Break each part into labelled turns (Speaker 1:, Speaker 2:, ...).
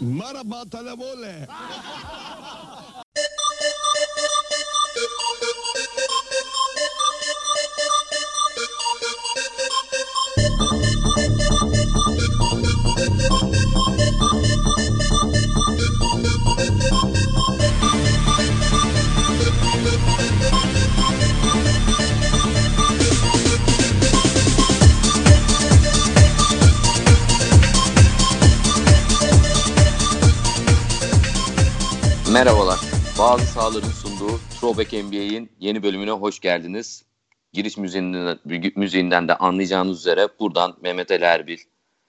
Speaker 1: Marabá,
Speaker 2: talemole! Bazı sahaların sunduğu Throwback NBA'in yeni bölümüne hoş geldiniz. Giriş müziğinden, müziğinden de anlayacağınız üzere buradan Mehmet Ali Erbil,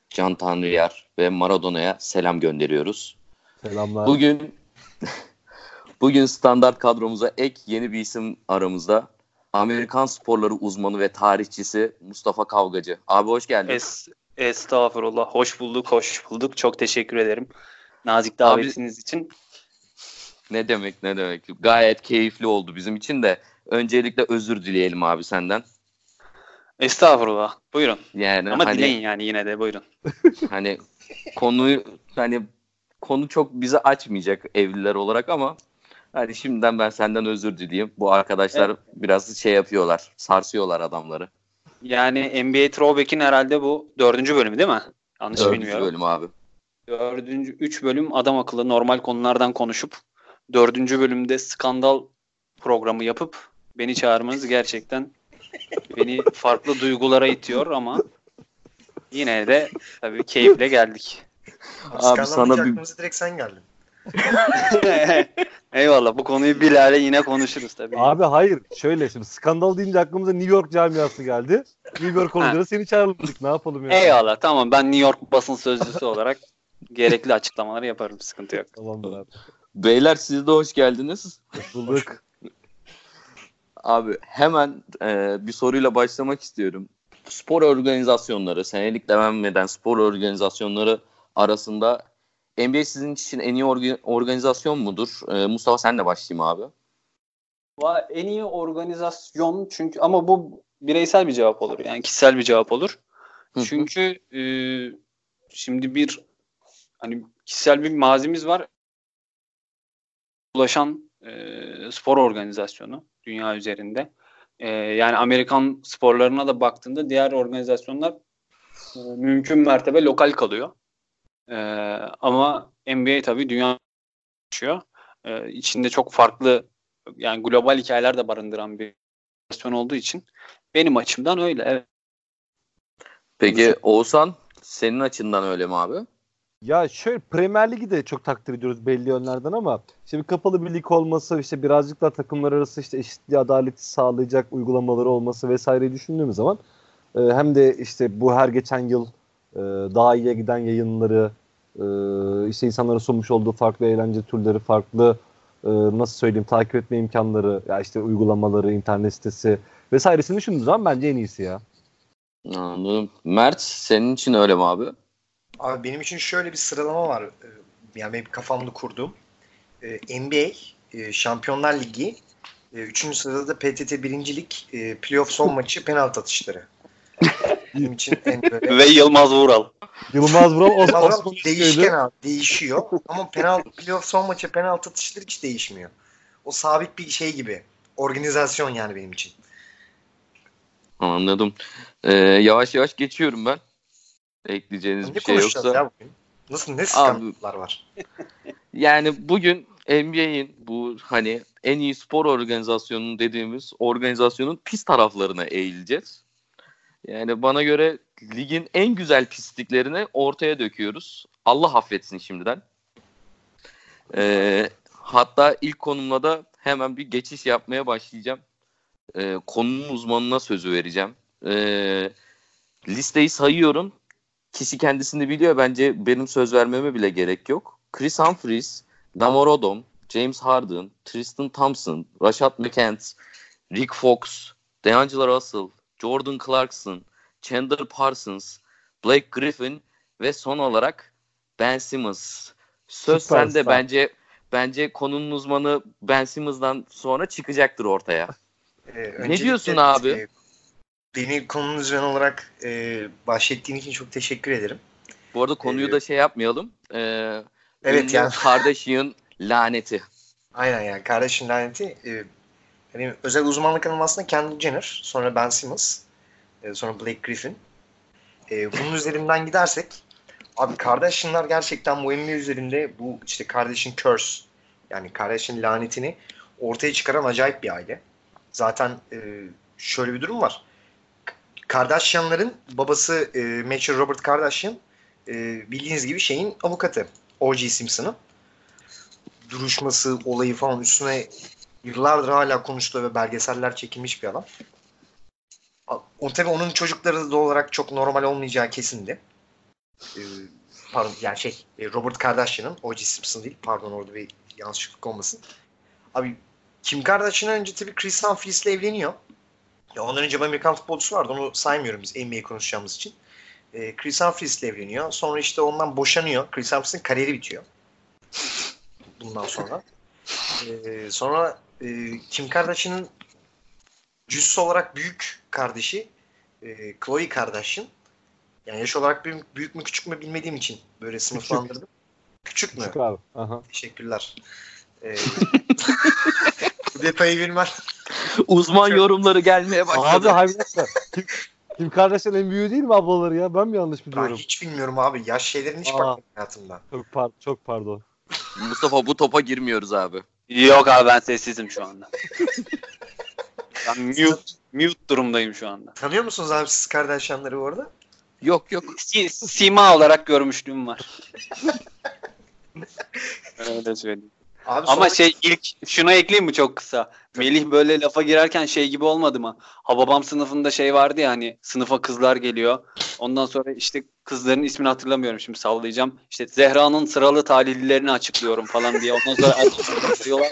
Speaker 2: Can Tanrıyar ve Maradona'ya selam gönderiyoruz.
Speaker 3: Selamlar.
Speaker 2: Bugün bugün standart kadromuza ek yeni bir isim aramızda. Amerikan sporları uzmanı ve tarihçisi Mustafa Kavgacı. Abi hoş geldin.
Speaker 4: Es, estağfurullah. Hoş bulduk, hoş bulduk. Çok teşekkür ederim. Nazik davetiniz için.
Speaker 2: Ne demek ne demek. Gayet keyifli oldu bizim için de. Öncelikle özür dileyelim abi senden.
Speaker 4: Estağfurullah. Buyurun.
Speaker 2: Yani
Speaker 4: Ama
Speaker 2: hani,
Speaker 4: dileyin yani yine de buyurun.
Speaker 2: hani konuyu hani konu çok bizi açmayacak evliler olarak ama hani şimdiden ben senden özür dileyeyim. Bu arkadaşlar biraz şey yapıyorlar. Sarsıyorlar adamları.
Speaker 4: Yani NBA Throwback'in herhalde bu dördüncü bölümü değil mi? Yanlış
Speaker 2: Dördüncü
Speaker 4: bilmiyorum.
Speaker 2: bölüm abi.
Speaker 4: Dördüncü, üç bölüm adam akıllı normal konulardan konuşup dördüncü bölümde skandal programı yapıp beni çağırmanız gerçekten beni farklı duygulara itiyor ama yine de tabii keyifle geldik.
Speaker 2: Abi sana bir
Speaker 5: direkt sen geldin.
Speaker 4: Eyvallah bu konuyu Bilal'e yine konuşuruz tabii.
Speaker 3: Abi hayır şöyle şimdi skandal deyince aklımıza New York camiası geldi. New York olunca seni çağırdık. Ne yapalım ya?
Speaker 4: Eyvallah tamam ben New York basın sözcüsü olarak gerekli açıklamaları yaparım sıkıntı yok.
Speaker 3: Tamamdır abi.
Speaker 2: Beyler siz de hoş geldiniz.
Speaker 3: Hoş bulduk.
Speaker 2: Abi hemen e, bir soruyla başlamak istiyorum. Spor organizasyonları, senelik devam eden spor organizasyonları arasında NBA sizin için en iyi orga- organizasyon mudur? E, Mustafa sen de başlayayım abi.
Speaker 4: En iyi organizasyon çünkü ama bu bireysel bir cevap olur yani kişisel bir cevap olur. Çünkü e, şimdi bir hani kişisel bir mazimiz var. Ulaşan e, spor organizasyonu dünya üzerinde. E, yani Amerikan sporlarına da baktığında diğer organizasyonlar e, mümkün mertebe lokal kalıyor. E, ama NBA tabii dünya yaşıyor. E, içinde çok farklı yani global hikayeler de barındıran bir organizasyon olduğu için benim açımdan öyle. Evet.
Speaker 2: Peki Oğuzhan senin açından öyle mi abi?
Speaker 3: Ya şöyle Premier Ligi de çok takdir ediyoruz belli yönlerden ama şimdi kapalı bir lig olması işte birazcık daha takımlar arası işte eşitliği adaleti sağlayacak uygulamaları olması vesaireyi düşündüğümüz zaman e, hem de işte bu her geçen yıl e, daha iyiye giden yayınları e, işte insanların sunmuş olduğu farklı eğlence türleri farklı e, nasıl söyleyeyim takip etme imkanları ya işte uygulamaları internet sitesi vesairesini düşündüğümüz zaman bence en iyisi ya.
Speaker 2: Anladım. Mert senin için öyle mi abi?
Speaker 5: Abi benim için şöyle bir sıralama var. Ee, Yani benim kafamda kurduğum. Ee, NBA, e, Şampiyonlar Ligi, e, üçüncü sırada da PTT birincilik e, playoff son maçı penaltı atışları. Benim için en böyle...
Speaker 4: Ve Yılmaz Vural.
Speaker 3: Yılmaz Vural o Osman
Speaker 5: değişken abi, değişiyor. Ama penaltı, playoff son maçı penaltı atışları hiç değişmiyor. O sabit bir şey gibi. Organizasyon yani benim için.
Speaker 2: Anladım. Ee, yavaş yavaş geçiyorum ben. Ekleyeceğiniz
Speaker 5: Ne
Speaker 2: bir şey yoksa.
Speaker 5: ya bugün? Nasıl ne skandallar var?
Speaker 2: Yani bugün NBA'in bu hani en iyi spor organizasyonu dediğimiz organizasyonun pis taraflarına eğileceğiz. Yani bana göre ligin en güzel pisliklerini ortaya döküyoruz. Allah affetsin şimdiden. Ee, hatta ilk konumla da hemen bir geçiş yapmaya başlayacağım. Ee, konunun uzmanına sözü vereceğim. Ee, listeyi sayıyorum. Kişi kendisini biliyor. Bence benim söz vermeme bile gerek yok. Chris Humphries, Lamar Odom, James Harden, Tristan Thompson, Rashad McCants, Rick Fox, DeAngelo Russell, Jordan Clarkson, Chandler Parsons, Blake Griffin ve son olarak Ben Simmons. Söz
Speaker 3: Süperstar.
Speaker 2: sende bence bence konunun uzmanı Ben Simmons'dan sonra çıkacaktır ortaya.
Speaker 5: Ee,
Speaker 2: Ne diyorsun abi?
Speaker 5: e, beni konunun üzerine olarak e, bahşettiğin için çok teşekkür ederim.
Speaker 2: Bu arada konuyu
Speaker 5: Ee,
Speaker 2: da şey yapmayalım. Ee,
Speaker 5: Evet yani
Speaker 2: Kardashian laneti.
Speaker 5: aynen yani kardeşin laneti e, hani özel uzmanlık alanı aslında Kendall Jenner, sonra Ben Simmons, e, sonra Blake Griffin. E, bunun üzerinden gidersek abi Kardashianlar gerçekten bu NBA üzerinde bu işte kardeşin curse yani kardeşin lanetini ortaya çıkaran acayip bir aile. Zaten e, şöyle bir durum var. Kardashianların babası e, meşhur Robert Kardashian e, bildiğiniz gibi şeyin avukatı. O.J. Simpson'ın. Duruşması, olayı falan üstüne yıllardır hala konuştuğu ve belgeseller çekilmiş bir adam. O tabii onun çocukları da olarak çok normal olmayacağı kesindi. Ee, pardon yani şey e, Robert Kardashian'ın O.J. Simpson değil pardon orada bir yanlışlık olmasın. Abi Kim Kardashian önce tabii Chris Humphries ile evleniyor. Ya ondan önce bir Amerikan futbolcusu vardı onu saymıyorum biz NBA konuşacağımız için. Ee, Chris Humphries ile evleniyor. Sonra işte ondan boşanıyor. Chris Humphries'in kariyeri bitiyor. Bundan sonra. Ee, sonra e, Kim Kardashian'ın cüssü olarak büyük kardeşi e, Khloe Kardashian. Yani yaş olarak büyük, büyük mü küçük mü bilmediğim için böyle sınıflandırdım. Küçük, mü?
Speaker 3: Küçük abi. Aha.
Speaker 5: Teşekkürler. Bu detayı bilmem.
Speaker 2: Uzman yorumları gelmeye başladı.
Speaker 3: Abi dakika. Kim, Kardashian en büyüğü değil mi ablaları ya? Ben mi yanlış
Speaker 5: Ben
Speaker 3: biliyorum?
Speaker 5: hiç bilmiyorum abi. Yaş şeylerin hiç
Speaker 3: Aa.
Speaker 5: bakmadım hayatımda.
Speaker 3: Çok, par çok pardon.
Speaker 2: Mustafa bu topa girmiyoruz abi.
Speaker 4: Yok abi ben sessizim şu anda. Ben mute, mute durumdayım şu anda.
Speaker 5: Tanıyor musunuz abi siz Kardashian'ları orada?
Speaker 2: Yok yok.
Speaker 4: Si- sima olarak görmüşlüğüm var. Öyle söyleyeyim.
Speaker 5: Abi
Speaker 4: Ama
Speaker 5: sonra-
Speaker 4: şey ilk şuna ekleyeyim mi çok kısa? Melih böyle lafa girerken şey gibi olmadı mı? Hababam sınıfında şey vardı ya hani sınıfa kızlar geliyor. Ondan sonra işte kızların ismini hatırlamıyorum şimdi sallayacağım. İşte Zehra'nın sıralı talihlilerini açıklıyorum falan diye. Ondan sonra açıklıyorlar.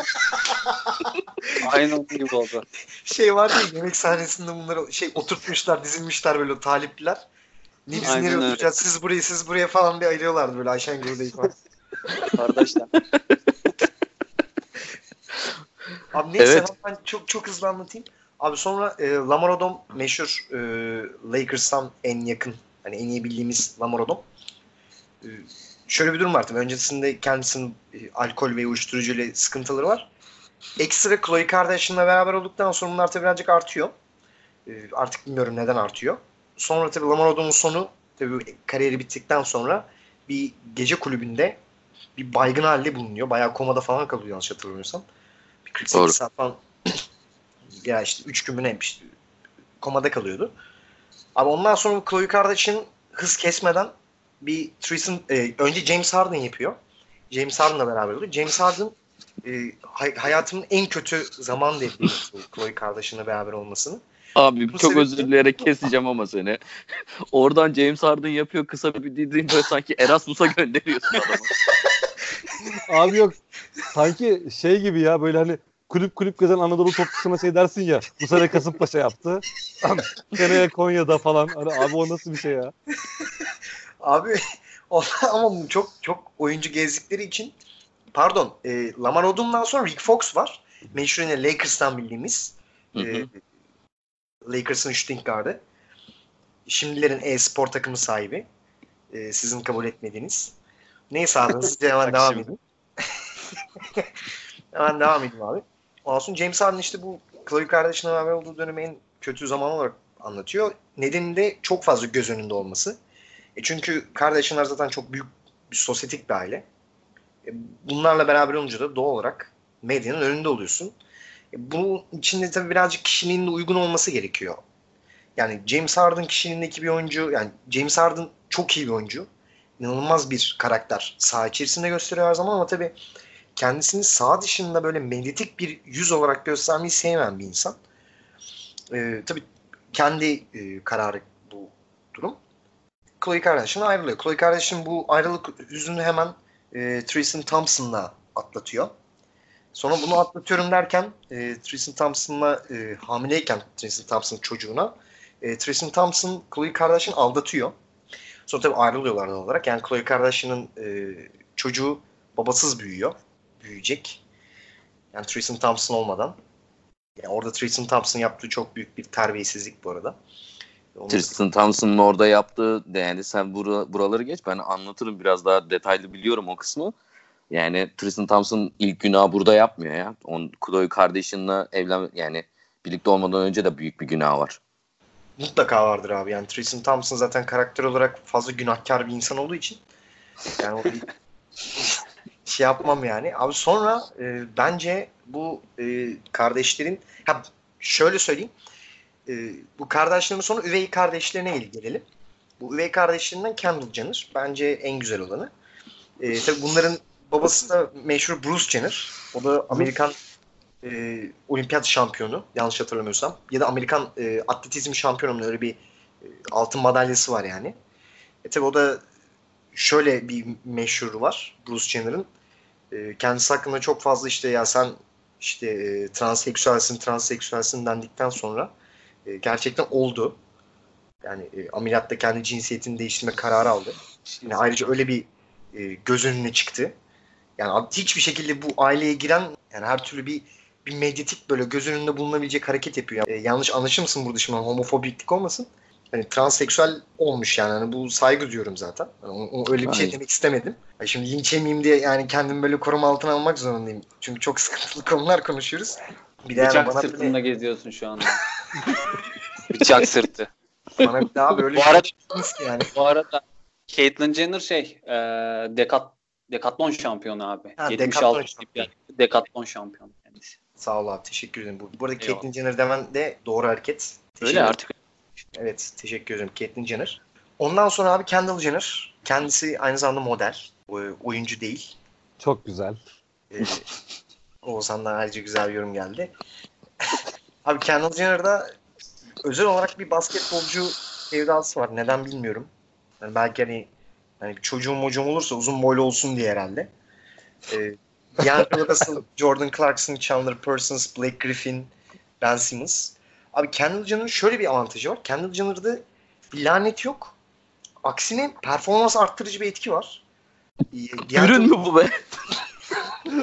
Speaker 4: Aynı onun gibi oldu.
Speaker 5: şey var ya yemek sahnesinde bunları şey oturtmuşlar dizilmişler böyle talipliler. Ne biz
Speaker 4: Aynen
Speaker 5: nereye oturacağız siz buraya siz buraya falan diye ayırıyorlardı böyle Ayşen Gürde'yi falan.
Speaker 4: Kardeşler.
Speaker 5: Abi neyse
Speaker 2: Evet.
Speaker 5: ben çok çok hızlı anlatayım. Abi sonra e, Lamar Odom meşhur e, Lakers'tan en yakın hani en iyi bildiğimiz Lamar Odom. E, şöyle bir durum var tabii. Öncesinde kendisinin e, alkol ve uyuşturucu ile sıkıntıları var. Ekstra Khloe Kardashian'la beraber olduktan sonra bunlar tabii birazcık artıyor. E, artık bilmiyorum neden artıyor. Sonra tabii Lamar Odom'un sonu tabii kariyeri bittikten sonra bir gece kulübünde bir baygın halde bulunuyor. Bayağı komada falan kalıyor yanlış hatırlamıyorsam. Bir 48
Speaker 2: Doğru.
Speaker 5: saat falan ya işte 3 gün mü ne işte komada kalıyordu. Ama ondan sonra Khloe Kardashian hız kesmeden bir threesome e, önce James Harden yapıyor. James Harden'la beraber oluyor. James Harden e, hay- hayatımın en kötü zaman diyebilirim bu Khloe Kardashian'la beraber olmasını.
Speaker 2: Abi
Speaker 5: Bu
Speaker 2: çok
Speaker 5: sebeple-
Speaker 2: özür dileyerek keseceğim ama seni. Oradan James Harden yapıyor kısa bir dediğin böyle sanki Erasmus'a gönderiyorsun adamı.
Speaker 3: Abi yok. Sanki şey gibi ya böyle hani kulüp kulüp gezen Anadolu topçusuna şey dersin ya. Bu sene Kasımpaşa yaptı. Seneye Konya'da falan. Hani abi o nasıl bir şey ya?
Speaker 5: Abi o- ama çok çok oyuncu gezdikleri için pardon e, Lamar Odom'dan sonra Rick Fox var. Meşhur yine Lakers'tan bildiğimiz.
Speaker 2: Hı
Speaker 5: e,
Speaker 2: hı.
Speaker 5: Lakers'ın shooting guard'ı. Şimdilerin e-spor takımı sahibi. E, sizin kabul etmediğiniz. Neyse abi hızlıca hemen devam edin. hemen devam edeyim abi. Sonra James Harden işte bu Khloe Kardashian'la beraber olduğu dönemi en kötü zaman olarak anlatıyor. Nedeni de çok fazla göz önünde olması. E çünkü Kardashianlar zaten çok büyük bir sosyetik bir aile. E bunlarla beraber olunca da doğal olarak medyanın önünde oluyorsun. E bunun içinde tabii birazcık kişiliğinin de uygun olması gerekiyor. Yani James Harden kişiliğindeki bir oyuncu, yani James Harden çok iyi bir oyuncu. İnanılmaz bir karakter. Saha içerisinde gösteriyor her zaman ama tabii kendisini saha dışında böyle medyatik bir yüz olarak göstermeyi sevmeyen bir insan. E, tabii kendi e, kararı bu durum. Khloe Kardashian ayrılıyor. Khloe Kardashian bu ayrılık yüzünü hemen e, Tristan Thompson'la atlatıyor. Sonra bunu atlatıyorum derken e, Tristan Thompson'la e, hamileyken Tristan Thompson çocuğuna e, Tristan Thompson Khloe Kardashian aldatıyor. Sonra tabii ayrılıyorlar doğal olarak. Yani Khloe Kardashian'ın e, çocuğu babasız büyüyor. Büyüyecek. Yani Tristan Thompson olmadan. Yani orada Tristan Thompson yaptığı çok büyük bir terbiyesizlik bu arada. Onu-
Speaker 2: Tristan Thompson'ın orada yaptığı yani sen bura, buraları geç ben anlatırım biraz daha detaylı biliyorum o kısmı. Yani Tristan Thompson ilk günah burada yapmıyor ya. On, Chloe kardeşinle evlen yani birlikte olmadan önce de büyük bir günah var.
Speaker 5: Mutlaka vardır abi. Yani Tristan Thompson zaten karakter olarak fazla günahkar bir insan olduğu için yani o şey yapmam yani. Abi sonra e, bence bu e, kardeşlerin ha şöyle söyleyeyim. E, bu kardeşlerin sonra üvey kardeşlerine gelelim. Bu üvey kardeşlerinden Kendall Jenner bence en güzel olanı. E, tabii bunların babası da meşhur Bruce Jenner. O da Amerikan e, olimpiyat şampiyonu yanlış hatırlamıyorsam. Ya da Amerikan e, atletizm şampiyonu öyle bir e, altın madalyası var yani. E tabi o da şöyle bir meşhuru var Bruce Jenner'ın. E, kendisi hakkında çok fazla işte ya sen işte e, transseksüelsin transseksüelsin dendikten sonra e, gerçekten oldu. Yani e, ameliyatta kendi cinsiyetini değiştirme kararı aldı. Yani ayrıca öyle bir e, göz önüne çıktı. Yani hiçbir şekilde bu aileye giren yani her türlü bir bir medyatik böyle göz önünde bulunabilecek hareket yapıyor. Yani, e, yanlış anlaşılmasın burada şimdi homofobiklik olmasın. Hani transseksüel olmuş yani. Hani bu saygı diyorum zaten. Yani o, o öyle bir şey
Speaker 2: Aynen.
Speaker 5: demek istemedim. Yani şimdi linç yemeyeyim diye yani kendimi böyle koruma altına almak zorundayım. Çünkü çok sıkıntılı konular konuşuyoruz. Bir de yani
Speaker 4: Bıçak
Speaker 5: bana
Speaker 4: sırtında
Speaker 5: böyle,
Speaker 4: geziyorsun şu anda. Bıçak sırtı.
Speaker 5: bana bir daha böyle
Speaker 4: Bu arada
Speaker 5: şey yani.
Speaker 4: bu arada Caitlyn Jenner şey e, dekat dekatlon şampiyonu abi.
Speaker 5: Ha,
Speaker 4: 76
Speaker 5: dekatlon
Speaker 4: dekatlon şampiyonu kendisi.
Speaker 5: Sağ ol abi teşekkür ederim. Bu, bu arada. Caitlyn Jenner demen de doğru hareket.
Speaker 4: Öyle artık.
Speaker 5: Evet teşekkür ederim Caitlyn Jenner. Ondan sonra abi Kendall Jenner. Kendisi aynı zamanda model. Oyuncu değil.
Speaker 3: Çok güzel.
Speaker 5: Ee, Oğuzhan'dan ayrıca güzel bir yorum geldi. Abi Kendall Jenner'da özel olarak bir basketbolcu sevdası var. Neden bilmiyorum. Yani belki hani, hani çocuğum mocuğum olursa uzun boylu olsun diye herhalde. Ee, D'Angelo Russell, Jordan Clarkson, Chandler Parsons, Blake Griffin, Ben Simmons. Abi Kendall Jenner'ın şöyle bir avantajı var. Kendall Jenner'da bir lanet yok. Aksine performans arttırıcı bir etki var. Ee, D'Angelo-
Speaker 2: Ürün mü bu be?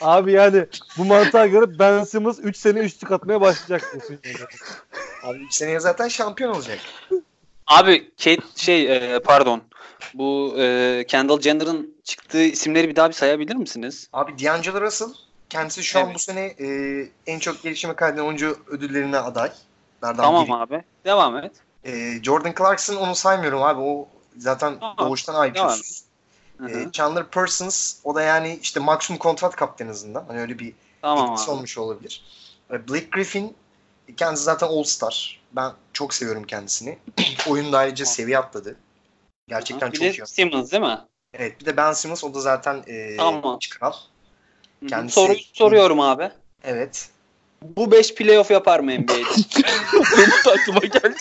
Speaker 3: Abi yani bu mantığa göre Ben Simmons 3 sene üçlük atmaya başlayacak diyorsun. yani.
Speaker 5: Abi üç seneye zaten şampiyon olacak.
Speaker 4: Abi Kate şey e, pardon. Bu e, Kendall Jenner'ın çıktığı isimleri bir daha bir sayabilir misiniz?
Speaker 5: Abi D'Angelo Russell kendisi şu an
Speaker 4: Evet.
Speaker 5: bu sene e, en çok gelişime kaydeden oyuncu ödüllerine aday.
Speaker 4: Tamam
Speaker 5: biri.
Speaker 4: abi. Devam et.
Speaker 5: E, Jordan Clarkson onu saymıyorum abi. O zaten
Speaker 4: Tamam.
Speaker 5: doğuştan
Speaker 4: hı.
Speaker 5: E, Chandler Parsons o da yani işte maksimum kontrat kaptan en azından. Hani öyle bir
Speaker 4: tamam
Speaker 5: etkisi
Speaker 4: abi.
Speaker 5: olmuş olabilir. E, Blake Griffin kendisi zaten All Star. Ben çok seviyorum kendisini. Oyunda ayrıca seviye atladı. Gerçekten
Speaker 4: bir
Speaker 5: çok
Speaker 4: de
Speaker 5: iyi.
Speaker 4: Simmons değil mi?
Speaker 5: Evet bir de Ben Simmons o da zaten e,
Speaker 4: Tamam.
Speaker 5: kral. Kendisi-
Speaker 4: Soru soruyorum abi.
Speaker 5: Evet.
Speaker 4: Bu 5 playoff yapar mı NBA'de?
Speaker 2: Benim de aklıma geldi.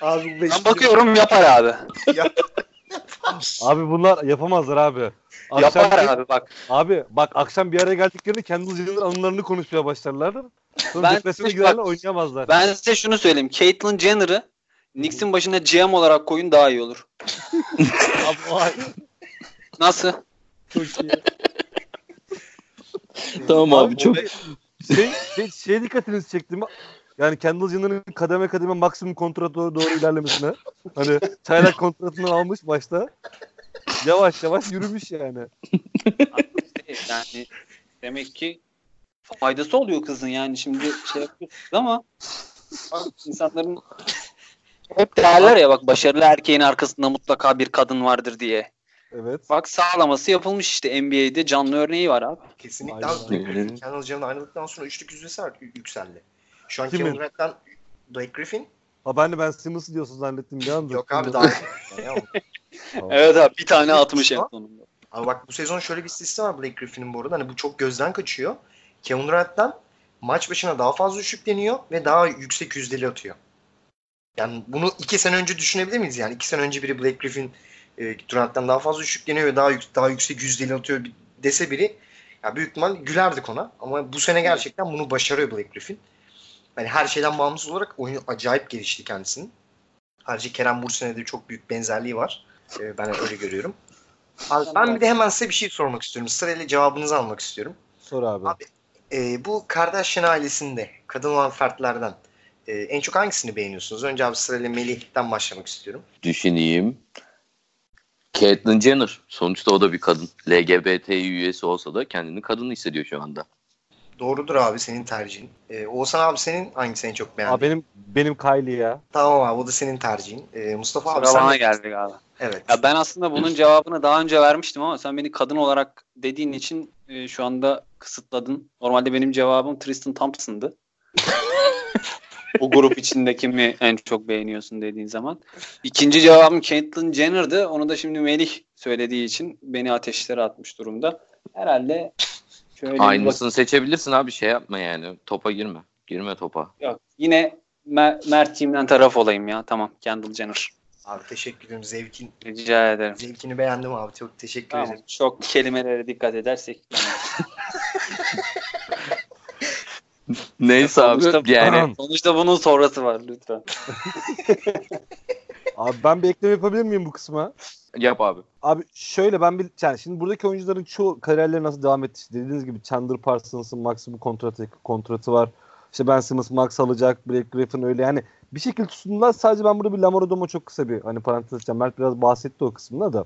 Speaker 5: Abi bu beş
Speaker 4: ben bakıyorum yapar abi.
Speaker 3: Abi bunlar yapamazlar abi.
Speaker 4: yapar
Speaker 3: bir-
Speaker 4: abi bak.
Speaker 3: Abi bak akşam bir araya geldiklerinde Kendall Jenner anılarını konuşmaya başlarlar. Sonra
Speaker 4: Ben-
Speaker 3: depresyona
Speaker 4: bak-
Speaker 3: oynayamazlar.
Speaker 4: Ben size şunu söyleyeyim. Caitlyn Jenner'ı Knicks'in başına GM olarak koyun daha iyi olur. Nasıl?
Speaker 3: çok iyi.
Speaker 2: tamam abi çok
Speaker 3: Şey, şey, şeye dikkatinizi çekti mi? Yani Kendall Jenner'ın kademe kademe maksimum kontrata doğru, doğru ilerlemesine. Hani çaylak kontratını almış başta. Yavaş yavaş yürümüş yani.
Speaker 4: yani demek ki faydası oluyor kızın yani şimdi şey yapıyorsunuz ama insanların hep derler ya bak başarılı erkeğin arkasında mutlaka bir kadın vardır diye.
Speaker 3: Evet.
Speaker 4: Bak sağlaması yapılmış işte NBA'de canlı örneği var abi.
Speaker 5: Kesinlikle abi. Kendall Jenner'la ayrıldıktan sonra üçlük yüzdesi art- yü- yükseldi. Şu an? Kevin Durant'tan Blake Griffin
Speaker 3: Ha ben de ben Simmons'ı diyorsun zannettim bir anda.
Speaker 5: yok abi daha.
Speaker 4: Evet abi bir tane atmış en sonunda.
Speaker 5: Abi bak bu sezon şöyle bir sistem var Blake Griffin'in bu arada. Hani bu çok gözden kaçıyor. Kevin Durant'tan maç başına daha fazla üçlük deniyor ve daha yüksek yüzdeli atıyor. Yani bunu iki sene önce düşünebilir miyiz? Yani iki sene önce biri Blake Griffin e, Durant'tan daha fazla üçlük deniyor ve daha yük- daha yüksek yüzdeli atıyor dese biri ya büyük ihtimal gülerdik ona. Ama bu sene gerçekten bunu başarıyor Blake Griffin. Yani her şeyden bağımsız olarak oyunu acayip gelişti kendisinin. Ayrıca Kerem Bursin'e de çok büyük benzerliği var. E, ben öyle görüyorum. Abi ben bir de hemen size bir şey sormak istiyorum. Sırayla cevabınızı almak istiyorum.
Speaker 3: Sor abi.
Speaker 5: Abi, Ee, bu Kardashian ailesinde kadın olan fertlerden E, en çok hangisini beğeniyorsunuz? Önce abi sırayla Melih'ten başlamak istiyorum.
Speaker 2: Düşüneyim. Caitlyn Jenner. Sonuçta o da bir kadın. LGBT üyesi olsa da kendini kadın hissediyor şu anda.
Speaker 5: Doğrudur abi senin tercihin. E, Oğuzhan abi senin hangisini en çok beğendin?
Speaker 3: Abi benim benim Kylie ya.
Speaker 5: Tamam abi o da senin tercihin. E, Mustafa abi
Speaker 4: Sıra
Speaker 5: sen
Speaker 4: bana geldi galiba.
Speaker 5: Evet.
Speaker 4: Ya ben aslında bunun cevabını daha önce vermiştim ama sen beni kadın olarak dediğin için e, şu anda kısıtladın. Normalde benim cevabım Tristan Thompson'dı. o grup içinde kimi en çok beğeniyorsun dediğin zaman. İkinci cevabım Caitlyn Jenner'dı. Onu da şimdi Melih söylediği için beni ateşlere atmış durumda. Herhalde şöyle
Speaker 2: Aynısını seçebilirsin abi şey yapma yani. Topa girme. Girme topa.
Speaker 4: bak- Yok. Yine Mer- Mert Team'den taraf olayım ya. Tamam. Kendall Jenner.
Speaker 5: Abi teşekkür ederim. Zevkin,
Speaker 4: Rica ederim.
Speaker 5: zevkini beğendim abi. Çok teşekkür
Speaker 4: Tamam.
Speaker 5: ederim.
Speaker 4: Çok kelimelere dikkat edersek.
Speaker 2: Neyse abi
Speaker 4: Sonuçta-
Speaker 2: yani
Speaker 4: Sonuçta bunun sonrası var lütfen.
Speaker 3: Abi ben bir ekleme yapabilir miyim bu kısma?
Speaker 2: yap abi.
Speaker 3: Abi şöyle ben bir yani şimdi buradaki oyuncuların çoğu kariyerleri nasıl devam etti? İşte dediğiniz gibi Chandler Parsons'ın maksimum kontratı kontratı var. İşte Ben Simmons max alacak. Blake Griffin öyle yani bir şekilde tutundular. Sadece ben burada bir Lamar Odom'a çok kısa bir hani parantez açacağım. Mert biraz bahsetti o kısmında da.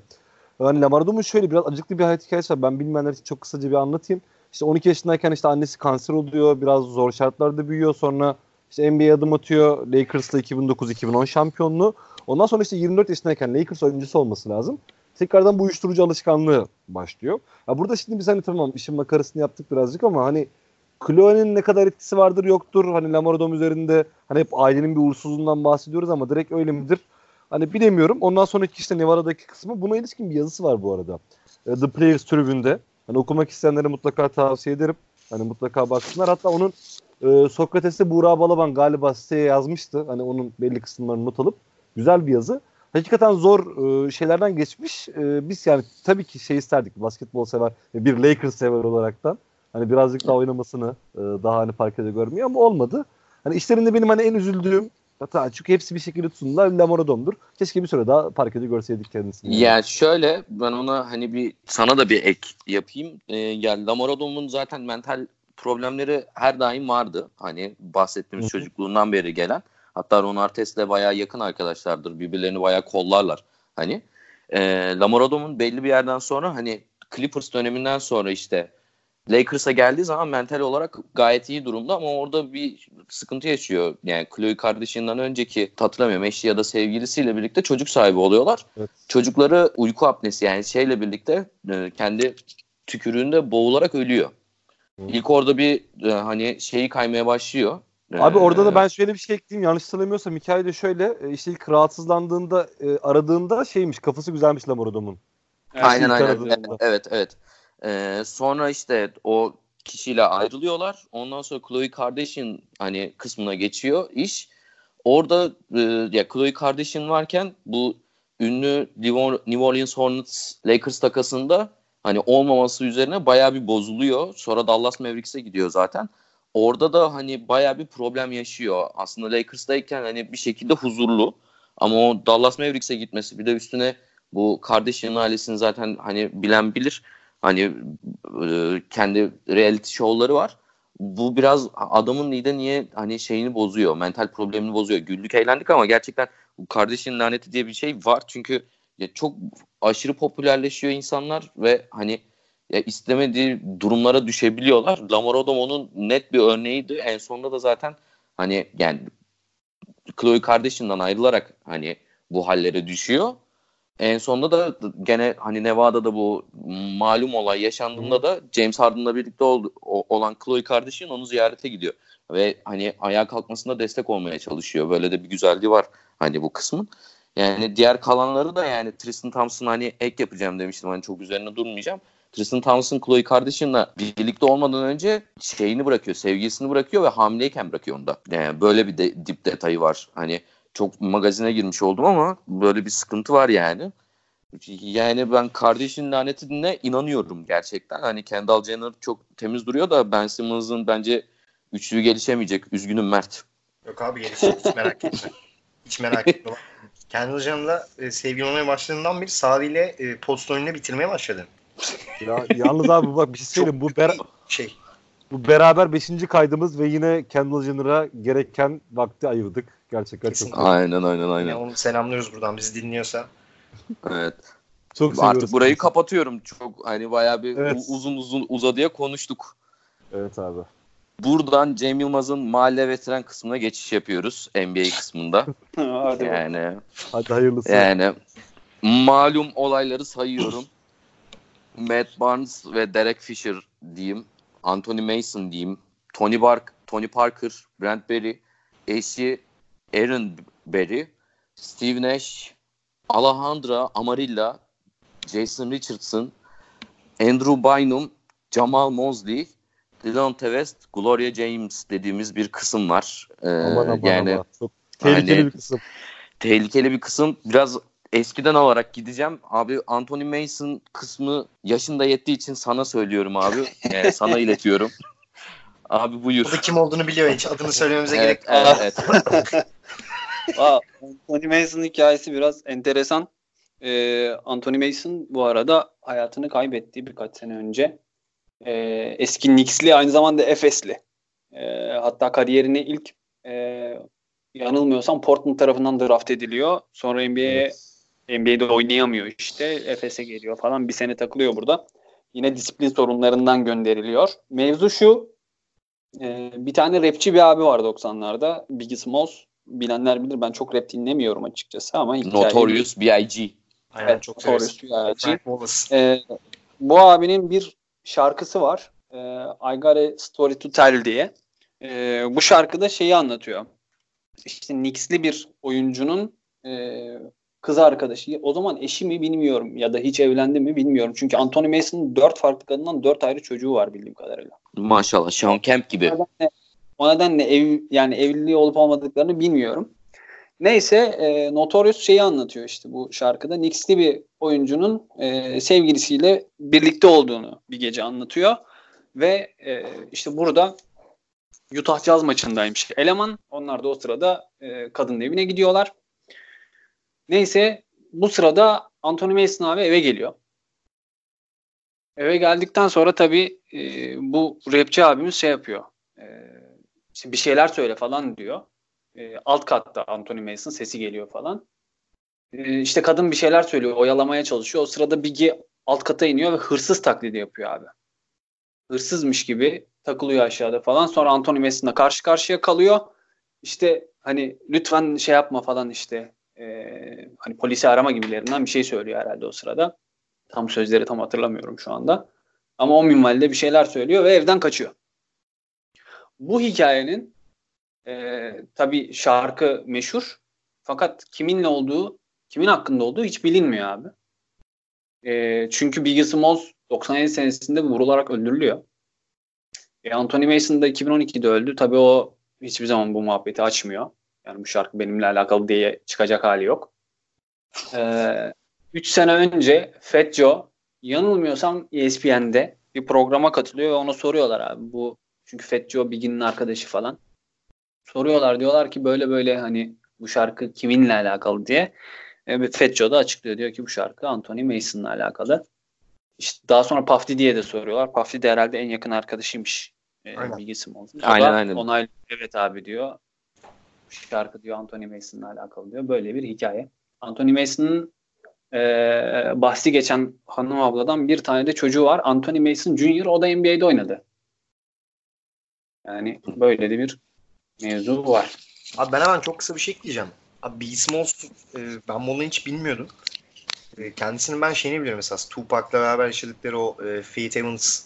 Speaker 3: Yani Lamar Odom'un şöyle biraz acıklı bir hayat hikayesi var. Ben bilmeyenler için çok kısaca bir anlatayım. İşte 12 yaşındayken işte annesi kanser oluyor. Biraz zor şartlarda büyüyor. Sonra işte NBA'ye adım atıyor. Lakers'la 2009-2010 şampiyonluğu. Ondan sonra işte 24 yaşındayken Lakers oyuncusu olması lazım. Tekrardan bu uyuşturucu alışkanlığı başlıyor. Ya burada şimdi biz hani tamam işin makarasını yaptık birazcık ama hani Chloe'nin ne kadar etkisi vardır yoktur. Hani Lamar Odom üzerinde hani hep ailenin bir uğursuzluğundan bahsediyoruz ama direkt öyle midir? Hani bilemiyorum. Ondan sonraki işte Nevada'daki kısmı buna ilişkin bir yazısı var bu arada. E, The Players tribünde. Hani okumak isteyenlere mutlaka tavsiye ederim. Hani mutlaka baksınlar. Hatta onun e, Sokrates'te Buğra Balaban galiba siteye yazmıştı. Hani onun belli kısımlarını not alıp. Güzel bir yazı. Hakikaten zor e, şeylerden geçmiş. E, biz yani tabii ki şey isterdik. Basketbol sever, bir Lakers sever olaraktan. Hani birazcık daha oynamasını e, daha hani parkede görmüyor ama olmadı. Hani işlerinde benim hani en üzüldüğüm hatta çünkü hepsi bir şekilde tutundular. Lamar Odom'dur. Keşke bir süre daha parkede görseydik kendisini.
Speaker 2: Yani şöyle ben ona hani bir sana da bir ek yapayım. Ee, yani Odom'un zaten mental problemleri her daim vardı. Hani bahsettiğimiz
Speaker 3: Hı hı.
Speaker 2: çocukluğundan beri gelen. Hatta Ron Artest'le bayağı yakın arkadaşlardır. Birbirlerini bayağı kollarlar. Hani e, Lamar Odom'un belli bir yerden sonra hani Clippers döneminden sonra işte Lakers'a geldiği zaman mental olarak gayet iyi durumda ama orada bir sıkıntı yaşıyor. Yani Chloe kardeşinden önceki hatırlamıyorum eşi ya da sevgilisiyle birlikte çocuk sahibi oluyorlar.
Speaker 3: Evet.
Speaker 2: Çocukları uyku apnesi yani şeyle birlikte e, kendi tükürüğünde boğularak ölüyor.
Speaker 3: Hı.
Speaker 2: İlk orada bir e, hani şeyi kaymaya başlıyor.
Speaker 3: Abi
Speaker 2: Ee,
Speaker 3: orada da ben şöyle bir şey ekleyeyim. Yanlış hatırlamıyorsam hikayede şöyle e, işte ilk rahatsızlandığında e, aradığında şeymiş kafası güzelmiş Lamar Odom'un.
Speaker 2: Aynen aynen. Evet evet. Ee, sonra işte o kişiyle ayrılıyorlar. Ondan sonra Chloe Kardashian hani kısmına geçiyor iş. Orada e, ya Chloe Kardashian varken bu ünlü New Orleans Hornets Lakers takasında hani olmaması üzerine bayağı bir bozuluyor. Sonra Dallas Mavericks'e gidiyor zaten. Orada da hani bayağı bir problem yaşıyor. Aslında Lakers'tayken hani bir şekilde huzurlu. Ama o Dallas Mavericks'e gitmesi bir de üstüne bu Kardashian ailesini zaten hani bilen bilir. Hani e, kendi reality show'ları var. Bu biraz adamın nide niye hani şeyini bozuyor. Mental problemini bozuyor. Güldük eğlendik ama gerçekten bu Kardashian laneti diye bir şey var. Çünkü ya çok aşırı popülerleşiyor insanlar ve hani ya istemediği durumlara düşebiliyorlar. Lamar Odom onun net bir örneğiydi. En sonunda da zaten hani yani Chloe Kardashian'dan ayrılarak hani bu hallere düşüyor. En sonunda da gene hani Nevada'da bu malum olay yaşandığında da James Harden'la birlikte oldu, o- olan Chloe Kardashian onu ziyarete gidiyor. Ve hani ayağa kalkmasına destek olmaya çalışıyor. Böyle de bir güzelliği var hani bu kısmın. Yani diğer kalanları da yani Tristan Thompson hani ek yapacağım demiştim. Hani çok üzerine durmayacağım. Tristan Thompson Chloe Kardashian'la birlikte olmadan önce şeyini bırakıyor, sevgilisini bırakıyor ve hamileyken bırakıyor onu da. Yani böyle bir de, dip detayı var. Hani çok magazine girmiş oldum ama böyle bir sıkıntı var yani. Yani ben kardeşin lanetine inanıyorum gerçekten. Hani Kendall Jenner çok temiz duruyor da Ben Simmons'ın bence üçlüğü gelişemeyecek. Üzgünüm Mert.
Speaker 5: Yok abi gelişecek hiç merak etme. Hiç merak etme. Kendall Jenner'la e, sevgili olmaya başladığından beri Sadi ile e, post oyununu bitirmeye başladı.
Speaker 3: Ya, yalnız abi bak bir şey söyleyeyim. Bu ber-
Speaker 5: Şey
Speaker 3: Bu beraber 5. kaydımız ve yine Kendall Jenner'a gereken vakti ayırdık. Gerçekten
Speaker 5: Kesinlikle.
Speaker 3: çok
Speaker 2: Aynen aynen aynen.
Speaker 5: onu selamlıyoruz buradan bizi dinliyorsa.
Speaker 2: Evet.
Speaker 3: çok seviyoruz.
Speaker 2: Artık burayı kapatıyorum. Çok hani bayağı bir
Speaker 3: Evet.
Speaker 2: uzun uzun uzadıya konuştuk.
Speaker 3: Evet abi.
Speaker 2: Buradan Cem Yılmaz'ın mahalle veteran kısmına geçiş yapıyoruz NBA kısmında.
Speaker 4: Hadi.
Speaker 2: Yani
Speaker 3: Hadi hayırlısı.
Speaker 2: yani malum olayları sayıyorum. Matt Barnes ve Derek Fisher diyeyim. Anthony Mason diyeyim. Tony Bark, Tony Parker, Brent Berry, eşi Aaron Berry, Steve Nash, Alejandra Amarilla, Jason Richardson, Andrew Bynum, Jamal Mosley, Delonte West, Gloria James dediğimiz bir kısım var. Ee,
Speaker 3: Aman aman
Speaker 2: yani
Speaker 3: aman. Çok tehlikeli
Speaker 2: hani-
Speaker 3: bir kısım.
Speaker 2: tehlikeli bir kısım. Biraz eskiden alarak gideceğim. Abi Anthony Mason kısmı yaşında yettiği için sana söylüyorum abi. Yani sana iletiyorum. Abi
Speaker 5: O
Speaker 2: buyur.
Speaker 5: da kim olduğunu biliyor hiç adını söylememize
Speaker 2: Evet,
Speaker 5: gerek yok.
Speaker 2: evet, evet.
Speaker 4: Aa, Anthony Mason hikayesi biraz enteresan. Ee, Anthony Mason bu arada hayatını kaybetti birkaç sene önce. Ee, eski Knicks'li aynı zamanda Efes'li. Ee, hatta kariyerine ilk e, yanılmıyorsam Portland tarafından draft ediliyor. Sonra NBA'ye NBA'de oynayamıyor işte. Efes'e geliyor falan. Bir sene takılıyor burada. Yine disiplin sorunlarından gönderiliyor. Mevzu şu. e, bir tane rapçi bir abi var 90'larda. Biggie Smalls. Bilenler bilir. Ben çok rap dinlemiyorum açıkçası ama
Speaker 2: Notorious B.I.G.
Speaker 5: Aynen
Speaker 4: Evet,
Speaker 5: çok.
Speaker 4: Notorious B.I.G.
Speaker 5: Wallace.
Speaker 4: Ee, bu abinin bir şarkısı var. Ee, I Got a Story to Tell diye. Ee, bu şarkıda şeyi anlatıyor. İşte Knicks'li bir oyuncunun e, kız arkadaşı. O zaman eşi mi bilmiyorum ya da hiç evlendi mi bilmiyorum. Çünkü Anthony Mason'ın dört farklı kadından dört ayrı çocuğu var bildiğim kadarıyla.
Speaker 2: Maşallah Sean Kemp gibi.
Speaker 4: O nedenle, o nedenle ev, yani evliliği olup olmadıklarını bilmiyorum. Neyse e, Notorious şeyi anlatıyor işte bu şarkıda. Knicks'li bir oyuncunun e, sevgilisiyle birlikte olduğunu bir gece anlatıyor. Ve e, işte burada Utah Jazz maçındaymış eleman. Onlar da o sırada e, kadının evine gidiyorlar. Neyse bu sırada Anthony Mason abi eve geliyor. Eve geldikten sonra tabii e, bu rapçi abimiz şey yapıyor. E, bir şeyler söyle falan diyor. E, alt katta Anthony Mason sesi geliyor falan. E, işte kadın bir şeyler söylüyor. Oyalamaya çalışıyor. O sırada Biggie alt kata iniyor ve hırsız taklidi yapıyor abi. Hırsızmış gibi takılıyor aşağıda falan. Sonra Anthony Mason'la karşı karşıya kalıyor. İşte hani lütfen şey yapma falan işte e, hani polisi arama gibilerinden bir şey söylüyor herhalde o sırada. Tam sözleri tam hatırlamıyorum şu anda. Ama o minvalde bir şeyler söylüyor ve evden kaçıyor. Bu hikayenin e, tabii şarkı meşhur fakat kiminle olduğu, kimin hakkında olduğu hiç bilinmiyor abi. E, çünkü Biggie Smalls 97 senesinde vurularak öldürülüyor. E, Anthony Mason da 2012'de öldü. Tabii o hiçbir zaman bu muhabbeti açmıyor. Yani bu şarkı benimle alakalı diye çıkacak hali yok. Ee, 3 sene önce Fat Joe yanılmıyorsam ESPN'de bir programa katılıyor ve ona soruyorlar abi bu çünkü Fat Joe Biggie'nin arkadaşı falan. Soruyorlar diyorlar ki böyle böyle hani bu şarkı kiminle alakalı diye. Evet, Fat Joe da açıklıyor diyor ki bu şarkı Anthony Mason'la alakalı. İşte daha sonra Puff Daddy'ye de soruyorlar. Puff Daddy herhalde en yakın arkadaşıymış. E,
Speaker 5: Aynen.
Speaker 4: Biggie Smalls.
Speaker 2: Aynen, aynen.
Speaker 4: Onay evet abi diyor. Şarkı diyor Anthony Mason'la alakalı diyor. Böyle bir hikaye. Anthony Mason'ın e, bahsi geçen hanım abladan bir tane de çocuğu var. Anthony Mason Jr. O da NBA'de oynadı. Yani böyle de bir mevzu var.
Speaker 5: Abi ben hemen çok kısa bir şey ekleyeceğim. Abi Biggie Smalls, e, ben bunu hiç bilmiyordum. E, kendisinin ben şeyini biliyorum mesela Tupac'la beraber yaşadıkları o e, Faith Evans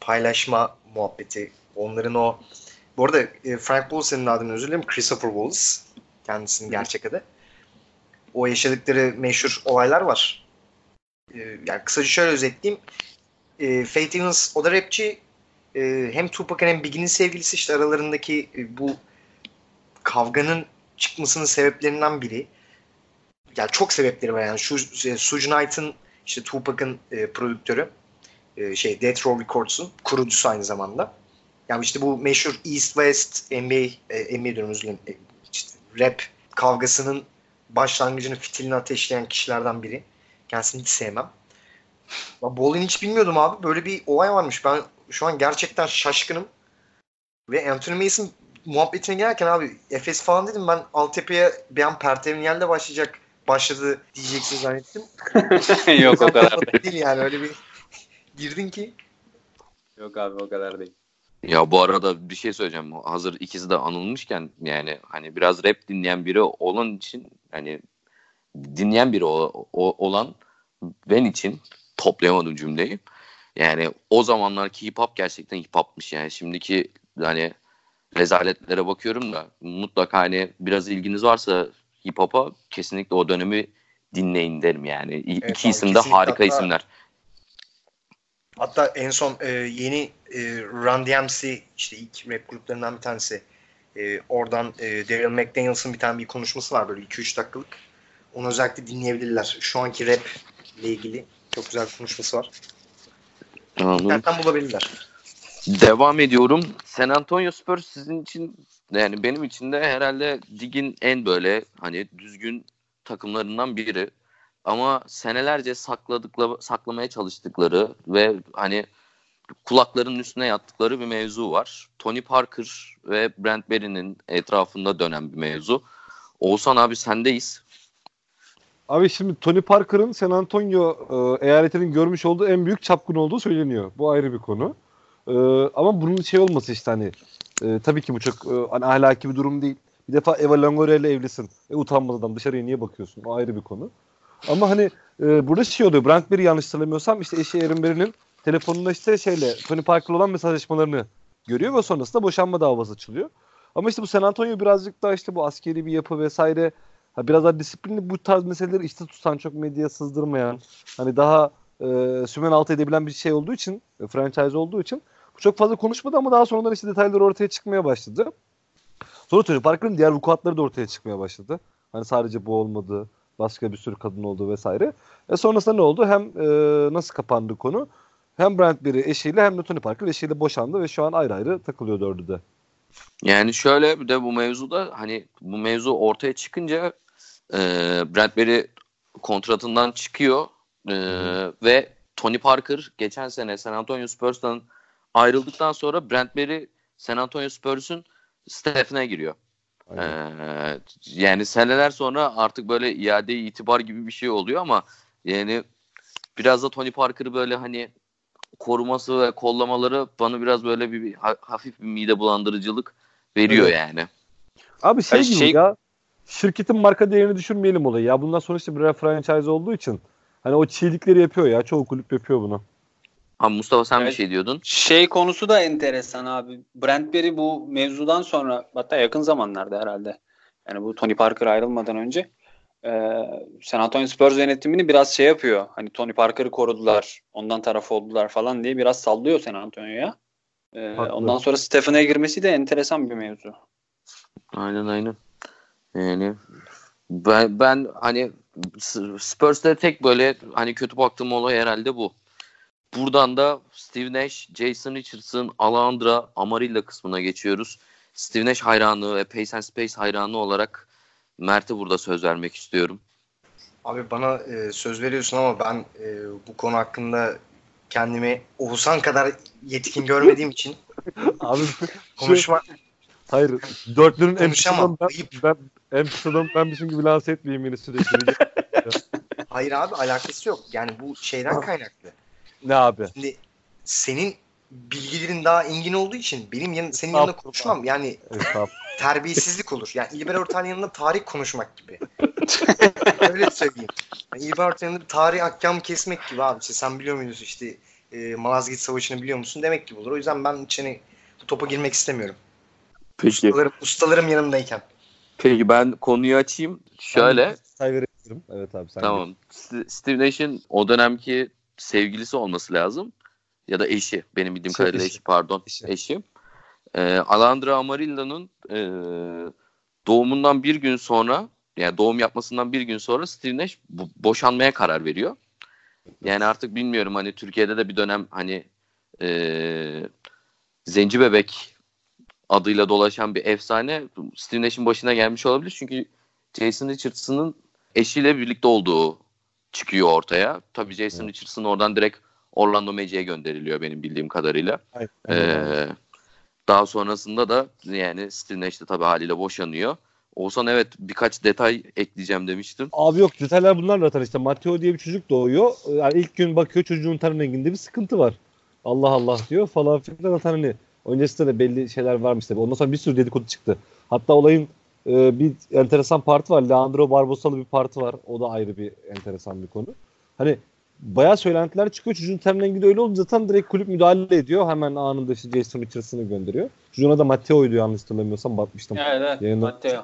Speaker 5: paylaşma muhabbeti. Onların o bu arada e, Frank Wallace'ın adını özür dilerim. Christopher Wallace. Kendisinin gerçek adı. O yaşadıkları meşhur olaylar var. E, yani kısaca şöyle özetleyeyim. E, Faith Evans o da rapçi. E, hem Tupac'ın hem Biggie'nin sevgilisi işte aralarındaki e, bu kavganın çıkmasının sebeplerinden biri. Yani çok sebepleri var yani. Şu e, Suge Knight'ın işte Tupac'ın e, prodüktörü e, şey Death Row Records'un kurucusu aynı zamanda. Yani işte bu meşhur East West NBA e, NBA diyorum özür dilerim. E, işte rap kavgasının başlangıcını fitilini ateşleyen kişilerden biri. Kendisini hiç sevmem. Bolin hiç bilmiyordum abi. Böyle bir olay varmış. Ben şu an gerçekten şaşkınım. Ve Anthony Mason muhabbetine gelirken abi Efes falan dedim ben altyapıya bir an Pertevniyel'de başlayacak başladı diyeceksin zannettim.
Speaker 4: Yok o kadar değil.
Speaker 5: değil yani öyle bir girdin ki.
Speaker 4: Yok abi o kadar değil.
Speaker 2: Ya bu arada bir şey söyleyeceğim. Hazır ikisi de anılmışken yani hani biraz rap dinleyen biri olan için hani dinleyen biri o, o- olan ben için toplayamadım cümleyi. Yani o zamanlarki hip hop gerçekten hip hop'mış yani. Şimdiki hani rezaletlere bakıyorum da mutlaka hani biraz ilginiz varsa hip hop'a kesinlikle o dönemi dinleyin derim yani. İ-
Speaker 5: Evet
Speaker 2: İki
Speaker 5: abi,
Speaker 2: isim de harika
Speaker 5: Hatta-
Speaker 2: isimler.
Speaker 5: Hatta en son e, yeni e, Run DMC işte ilk rap gruplarından bir tanesi. E, oradan e, Daryl McDaniels'ın bir tane bir konuşması var böyle 2-3 dakikalık. Onu özellikle dinleyebilirler. Şu anki rap ile ilgili çok güzel bir konuşması var.
Speaker 2: Anladım.
Speaker 5: İnternetten bulabilirler.
Speaker 2: Devam ediyorum. San Antonio Spurs sizin için yani benim için de herhalde ligin en böyle hani düzgün takımlarından biri. Ama senelerce sakladıkları, saklamaya çalıştıkları ve hani kulaklarının üstüne yattıkları bir mevzu var. Tony Parker ve Brent Berry'nin etrafında dönen bir mevzu. Oğuzhan abi sendeyiz.
Speaker 3: Abi şimdi Tony Parker'ın San Antonio e, eyaletinin görmüş olduğu en büyük çapkın olduğu söyleniyor. Bu ayrı bir konu. E, ama bunun şey olması işte hani e, tabii ki bu çok e, hani ahlaki bir durum değil. Bir defa Eva Longoria ile evlisin. E, utanmaz adam dışarıya niye bakıyorsun? O ayrı bir konu. Ama hani e, burada şey oluyor. Brent Berry yanlış hatırlamıyorsam işte eşi Erin Berry'nin telefonunda işte şeyle Tony Parker'la olan mesajlaşmalarını görüyor ve sonrasında boşanma davası açılıyor. Ama işte bu San Antonio birazcık daha işte bu askeri bir yapı vesaire Ha, biraz daha disiplinli bu tarz meseleleri işte tutan çok medyaya sızdırmayan hani daha e, sümen altı edebilen bir şey olduğu için e, franchise olduğu için bu çok fazla konuşmadı ama daha sonradan işte detayları ortaya çıkmaya başladı. Sonra Tony Parker'ın diğer vukuatları da ortaya çıkmaya başladı. Hani sadece bu olmadı. Başka bir sürü kadın oldu vesaire. E sonrasında ne oldu? Hem e, nasıl kapandı konu? Hem Brent Berry eşiyle hem de Tony Parker eşiyle boşandı ve şu an ayrı ayrı takılıyor dördü de.
Speaker 2: Yani şöyle bir de bu mevzuda hani bu mevzu ortaya çıkınca e, Bradbury kontratından çıkıyor e, ve Tony Parker geçen sene San Antonio Spurs'tan ayrıldıktan sonra Bradbury San Antonio Spurs'un staff'ine giriyor.
Speaker 3: Aynen.
Speaker 2: Ee, yani seneler sonra artık böyle iade itibar gibi bir şey oluyor ama yani biraz da Tony Parker'ı böyle hani koruması ve kollamaları bana biraz böyle bir, bir ha- hafif bir mide bulandırıcılık veriyor
Speaker 3: Evet.
Speaker 2: yani.
Speaker 3: Abi şey gibi
Speaker 4: şey-
Speaker 3: ya şirketin marka değerini düşürmeyelim olayı. Ya bundan sonra işte birer franchise olduğu için hani o çiğlikleri yapıyor ya. Çoğu kulüp yapıyor bunu.
Speaker 2: Ha Mustafa sen bir
Speaker 4: Evet.
Speaker 2: şey diyordun.
Speaker 4: Şey konusu da enteresan abi. Brent Berry bu mevzudan sonra hatta yakın zamanlarda herhalde. Yani bu Tony Parker ayrılmadan önce e, San Antonio Spurs yönetimini biraz şey yapıyor. Hani Tony Parker'ı korudular. Ondan taraf oldular falan diye biraz sallıyor San Antonio'ya. E,
Speaker 3: Haklı.
Speaker 4: ondan sonra Stephen'e girmesi de enteresan bir mevzu.
Speaker 2: Aynen aynen. Yani ben, ben hani Spurs'te tek böyle hani kötü baktığım olay herhalde bu. Buradan da Steve Nash, Jason Richardson, Alondra, Amarillo kısmına geçiyoruz. Steve Nash hayranı ve Pace and Space hayranı olarak Mert'e burada söz vermek istiyorum.
Speaker 5: Abi bana e, söz veriyorsun ama ben e, bu konu hakkında kendimi Oğuzhan kadar yetkin görmediğim için
Speaker 3: Abi
Speaker 5: konuşma
Speaker 3: hayır dörtlünün en adamı ben, ben en pis adamı benmişim gibi lanse etmeyeyim beni sürekli.
Speaker 5: hayır abi alakası yok. Yani bu şeyden kaynaklı.
Speaker 3: Ne abi?
Speaker 5: Şimdi senin bilgilerin daha engin olduğu için benim yan, senin yanında konuşmam yani terbiyesizlik olur. Yani İlber Ortaylı'nın yanında tarih konuşmak gibi. Öyle söyleyeyim. Yani İlber Ortaylı'nın tarih ahkamı kesmek gibi abi. İşte sen biliyor muydun işte e, Malazgirt Savaşı'nı biliyor musun demek gibi olur. O yüzden ben içine bu topa girmek istemiyorum.
Speaker 2: Peki.
Speaker 5: Ustalarım, ustalarım yanımdayken.
Speaker 2: Peki ben konuyu açayım. Şöyle.
Speaker 3: Verebilirim. Evet abi sen
Speaker 2: Tamam. Steve Nash'in o dönemki sevgilisi olması lazım. Ya da eşi. Benim bildiğim
Speaker 3: Eşi,
Speaker 2: kadarıyla
Speaker 3: eşi.
Speaker 2: eşi, pardon.
Speaker 3: Eşi.
Speaker 2: Eşi. Ee, Alandra Amarillo'nun e, doğumundan bir gün sonra yani doğum yapmasından bir gün sonra Steve Nash bo- boşanmaya karar veriyor. Yani artık bilmiyorum hani Türkiye'de de bir dönem hani e, Zenci Bebek adıyla dolaşan bir efsane Steve Nash'in başına gelmiş olabilir. Çünkü Jason Richardson'ın eşiyle birlikte olduğu çıkıyor ortaya. Tabii Jason
Speaker 3: Evet.
Speaker 2: Richardson oradan direkt Orlando Magic'e gönderiliyor benim bildiğim kadarıyla.
Speaker 3: Aynen.
Speaker 2: Ee, daha sonrasında da yani Steve Nash de tabii haliyle boşanıyor. Olsan evet birkaç detay ekleyeceğim demiştim.
Speaker 3: Abi yok detaylar bunlar zaten işte Matteo diye bir çocuk doğuyor. Yani ilk gün bakıyor çocuğun ten renginde bir sıkıntı var. Allah Allah diyor falan filan zaten hani öncesinde de belli şeyler varmış tabii. Ondan sonra bir sürü dedikodu çıktı. Hatta olayın e, bir enteresan partı var. Leandro Barbosa'lı bir partı var. O da ayrı bir enteresan bir konu. Hani bayağı söylentiler çıkıyor. Çocuğun ten rengi de öyle olunca zaten direkt kulüp müdahale ediyor. Hemen anında işte Jason Richardson'ı gönderiyor. Çocuğuna da Matteo'ydu yanlış hatırlamıyorsam bakmıştım.
Speaker 4: Evet evet. Matteo.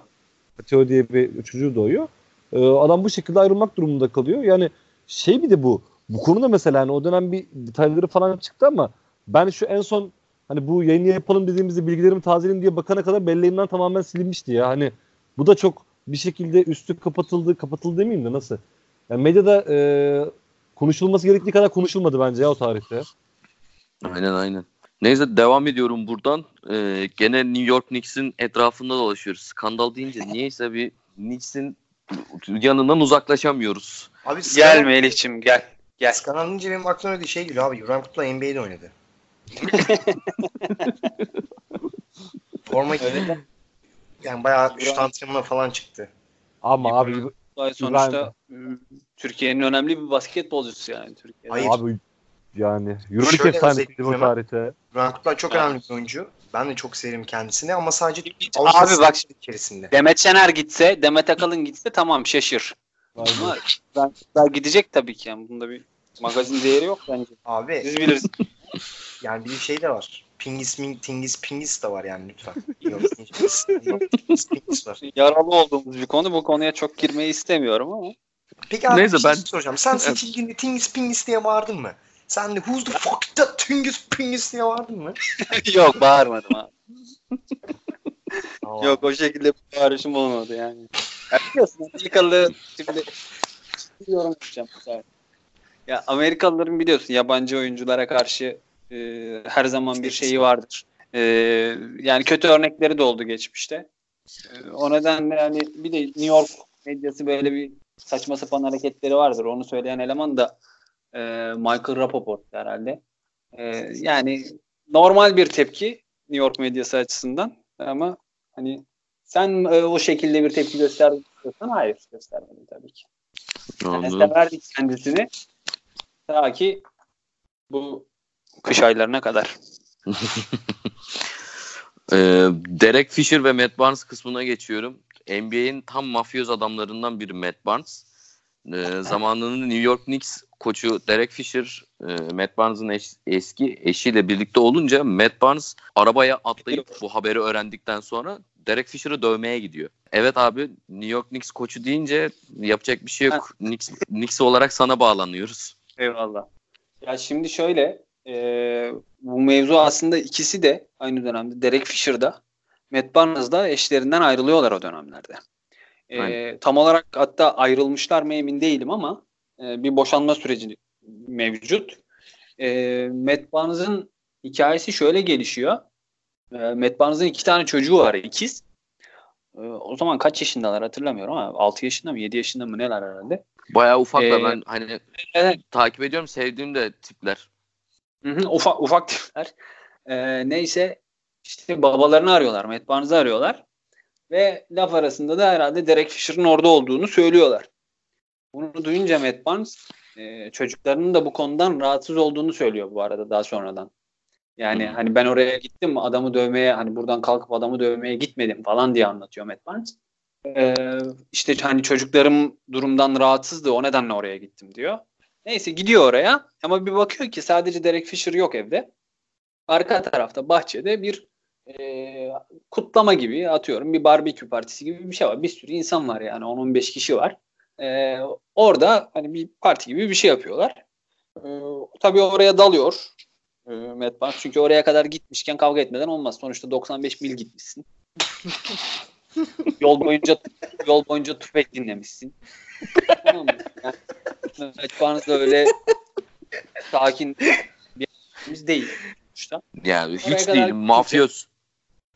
Speaker 3: Mateo diye bir çocuğu doğuyor. Ee, adam bu şekilde ayrılmak durumunda kalıyor. Yani şey bir de bu. Bu konuda mesela hani o dönem bir detayları falan çıktı ama ben şu en son hani bu yayını yapalım dediğimizde bilgilerimi tazeleyeyim diye bakana kadar belleğimden tamamen silinmişti ya. Hani bu da çok bir şekilde üstü kapatıldı, kapatıldı demeyeyim de nasıl? Yani medyada e, konuşulması gerektiği kadar konuşulmadı bence ya o tarihte.
Speaker 2: Aynen aynen. Neyse devam ediyorum buradan. Ee, gene New York Knicks'in etrafında dolaşıyoruz. Skandal deyince niyeyse bir Knicks'in yanından uzaklaşamıyoruz.
Speaker 5: Abi
Speaker 4: Gel Melih'cim gel. Gel.
Speaker 5: Skandal deyince benim aklıma öyle şey geliyor abi. Yuran Kutlu NBA'de oynadı. Forma giydi. Yani bayağı şut antrenmanına falan çıktı.
Speaker 3: Ama abi
Speaker 4: Ay sonuçta ıı, Türkiye'nin önemli bir basketbolcusu yani Türkiye'de.
Speaker 5: Hayır.
Speaker 3: abi yani Euroleague
Speaker 5: Şöyle
Speaker 3: efsanesiydi bu tarihte.
Speaker 5: Yuran Kutlu çok önemli bir oyuncu. Ben de çok severim kendisini ama sadece
Speaker 4: Abi bak şimdi
Speaker 5: içerisinde.
Speaker 4: Demet Şener gitse, Demet Akalın gitse tamam şaşır. Ama ben, ben gidecek tabii ki yani. Bunda bir magazin değeri yok bence.
Speaker 5: Abi
Speaker 4: Siz bilirsiniz.
Speaker 5: Yani bir şey de var. Pingis, ming, tingis, pingis de var yani lütfen. Pingis, pingis, pingis var.
Speaker 4: Yaralı olduğumuz bir konu. Bu konuya çok girmeyi istemiyorum ama.
Speaker 5: Peki abi
Speaker 2: Neyse,
Speaker 5: bir şey
Speaker 2: ben-
Speaker 5: soracağım. Sen seçildiğinde tingis pingis diye bağırdın mı? Sen de who's the fuck that tingis pingis diye bağırdın mı?
Speaker 4: Yok bağırmadım abi. Yok o şekilde bir bağırışım olmadı yani. Ya biliyorsun Amerikalı şimdi yorum yapacağım bu sefer. Ya Amerikalıların biliyorsun yabancı oyunculara karşı e, her zaman bir şeyi vardır. E, yani kötü örnekleri de oldu geçmişte. E, o nedenle yani bir de New York medyası böyle bir saçma sapan hareketleri vardır. Onu söyleyen eleman da e, Michael Rapaport herhalde. E, yani normal bir tepki New York medyası açısından ama hani sen e, o şekilde bir tepki gösterdin hayır göstermedim tabii ki. Yani severdik kendisini ta ki bu kış aylarına kadar.
Speaker 2: Ee, Derek Fisher ve Matt Barnes kısmına geçiyorum. NBA'in tam mafyoz adamlarından biri Matt Barnes. Ee, zamanının New York Knicks koçu Derek Fisher, e, Matt Barnes'ın eş- eski eşiyle birlikte olunca Matt Barnes arabaya atlayıp bu haberi öğrendikten sonra Derek Fisher'ı dövmeye gidiyor. Evet abi New York Knicks koçu deyince yapacak bir şey yok. Knicks, Knicks olarak sana bağlanıyoruz.
Speaker 4: Eyvallah. Ya şimdi şöyle e, bu mevzu aslında ikisi de aynı dönemde Derek Fisher'da Matt Barnes da eşlerinden ayrılıyorlar o dönemlerde. E,
Speaker 2: Aynen.
Speaker 4: tam olarak hatta ayrılmışlar mı emin değilim ama e, bir boşanma süreci mevcut. E, Matt Barnes'ın hikayesi şöyle gelişiyor. E, Matt Barnes'ın iki tane çocuğu var ikiz. E, o zaman kaç yaşındalar hatırlamıyorum ama 6 yaşında mı 7 yaşında mı neler herhalde.
Speaker 2: Bayağı ufaklar
Speaker 4: Ee,
Speaker 2: ben hani
Speaker 4: Evet.
Speaker 2: takip ediyorum sevdiğim de tipler.
Speaker 4: Hı hı, ufak ufak tipler. Ee, neyse işte babalarını arıyorlar. Matt Barnes'ı arıyorlar. Ve laf arasında da herhalde Derek Fisher'ın orada olduğunu söylüyorlar. Bunu duyunca Matt Barnes e, çocuklarının da bu konudan rahatsız olduğunu söylüyor bu arada daha sonradan. Yani hani ben oraya gittim adamı dövmeye hani buradan kalkıp adamı dövmeye gitmedim falan diye anlatıyor Matt Barnes. Ee, işte hani çocuklarım durumdan rahatsızdı o nedenle oraya gittim diyor. Neyse gidiyor oraya ama bir bakıyor ki sadece Derek Fisher yok evde. Arka tarafta bahçede bir e, kutlama gibi atıyorum bir barbekü partisi gibi bir şey var. Bir sürü insan var yani 10-15 kişi var. E, orada hani bir parti gibi bir şey yapıyorlar. E, tabii oraya dalıyor e, Matt Barnes. Çünkü oraya kadar gitmişken kavga etmeden olmaz. Sonuçta 95 mil gitmişsin. yol boyunca yol boyunca tüfek dinlemişsin. tamam mı? Yani, Matt Barnes da öyle sakin bir değil. Sonuçta.
Speaker 2: Yani
Speaker 4: Oraya
Speaker 2: hiç değil mafyoz.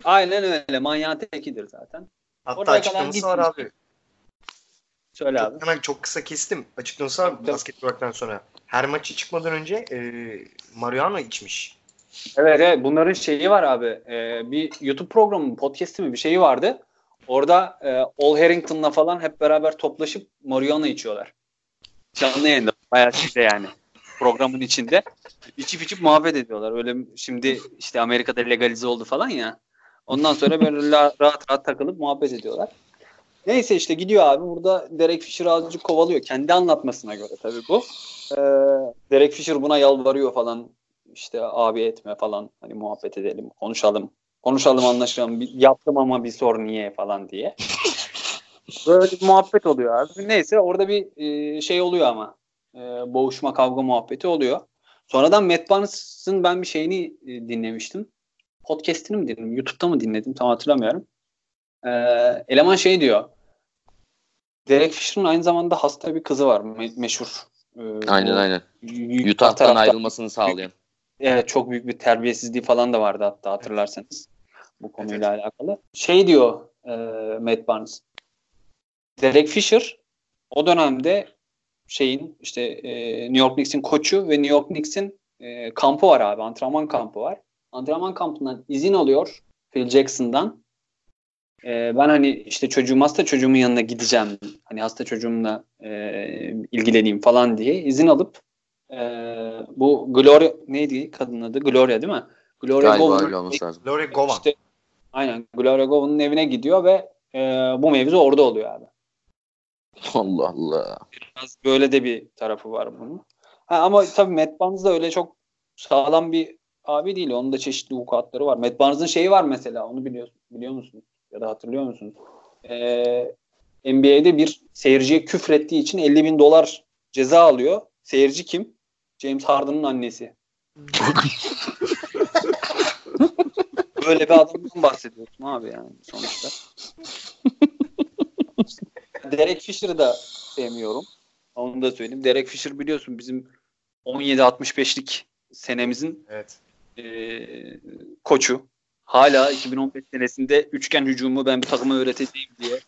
Speaker 4: Aynen öyle. Manyağın tekidir zaten.
Speaker 5: Hatta
Speaker 4: Oraya
Speaker 5: açıklaması var abi.
Speaker 4: Söyle abi.
Speaker 5: Hemen çok kısa kestim. Açıklanırsa
Speaker 4: Tabii.
Speaker 5: basketboldan sonra. Her maçı çıkmadan önce e, marihuana içmiş.
Speaker 4: Evet, evet bunların şeyi var abi. Ee, bir YouTube programı, podcast'i mi bir şeyi vardı. Orada e, Ol Harrington'la falan hep beraber toplaşıp marijuana içiyorlar. Canlı yayında. Bayağı şeyde yani. Programın içinde. İçip içip muhabbet ediyorlar. Öyle şimdi işte Amerika'da legalize oldu falan ya. Ondan sonra böyle rahat rahat takılıp muhabbet ediyorlar. Neyse işte gidiyor abi. Burada Derek Fisher azıcık kovalıyor. Kendi anlatmasına göre tabii bu. Ee, Derek Fisher buna yalvarıyor falan. İşte abi etme falan. Hani muhabbet edelim konuşalım. Konuşalım anlaşalım. Yaptım ama bir sor niye falan diye. Böyle bir muhabbet oluyor abi. Neyse orada bir e, şey oluyor ama. E, boğuşma kavga muhabbeti oluyor. Sonradan Matt Barnes'ın ben bir şeyini e, dinlemiştim. Podcast'ini mi dinledim? YouTube'da mı dinledim? Tam hatırlamıyorum e, eleman şey diyor Derek Fisher'ın aynı zamanda hasta bir kızı var me- meşhur E,
Speaker 2: Aynen
Speaker 4: bu-
Speaker 2: aynen. Utah'tan
Speaker 4: tarafta-
Speaker 2: ayrılmasını sağlayan.
Speaker 4: Evet çok büyük bir terbiyesizliği falan da vardı hatta hatırlarsanız bu konuyla alakalı. Şey diyor e, Matt Barnes. Derek Fisher o dönemde şeyin işte e, New York Knicks'in koçu ve New York Knicks'in e, kampı var abi. Antrenman kampı var. Antrenman kampından izin alıyor Phil Jackson'dan. E, ben hani işte çocuğum hasta çocuğumun yanına gideceğim. Hani hasta çocuğumla e, ilgileneyim falan diye izin alıp e, bu Gloria neydi kadının adı? Gloria değil mi? Gloria
Speaker 2: Galiba
Speaker 4: Gowan'ın-
Speaker 2: öyle olması lazım.
Speaker 5: Lore Govan.
Speaker 4: işte, aynen Gloria Gowan'ın evine gidiyor ve e, bu mevzu orada oluyor abi.
Speaker 2: Allah Allah.
Speaker 4: Biraz böyle de bir tarafı var bunun. Ha, ama tabii Matt Barnes da öyle çok sağlam bir abi değil. Onun da çeşitli vukuatları var. Matt Barnes'ın şeyi var mesela. Onu biliyor, biliyor musunuz? Ya da hatırlıyor musunuz? Ee, NBA'de bir seyirciye küfrettiği için 50 bin dolar ceza alıyor. Seyirci kim? James Harden'ın annesi. Böyle bir adamdan bahsediyorsun abi yani sonuçta. Derek Fisher'ı da sevmiyorum. Onu da söyleyeyim. Derek Fisher biliyorsun bizim 17-65'lik senemizin
Speaker 5: Evet.
Speaker 4: e, koçu. Hala 2015 senesinde üçgen hücumu ben bir takıma öğreteceğim diye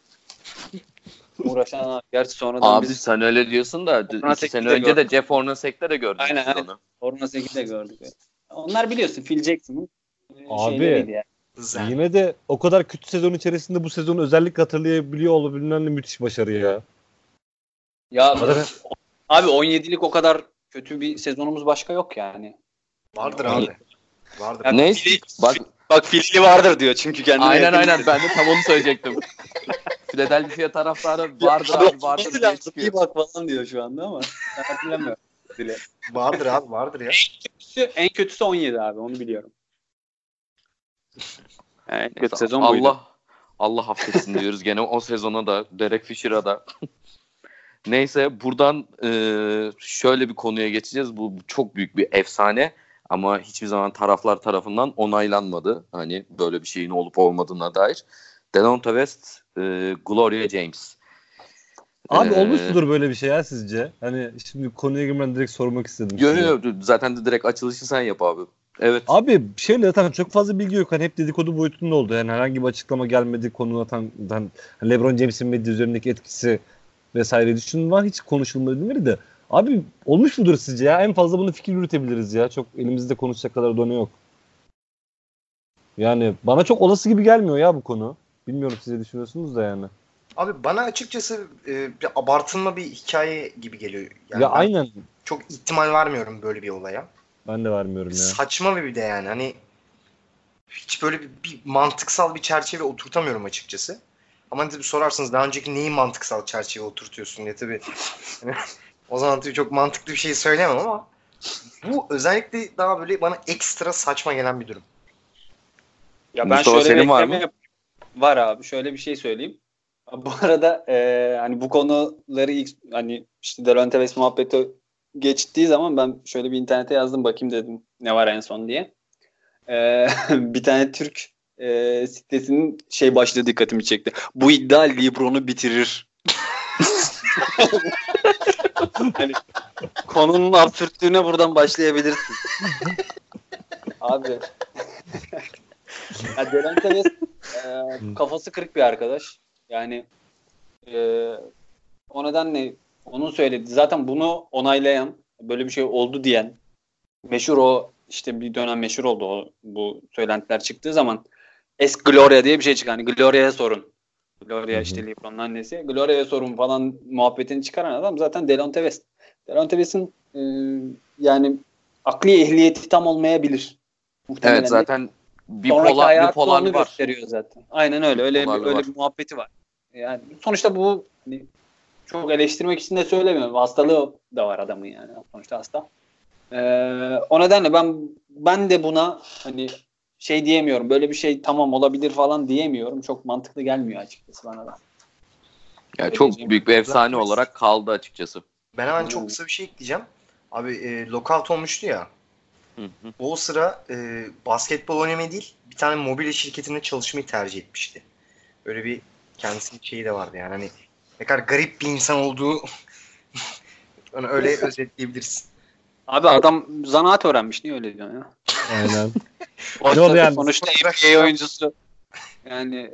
Speaker 4: uğraşan abi. Gerçi sonradan
Speaker 2: Abi
Speaker 4: biz
Speaker 2: sen öyle diyorsun da iki sene
Speaker 4: de
Speaker 2: önce de
Speaker 4: gördük.
Speaker 2: Jeff Hornacek'te de gördük
Speaker 4: Aynen, aynen.
Speaker 2: onu.
Speaker 4: Orna 8'de gördük. Onlar biliyorsun Phil Jackson'ın e,
Speaker 3: Abi.
Speaker 4: yani.
Speaker 5: Zen.
Speaker 3: Yine de o kadar kötü sezon içerisinde bu sezonu özellikle hatırlayabiliyor olabilmen de müthiş başarı ya.
Speaker 4: Ya
Speaker 3: Zaten-
Speaker 4: abi 17'lik o kadar kötü bir sezonumuz başka yok yani.
Speaker 5: Vardır
Speaker 4: Yani-
Speaker 5: abi. Vardır.
Speaker 4: Ya
Speaker 2: Neyse bak
Speaker 4: Bak Philly vardır diyor çünkü kendine
Speaker 2: aynen
Speaker 4: yakın
Speaker 2: aynen ben de tam onu söyleyecektim. Philadelphia taraftarı vardır
Speaker 4: Abi
Speaker 2: abi vardır diye çıkıyor.
Speaker 4: İyi bak falan diyor şu anda ama ben hatırlamıyorum. Bile.
Speaker 5: Vardır abi vardır ya.
Speaker 4: Kötüsü- En kötüsü 17 abi onu biliyorum. Yani en kötü sezon buydu.
Speaker 2: Allah Allah affetsin diyoruz gene o sezona da Derek Fisher'a da. Neyse buradan e, şöyle bir konuya geçeceğiz. Bu çok büyük bir efsane ama hiçbir zaman taraflar tarafından onaylanmadı. Hani böyle bir şeyin olup olmadığına dair. Delonte West, e, Gloria James.
Speaker 3: Abi
Speaker 2: Ee,
Speaker 3: olmuş mudur böyle bir şey ya sizce? Hani şimdi konuya girmeden direkt sormak istedim.
Speaker 2: Yo,
Speaker 3: size.
Speaker 2: yo, zaten de direkt açılışı sen yap abi. Evet.
Speaker 3: Abi şöyle zaten çok fazla bilgi yok. Hani hep dedikodu boyutunda oldu. Yani herhangi bir açıklama gelmedi konuna tam tam- hani LeBron James'in medya üzerindeki etkisi vesaire düşünün var. Hiç konuşulmadı değil de. Abi olmuş mudur sizce ya? En fazla bunu fikir yürütebiliriz ya. Çok elimizde konuşacak kadar donu yok. Yani bana çok olası gibi gelmiyor ya bu konu. Bilmiyorum siz ne düşünüyorsunuz da yani.
Speaker 5: Abi bana açıkçası e, bir abartılma bir hikaye gibi geliyor. Yani
Speaker 3: ya aynen.
Speaker 5: Çok ihtimal vermiyorum böyle bir olaya.
Speaker 3: Ben de vermiyorum ya.
Speaker 5: Saçma bir de yani hani hiç böyle bir, bir mantıksal bir çerçeve oturtamıyorum açıkçası. Ama tabii sorarsınız daha önceki neyi mantıksal çerçeve oturtuyorsun diye tabii. O zaman tabii çok mantıklı bir şey söyleyemem ama bu özellikle daha böyle bana ekstra saçma gelen bir durum.
Speaker 4: Ya ben
Speaker 2: Mustafa,
Speaker 4: şöyle bir
Speaker 2: senin var mı?
Speaker 4: yap- Var abi. Şöyle bir şey söyleyeyim. Bu arada e, hani bu konuları ilk hani işte Delonte West muhabbeti geçtiği zaman ben şöyle bir internete yazdım bakayım dedim ne var en son diye. E, bir tane Türk e, sitesinin şey başlığı dikkatimi çekti. Bu iddia Lebron'u bitirir. hani konunun absürtlüğüne buradan başlayabilirsin. Abi. ya Delonte West e, kafası kırık bir arkadaş. Yani e, O nedenle onun söyledi. Zaten bunu onaylayan, böyle bir şey oldu diyen meşhur o işte bir dönem meşhur oldu o bu söylentiler çıktığı zaman Es Gloria diye bir şey çıkan. Hani Gloria'ya sorun. Gloria
Speaker 3: Hı hı.
Speaker 4: işte LeBron'un annesi. Gloria'ya sorun falan muhabbetini çıkaran adam zaten Delonte West. Delonte West'in e, yani akli ehliyeti tam olmayabilir. Muhtemelen
Speaker 2: Evet zaten bipolar, bipolar var.
Speaker 4: gösteriyor zaten. Aynen öyle. Öyle bir, öyle
Speaker 2: var.
Speaker 4: bir muhabbeti var. Yani sonuçta bu hani, çok eleştirmek için de söylemiyorum. Hastalığı da var adamın yani. Sonuçta hasta. Ee, o nedenle ben ben de buna hani şey diyemiyorum. Böyle bir şey tamam olabilir falan diyemiyorum. Çok mantıklı gelmiyor açıkçası bana da.
Speaker 2: Çok
Speaker 4: Öyle
Speaker 2: büyük bir efsane
Speaker 5: Zaten-
Speaker 2: olarak kaldı açıkçası.
Speaker 5: Ben hemen
Speaker 4: Hmm.
Speaker 5: çok kısa bir şey ekleyeceğim. Abi e, lockout olmuştu ya.
Speaker 2: Hı hı.
Speaker 5: O sıra e, basketbol oynamayı değil bir tane mobilya şirketinde çalışmayı tercih etmişti. Böyle bir kendisinin şeyi de vardı yani hani ne kadar garip bir insan olduğu hani öyle özetleyebiliriz.
Speaker 4: Abi adam zanaat öğrenmiş. Niye öyle diyorsun ya?
Speaker 3: Aynen.
Speaker 4: Tabii
Speaker 3: yani?
Speaker 4: Sonuçta NBA oyuncusu. Yani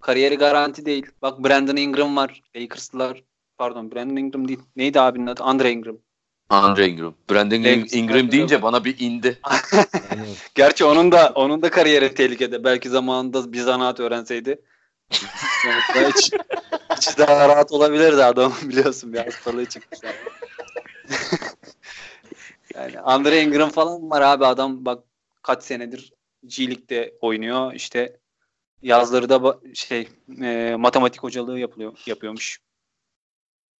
Speaker 4: kariyeri garanti değil. Bak Brandon Ingram var. Lakers'lılar. Pardon Brandon Ingram değil. Neydi abinin adı? Andre Ingram.
Speaker 2: Andre Ingram. Brandon
Speaker 4: Lakers
Speaker 2: Ingram deyince
Speaker 4: var.
Speaker 2: bana bir indi.
Speaker 4: Gerçi onun da onun da kariyeri tehlikede. Belki zamanında bir zanaat öğrenseydi. hiç, hiç daha rahat olabilirdi adam biliyorsun bir hastalığı çıkmış. yani. yani Andre Ingram falan var abi adam bak kaç senedir G League'de oynuyor. İşte yazları da şey e, matematik hocalığı yapılıyor yapıyormuş.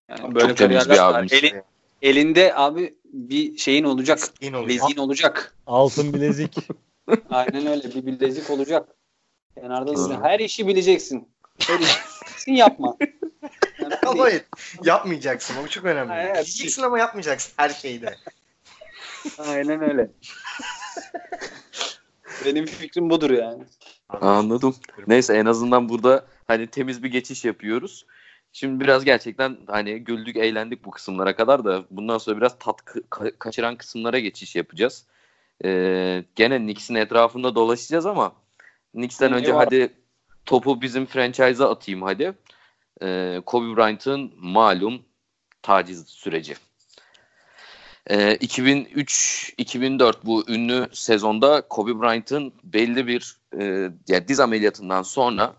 Speaker 4: Yani böyle
Speaker 2: Çok temiz
Speaker 4: kariyerler
Speaker 2: bir abimiz.
Speaker 4: Eli- elinde abi bir şeyin olacak.
Speaker 5: Yine oluyor.
Speaker 4: Bileziğin olacak.
Speaker 3: Altın bilezik.
Speaker 4: Aynen öyle bir bilezik olacak. Kenarda duracak. Her işi bileceksin. Her işi yapma. Yani
Speaker 5: Ama hayır, yapmayacaksın. O çok önemli.
Speaker 4: Evet.
Speaker 5: Bileceksin ama yapmayacaksın her şeyde.
Speaker 4: Aynen öyle. Benim fikrim budur yani.
Speaker 2: Anladım. Neyse en azından burada hani temiz bir geçiş yapıyoruz. Şimdi biraz gerçekten hani güldük eğlendik bu kısımlara kadar da bundan sonra biraz tat ka- kaçıran kısımlara geçiş yapacağız. Ee, gene Knicks'in etrafında dolaşacağız ama Knicks'ten önce
Speaker 4: eyvallah.
Speaker 2: hadi topu bizim franchise'a atayım hadi. Ee, Kobe Bryant'ın malum taciz süreci. Ee, 2003-2004 bu ünlü sezonda Kobe Bryant'ın belli bir e, ya diz ameliyatından sonra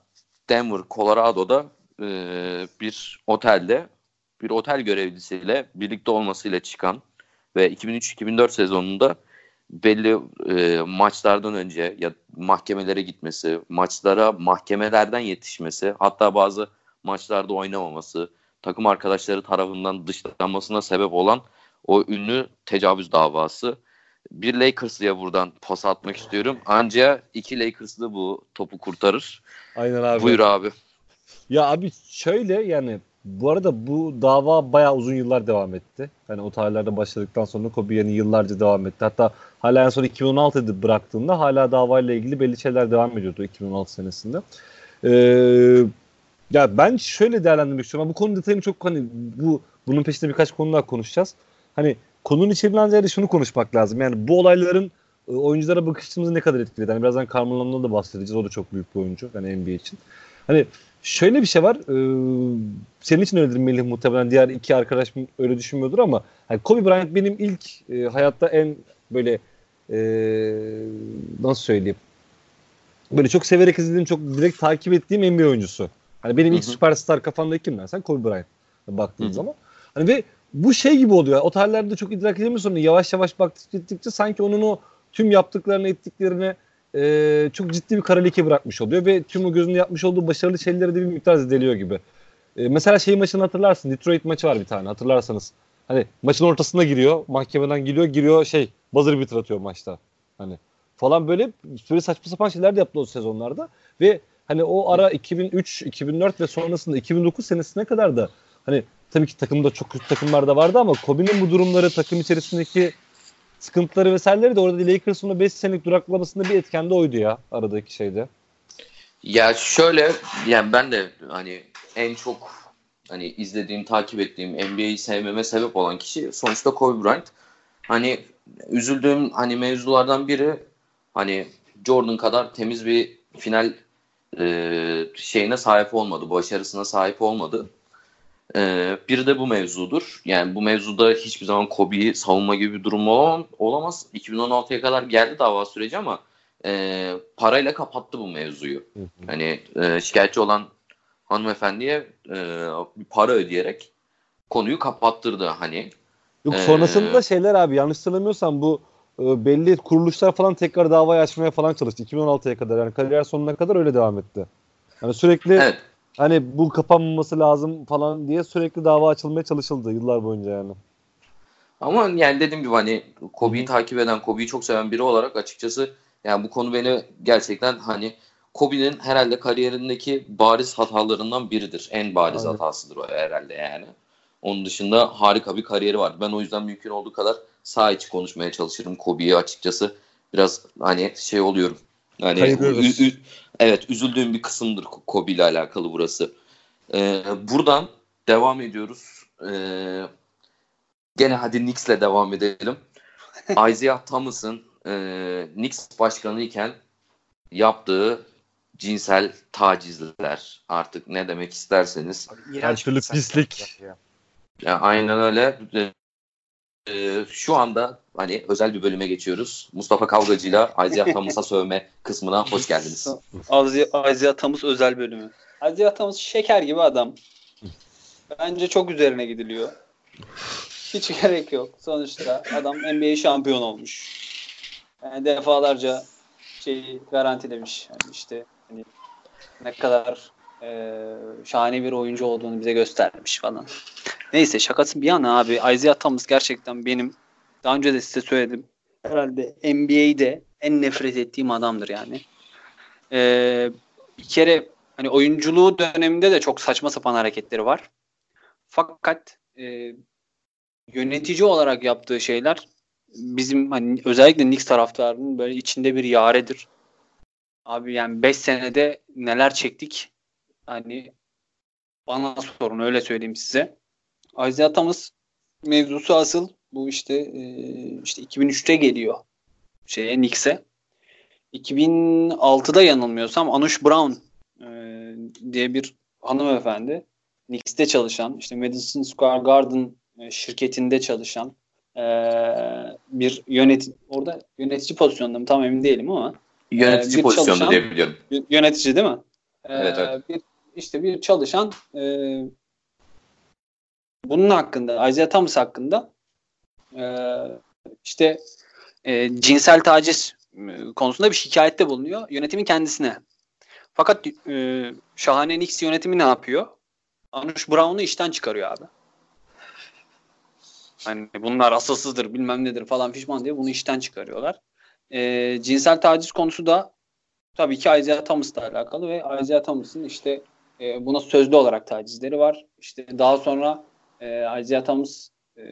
Speaker 2: Denver, Colorado'da e, bir otelde bir otel görevlisiyle birlikte olmasıyla çıkan ve 2003-2004 sezonunda belli e, maçlardan önce ya mahkemelere gitmesi, maçlara mahkemelerden yetişmesi, hatta bazı maçlarda oynamaması, takım arkadaşları tarafından dışlanmasına sebep olan o ünlü tecavüz davası. Bir Lakers'lıya buradan pas atmak istiyorum. Ancak iki Lakers'lı bu topu kurtarır.
Speaker 3: Aynen abi.
Speaker 2: Buyur abi.
Speaker 3: Ya abi şöyle yani bu arada bu dava bayağı uzun yıllar devam etti. Hani o tarihlerde başladıktan sonra Kobe yani yıllarca devam etti. Hatta hala en son 2016'da bıraktığında hala davayla ilgili belli şeyler devam ediyordu 2016 senesinde. Ee, ya ben şöyle değerlendirmek istiyorum. Bu konu detayını çok hani bu bunun peşinde birkaç konu daha konuşacağız. Hani konunun içeriğinden ziyade şunu konuşmak lazım. Yani bu olayların e, oyunculara bakışımızı ne kadar etkiledi? Hani birazdan Carmelo'ndan da bahsedeceğiz. O da çok büyük bir oyuncu. Yani NBA için. Hani şöyle bir şey var. E, senin için öyledir Melih muhtemelen. Diğer iki arkadaş öyle düşünmüyordur ama hani Kobe Bryant benim ilk e, hayatta en böyle e, nasıl söyleyeyim böyle çok severek izlediğim, çok direkt takip ettiğim NBA oyuncusu. Hani benim ilk
Speaker 2: Hı hı.
Speaker 3: süperstar kafamda kim dersen Kobe Bryant baktığın zaman. Hani ve bu şey gibi oluyor. O tarihlerde çok idrak edemiyorsun. sonra yavaş yavaş baktıkça gittikçe sanki onun o tüm yaptıklarını ettiklerini e, çok ciddi bir kara leke bırakmış oluyor ve tüm o gözünde yapmış olduğu başarılı şeyleri de bir miktar zedeliyor gibi. E, mesela şey maçını hatırlarsın. Detroit maçı var bir tane hatırlarsanız. Hani maçın ortasına giriyor. Mahkemeden geliyor. Giriyor şey buzzer beater atıyor maçta. Hani falan böyle böyle saçma sapan şeyler de yaptı o sezonlarda. Ve hani o ara 2003, 2004 ve sonrasında 2009 senesine kadar da hani tabii ki takımda çok kötü takımlar da vardı ama Kobe'nin bu durumları takım içerisindeki sıkıntıları vesaireleri de orada Lakers'ın o 5 senelik duraklamasında bir etken de oydu ya aradaki şeyde.
Speaker 2: Ya şöyle yani ben de hani en çok hani izlediğim, takip ettiğim NBA'yi sevmeme sebep olan kişi sonuçta Kobe Bryant. Hani üzüldüğüm hani mevzulardan biri hani Jordan kadar temiz bir final e, şeyine sahip olmadı, başarısına sahip olmadı. Ee, biri de bu mevzudur. Yani bu mevzuda hiçbir zaman Kobe'yi savunma gibi bir durum olam- olamaz. 2016'ya kadar geldi dava süreci ama e, parayla kapattı bu mevzuyu. Hani e, şikayetçi olan hanımefendiye e, bir para ödeyerek konuyu kapattırdı hani.
Speaker 3: Yok
Speaker 2: Ee,
Speaker 3: sonrasında şeyler abi yanlış hatırlamıyorsam bu e, belli kuruluşlar falan tekrar davayı açmaya falan çalıştı 2016'ya kadar yani kariyer sonuna kadar öyle devam etti. Yani sürekli
Speaker 2: Evet.
Speaker 3: Hani bu kapanmaması lazım falan diye sürekli dava açılmaya çalışıldı yıllar boyunca yani.
Speaker 2: Ama yani dediğim gibi hani Kobe'yi takip eden, Kobe'yi çok seven biri olarak açıkçası yani bu konu beni gerçekten hani Kobe'nin herhalde kariyerindeki bariz hatalarından biridir. En bariz
Speaker 3: Aynen.
Speaker 2: hatasıdır o herhalde yani. Onun dışında harika bir kariyeri vardı. Ben o yüzden mümkün olduğu kadar sağ içi konuşmaya çalışırım Kobe'yi açıkçası. Biraz hani şey oluyorum. Hani ü- ü- evet üzüldüğüm bir kısımdır Kobe ile alakalı burası. Ee, buradan devam ediyoruz. Ee, gene hadi Knicks'le devam edelim. Isaiah Thomas'ın e, Knicks başkanı iken yaptığı cinsel tacizler artık ne demek isterseniz.
Speaker 3: Her türlü pislik.
Speaker 5: ya.
Speaker 2: Ya aynen öyle. E, şu anda hani özel bir bölüme geçiyoruz. Mustafa Kavgacı'yla Isaiah Thomas'a sövme kısmına hoş geldiniz.
Speaker 4: Isaiah Thomas özel bölümü. Isaiah Thomas şeker gibi adam. Bence çok üzerine gidiliyor. Hiç gerek yok. Sonuçta adam NBA şampiyon olmuş. Yani defalarca şeyi garantilemiş. Yani işte hani ne kadar e, şahane bir oyuncu olduğunu bize göstermiş falan. Neyse şakası bir yana abi Isaiah Thomas gerçekten benim daha önce de size söyledim. Herhalde NBA'de en nefret ettiğim adamdır yani. Ee, bir kere hani oyunculuğu döneminde de çok saçma sapan hareketleri var. Fakat e, yönetici olarak yaptığı şeyler bizim hani özellikle Knicks taraftarının böyle içinde bir yaredir. Abi yani 5 senede neler çektik hani bana sorun öyle söyleyeyim size. Isaiah Thomas mevzusu asıl bu işte e, işte 2003'te geliyor şeye Knicks'e. 2006'da yanılmıyorsam Anush Brown e, diye bir hanımefendi Knicks'te çalışan işte Madison Square Garden e, şirketinde çalışan bir yönetim orada yönetici pozisyonunda mı tam emin değilim ama
Speaker 2: Yönetici pozisyonda diye biliyorum.
Speaker 4: yönetici değil mi?
Speaker 2: Evet, evet.
Speaker 4: Bir, işte bir çalışan e, bunun hakkında Isaiah Thomas hakkında e, işte e, cinsel taciz konusunda bir şikayette bulunuyor yönetimin kendisine. Fakat e, şahane Knicks yönetimi ne yapıyor? Anush Brown'u işten çıkarıyor abi. Hani bunlar asılsızdır bilmem nedir falan fişman diye bunu işten çıkarıyorlar. E, cinsel taciz konusu da tabii ki Isaiah Thomas'la alakalı ve Isaiah Thomas'ın işte e, buna sözlü olarak tacizleri var. İşte daha sonra e, Isaiah Thomas e,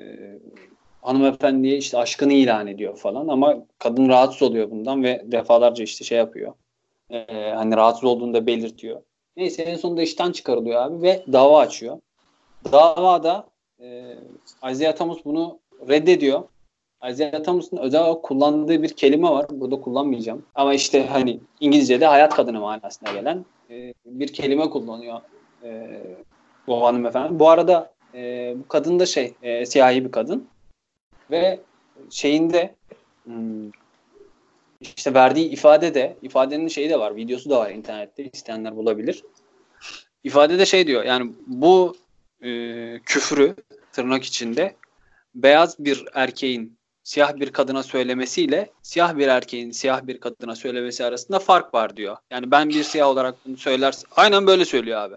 Speaker 4: hanımefendiye işte aşkını ilan ediyor falan ama kadın rahatsız oluyor bundan ve defalarca işte şey yapıyor. E, hani rahatsız olduğunu da belirtiyor. Neyse en sonunda işten çıkarılıyor abi ve dava açıyor. Davada e, Isaiah Thomas bunu reddediyor. Isaiah Thomas'ın özel kullandığı bir kelime var. Burada kullanmayacağım. Ama işte hani İngilizce'de hayat kadını manasına gelen e, bir kelime kullanıyor e, bu hanımefendi. Bu arada e, bu kadın da şey e, siyahi bir kadın ve şeyinde hmm, işte verdiği ifade de ifadenin şeyi de var videosu da var internette isteyenler bulabilir. İfadede şey diyor yani bu e, küfrü tırnak içinde beyaz bir erkeğin siyah bir kadına söylemesiyle siyah bir erkeğin siyah bir kadına söylemesi arasında fark var diyor. Yani ben bir siyah olarak bunu söylersem aynen böyle söylüyor abi.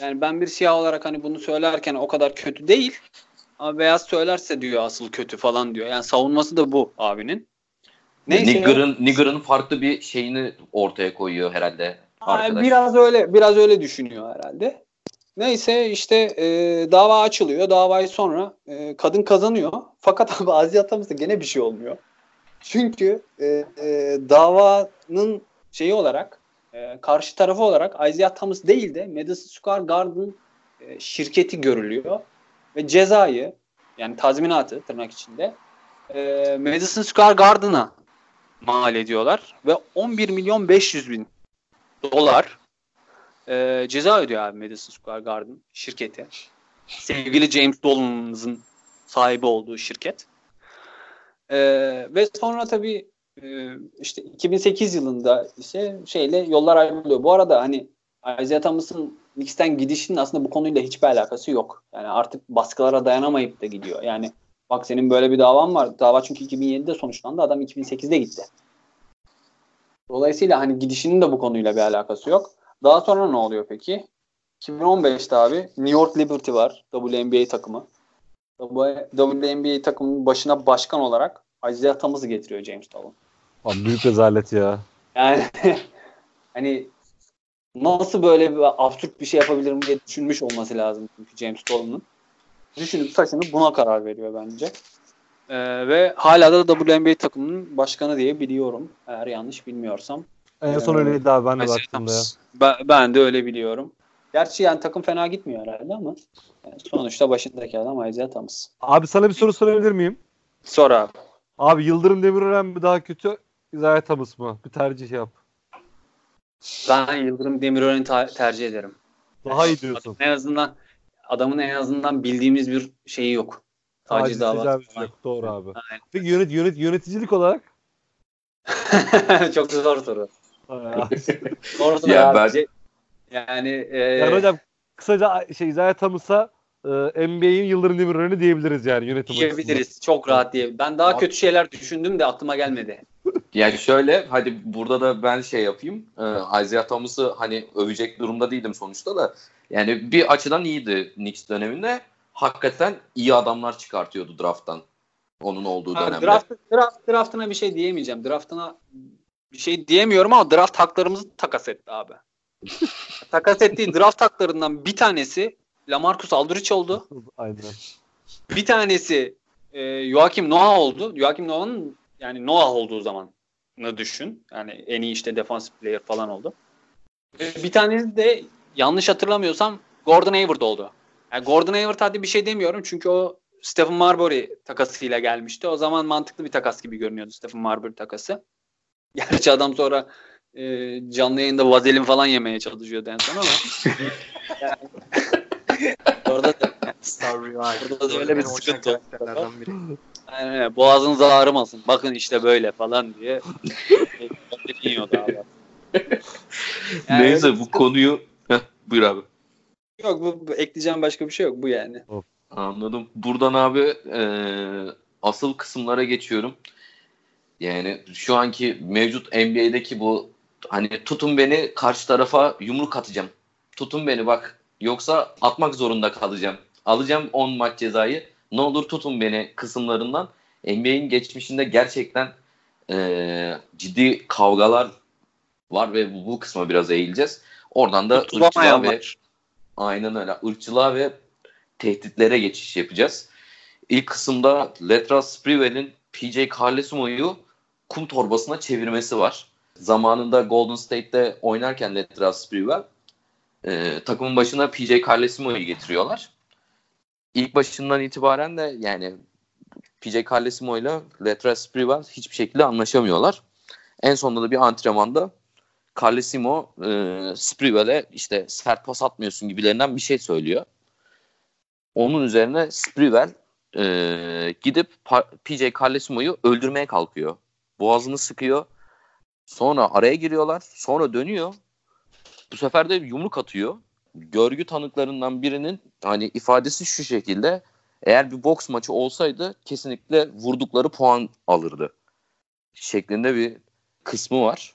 Speaker 4: Yani ben bir siyah olarak hani bunu söylerken o kadar kötü değil ama beyaz söylerse diyor asıl kötü falan diyor. Yani savunması da bu abinin. Neyse.
Speaker 2: Nigger'ın, Nigger'ın farklı bir şeyini ortaya koyuyor herhalde arkadaş.
Speaker 4: Biraz öyle biraz öyle düşünüyor herhalde. Neyse işte e, dava açılıyor. Davayı sonra e, kadın kazanıyor. Fakat abi Aziz Atamızda gene bir şey olmuyor. Çünkü e, e, davanın şeyi olarak e, karşı tarafı olarak Isaiah Thomas değil de Madison Square Garden e, şirketi görülüyor. Ve cezayı yani tazminatı tırnak içinde e, Madison Square Garden'a mal ediyorlar. Ve 11 milyon 500 bin dolar e, ceza ödüyor abi Madison Square Garden şirketi. Sevgili James Dolan'ın sahibi olduğu şirket. E, ve sonra tabii e, işte 2008 yılında ise şeyle yollar ayrılıyor. Bu arada hani Isaiah Thomas'ın Knicks'ten gidişinin aslında bu konuyla hiçbir alakası yok. Yani artık baskılara dayanamayıp da gidiyor. Yani bak senin böyle bir davan var. Dava çünkü 2007'de sonuçlandı. Adam 2008'de gitti. Dolayısıyla hani gidişinin de bu konuyla bir alakası yok. Daha sonra ne oluyor peki? 2015'te abi New York Liberty var. WNBA takımı. WNBA takımının başına başkan olarak Isaiah Thomas'ı getiriyor James Dolan.
Speaker 3: Abi büyük rezalet ya.
Speaker 4: Yani hani nasıl böyle bir absürt bir şey yapabilirim diye düşünmüş olması lazım çünkü James Dolan'ın. Düşünüp saçını buna karar veriyor bence. Ee, ve hala da WNBA takımının başkanı diye biliyorum. Eğer yanlış bilmiyorsam.
Speaker 3: En son öyleydi abi ben de baktığımda.
Speaker 4: Ben, ben de öyle biliyorum. Gerçi yani takım fena gitmiyor herhalde ama yani sonuçta başındaki adam Isaiah Thomas.
Speaker 3: Abi sana bir soru sorabilir miyim?
Speaker 4: Sor abi.
Speaker 3: Abi Yıldırım Demirören mi daha kötü? Isaiah Thomas mı? Bir tercih yap.
Speaker 4: Ben Yıldırım Demirören'i tercih ederim.
Speaker 3: Daha iyi diyorsun.
Speaker 4: En azından adamın en azından bildiğimiz bir şeyi yok. Taciz davası.
Speaker 3: yok. Doğru abi.
Speaker 4: Aynen.
Speaker 3: Peki yönet, yönet, yöneticilik olarak?
Speaker 4: Çok zor soru. Soru
Speaker 2: Ya
Speaker 4: abi.
Speaker 2: ben-
Speaker 4: Ce- Yani, e,
Speaker 3: yani hocam kısaca şey Isaiah Thomas'a e, NBA'in Yıldırım Demirören'i diyebiliriz yani yönetim açısından.
Speaker 4: diyebiliriz. Çok rahat diye. Ben daha kötü şeyler düşündüm de aklıma gelmedi.
Speaker 2: Yani şöyle hadi burada da ben şey yapayım. Ee, Isaiah Thomas'ı hani övecek durumda değildim sonuçta da. Yani bir açıdan iyiydi Knicks döneminde. Hakikaten iyi adamlar çıkartıyordu drafttan. Onun olduğu
Speaker 4: Ha,
Speaker 2: dönemde.
Speaker 4: draft, draft, draftına bir şey diyemeyeceğim. Draftına bir şey diyemiyorum ama draft haklarımızı takas etti abi. takas ettiği draft haklarından bir tanesi Lamarcus Aldridge oldu.
Speaker 3: Aynen.
Speaker 4: Bir tanesi e, Joakim Noah oldu. Joakim Noah'ın yani Noah olduğu zaman düşün. Yani en iyi işte defensive player falan oldu. E, bir tanesi de yanlış hatırlamıyorsam Gordon Hayward oldu. Yani Gordon Hayward hadi bir şey demiyorum çünkü o Stephen Marbury takasıyla gelmişti. O zaman mantıklı bir takas gibi görünüyordu Stephen Marbury takası. Gerçi adam sonra e, canlı yayında vazelin falan yemeye çalışıyordu en son ama. yani, orada da
Speaker 5: Star.
Speaker 4: Burada da öyle bir sıkıntı var. Boğazınız ağrımasın. Bakın işte böyle falan diye. yiyordu abi. Yani
Speaker 2: Neyse bu konuyu Heh, buyur abi.
Speaker 4: Yok bu, bu ekleyeceğim başka bir şey yok bu yani.
Speaker 2: Anladım. Buradan abi e, asıl kısımlara geçiyorum. Yani şu anki mevcut NBA'deki bu hani tutun beni karşı tarafa yumruk atacağım. Tutun beni bak yoksa atmak zorunda kalacağım. Alacağım 10 maç cezayı. Ne olur tutun beni kısımlarından. NBA'in geçmişinde gerçekten e, ciddi kavgalar var ve bu, bu kısma biraz eğileceğiz. Oradan da ırkçılığa ve. Aynen öyle. Irkçılığa ve tehditlere geçiş yapacağız. İlk kısımda Letras Sprewell'in PJ Carlesimo'yu kum torbasına çevirmesi var. Zamanında Golden State'te oynarken Letras Sprewell e, takımın başına PJ Carlesimo'yu getiriyorlar. İlk başından itibaren de yani PJ Carlesimo ile Letras Sprewell hiçbir şekilde anlaşamıyorlar. En sonunda da bir antrenmanda Carlesimo e, Sprewell'e işte sert pas atmıyorsun gibilerinden bir şey söylüyor. Onun üzerine Sprewell e, gidip PJ Carlesimo'yu öldürmeye kalkıyor. Boğazını sıkıyor. Sonra araya giriyorlar. Sonra dönüyor. Bu sefer de yumruk atıyor. Görgü tanıklarından birinin hani ifadesi şu şekilde. Eğer bir boks maçı olsaydı kesinlikle vurdukları puan alırdı. Şeklinde bir kısmı var.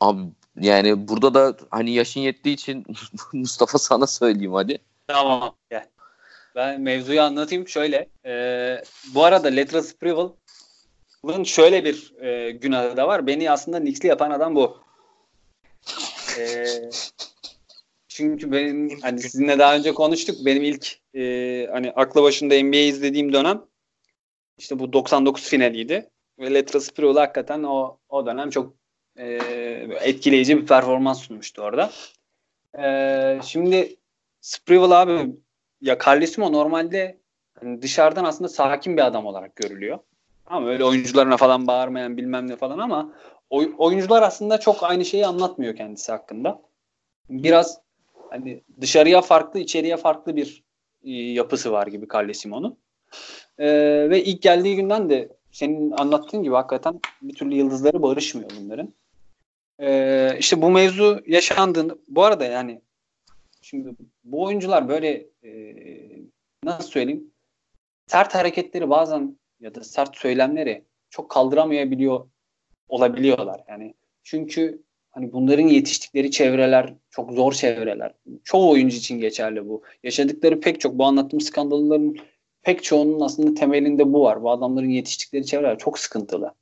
Speaker 2: Abi yani burada da hani yaşın yettiği için Mustafa sana söyleyeyim hadi.
Speaker 4: Tamam. Ben mevzuyu anlatayım şöyle. e, bu arada Letra Sprewell'ın şöyle bir e, günahı da var. Beni aslında Knicks'li yapan adam bu. E, çünkü benim hani sizinle daha önce konuştuk. Benim ilk e, hani aklı başında NBA izlediğim dönem işte bu 99 finaliydi. Ve Letra Sprewell hakikaten o, o dönem çok e, etkileyici bir performans sunmuştu orada. E, şimdi Sprewell abi ya Carlesimo normalde hani dışarıdan aslında sakin bir adam olarak görülüyor. Ama öyle oyuncularına falan bağırmayan bilmem ne falan ama oy- oyuncular aslında çok aynı şeyi anlatmıyor kendisi hakkında. Biraz hani dışarıya farklı, içeriye farklı bir e, yapısı var gibi Carle Simon'un. E, ve ilk geldiği günden de senin anlattığın gibi hakikaten bir türlü yıldızları barışmıyor bunların. E, işte bu mevzu yaşandığında bu arada yani şimdi bu oyuncular böyle e, nasıl söyleyeyim sert hareketleri bazen ya da sert söylemleri çok kaldıramayabiliyor olabiliyorlar. Yani çünkü hani bunların yetiştikleri çevreler çok zor çevreler. Çoğu oyuncu için geçerli bu. Yaşadıkları pek çok bu anlattığım skandalların pek çoğunun aslında temelinde bu var. Bu adamların yetiştikleri çevreler çok sıkıntılı.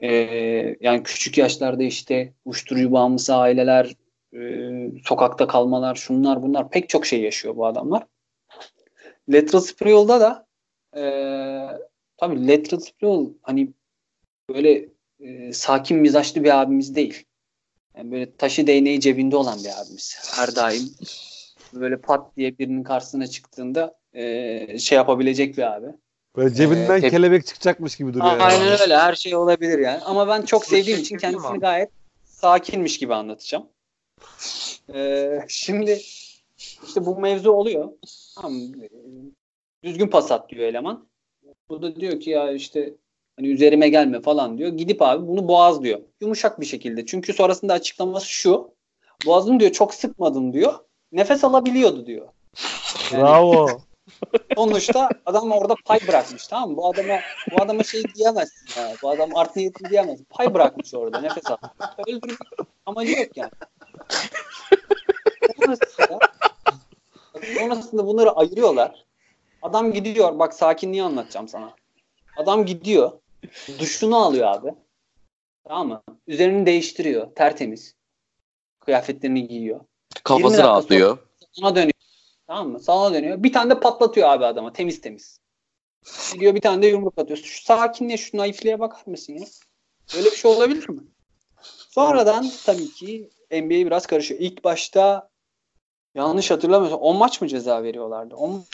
Speaker 4: Ee, yani küçük yaşlarda işte uyuşturucu bağımlısı aileler, e, sokakta kalmalar, şunlar bunlar pek çok şey yaşıyor bu adamlar. Lateral Sprewell'da da e, tabii Lateral Sprewell hani böyle e, sakin mizaçlı bir abimiz değil. Yani böyle taşı değneği cebinde olan bir abimiz. Her daim böyle pat diye birinin karşısına çıktığında e, şey yapabilecek bir abi.
Speaker 3: Böyle cebinden
Speaker 4: Ee,
Speaker 3: kelebek çıkacakmış gibi duruyor.
Speaker 4: Aynen
Speaker 3: yani.
Speaker 4: öyle. Her şey olabilir yani. Ama ben çok sevdiğim için kendisini gayet sakinmiş gibi anlatacağım. Ee, şimdi işte bu mevzu oluyor. Tamam, e, düzgün pas at diyor eleman. Bu da diyor ki ya işte hani üzerime gelme falan diyor. Gidip abi bunu boğaz diyor. Yumuşak bir şekilde. Çünkü sonrasında açıklaması şu. Boğazını diyor çok sıkmadım diyor. Nefes alabiliyordu diyor. Yani
Speaker 3: Bravo.
Speaker 4: sonuçta adam orada pay bırakmış tamam mı? Bu adama bu adama şey diyemezsin ya. Bu adam art niyetli diyemez. Pay bırakmış orada nefes al. Öldürmek amacı yok yani. Sonrasında, sonrasında bunları ayırıyorlar. Adam gidiyor. Bak sakinliği anlatacağım sana. Adam gidiyor. Duşunu alıyor abi. Tamam mı? Üzerini değiştiriyor. Tertemiz. Kıyafetlerini giyiyor. 20
Speaker 2: Kafası rahatlıyor.
Speaker 4: Sana dönüyor. Tamam mı? Sana dönüyor. Bir tane de patlatıyor abi adama. Temiz temiz. Gidiyor bir tane de yumruk atıyor. Şu sakinliğe, şu naifliğe bakar mısın ya? Böyle bir şey olabilir mi? Sonradan tabii ki NBA biraz karışıyor. İlk başta yanlış hatırlamıyorsam 10 maç mı ceza veriyorlardı? 10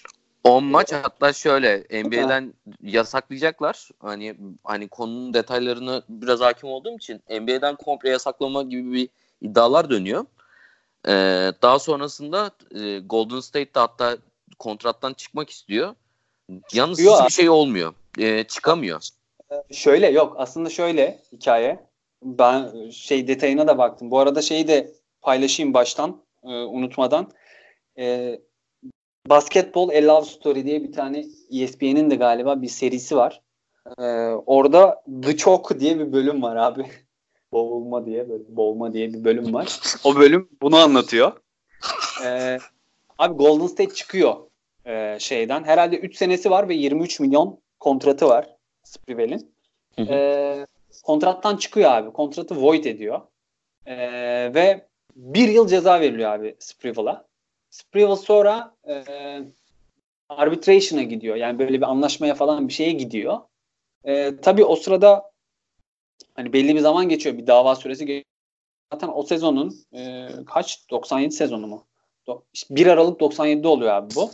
Speaker 2: 10 maç hatta şöyle NBA'den yasaklayacaklar. Hani hani konunun detaylarını biraz hakim olduğum için NBA'den komple yasaklama gibi bir iddialar dönüyor. Ee, daha sonrasında e, Golden State de hatta kontrattan çıkmak istiyor. Yalnız
Speaker 4: Çıkıyor
Speaker 2: hiçbir şey olmuyor. Ee, çıkamıyor.
Speaker 4: Şöyle yok aslında şöyle hikaye. Ben şey detayına da baktım. Bu arada şeyi de paylaşayım baştan e, unutmadan. E, Basketball A Love Story diye bir tane ESPN'in de galiba bir serisi var. E, orada The Choke diye bir bölüm var abi. Boğulma diye böyle boğulma diye bir bölüm var. O bölüm bunu anlatıyor. E, abi Golden State çıkıyor e, şeyden. Herhalde 3 senesi var ve 23 milyon kontratı var Sprewell'in.
Speaker 2: Hı hı.
Speaker 4: E, kontrattan çıkıyor abi. Kontratı void ediyor. E, ve bir yıl ceza veriliyor abi Sprewell'a. Sprewell sonra e, arbitration'a gidiyor. Yani böyle bir anlaşmaya falan bir şeye gidiyor. E, tabii o sırada hani belli bir zaman geçiyor. Bir dava süresi geçiyor. Zaten o sezonun e, kaç? 97 sezonu mu? Do- işte 1 Aralık 97'de oluyor abi bu.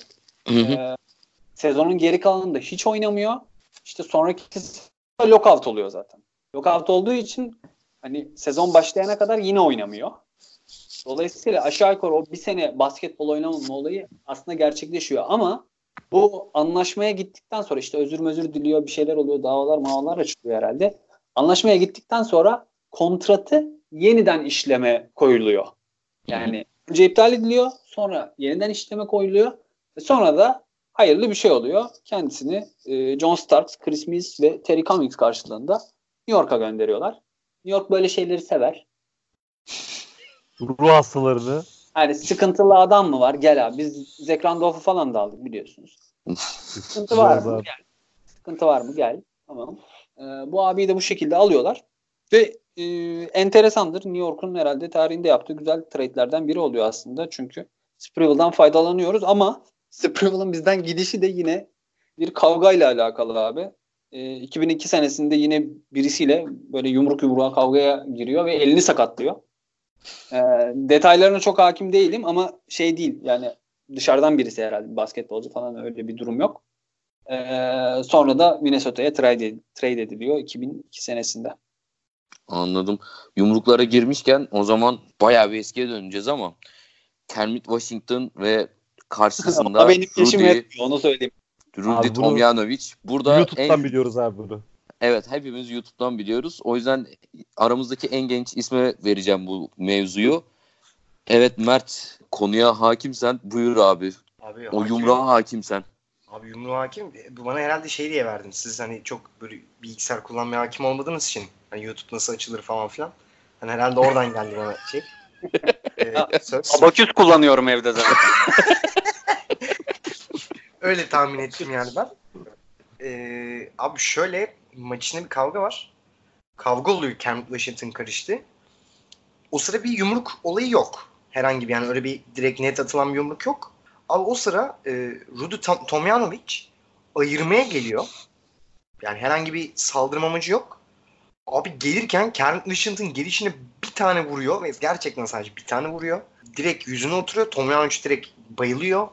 Speaker 2: Hı hı.
Speaker 4: Ee, sezonun geri kalanında hiç oynamıyor. İşte sonraki lockout oluyor zaten. Lockout olduğu için hani sezon başlayana kadar yine oynamıyor. Dolayısıyla aşağı yukarı o bir sene basketbol oynamama olayı aslında gerçekleşiyor ama bu anlaşmaya gittikten sonra işte özür özür diliyor bir şeyler oluyor davalar mavalar açılıyor herhalde. Anlaşmaya gittikten sonra kontratı yeniden işleme koyuluyor. Yani önce iptal ediliyor sonra yeniden işleme koyuluyor ve sonra da hayırlı bir şey oluyor. Kendisini e, John Starks, Chris Mills ve Terry Cummings karşılığında New York'a gönderiyorlar. New York böyle şeyleri sever.
Speaker 3: Ruh hastalarını.
Speaker 4: Yani sıkıntılı adam mı var? Gel abi. Biz Zach Randolph'u falan da aldık biliyorsunuz. Sıkıntı var mı? Gel. Sıkıntı var mı? Gel. Tamam. Ee, bu abiyi de bu şekilde alıyorlar. Ve e, enteresandır. New York'un herhalde tarihinde yaptığı güzel trade'lerden biri oluyor aslında. Çünkü Sprewell'dan faydalanıyoruz ama Sprewell'ın bizden gidişi de yine bir kavgayla alakalı abi. E, 2002 senesinde yine birisiyle böyle yumruk yumruğa kavgaya giriyor ve elini sakatlıyor. E, detaylarına çok hakim değilim ama şey değil yani dışarıdan birisi herhalde basketbolcu falan öyle bir durum yok. E, sonra da Minnesota'ya trade, trade ediliyor 2002 senesinde.
Speaker 2: Anladım. Yumruklara girmişken o zaman bayağı bir eskiye döneceğiz ama Kermit Washington ve karşısında
Speaker 4: Ama benim
Speaker 2: Rudy,
Speaker 4: onu söyleyeyim.
Speaker 2: Rudy Tomjanovic. Burada
Speaker 3: YouTube'dan
Speaker 2: en,
Speaker 3: biliyoruz abi bunu.
Speaker 2: Evet hepimiz YouTube'dan biliyoruz. O yüzden aramızdaki en genç isme vereceğim bu mevzuyu. Evet Mert konuya hakimsen buyur abi.
Speaker 5: Abi,
Speaker 2: O
Speaker 5: hakim-
Speaker 2: yumruğa hakimsen.
Speaker 5: Abi yumruğa hakim. Bu bana herhalde şey diye verdin. Siz hani çok böyle bilgisayar kullanmaya hakim olmadığınız için. Hani YouTube nasıl açılır falan filan. Hani herhalde oradan geldi bana şey. Ee, söz.
Speaker 4: Abaküs kullanıyorum evde zaten.
Speaker 5: Öyle tahmin ettim yani ben. Ee, abi şöyle maç içinde bir kavga var. Kavga oluyor Kermit Washington karıştı. O sıra bir yumruk olayı yok. Herhangi bir yani öyle bir direkt net atılan bir yumruk yok. Abi o sıra e, Rudy Tom- Tomjanovic ayırmaya geliyor. Yani herhangi bir saldırma amacı yok. Abi gelirken Kermit Washington gelişine bir tane vuruyor ve gerçekten sadece bir tane vuruyor. Direkt yüzüne oturuyor. Tomjanovic direkt bayılıyor.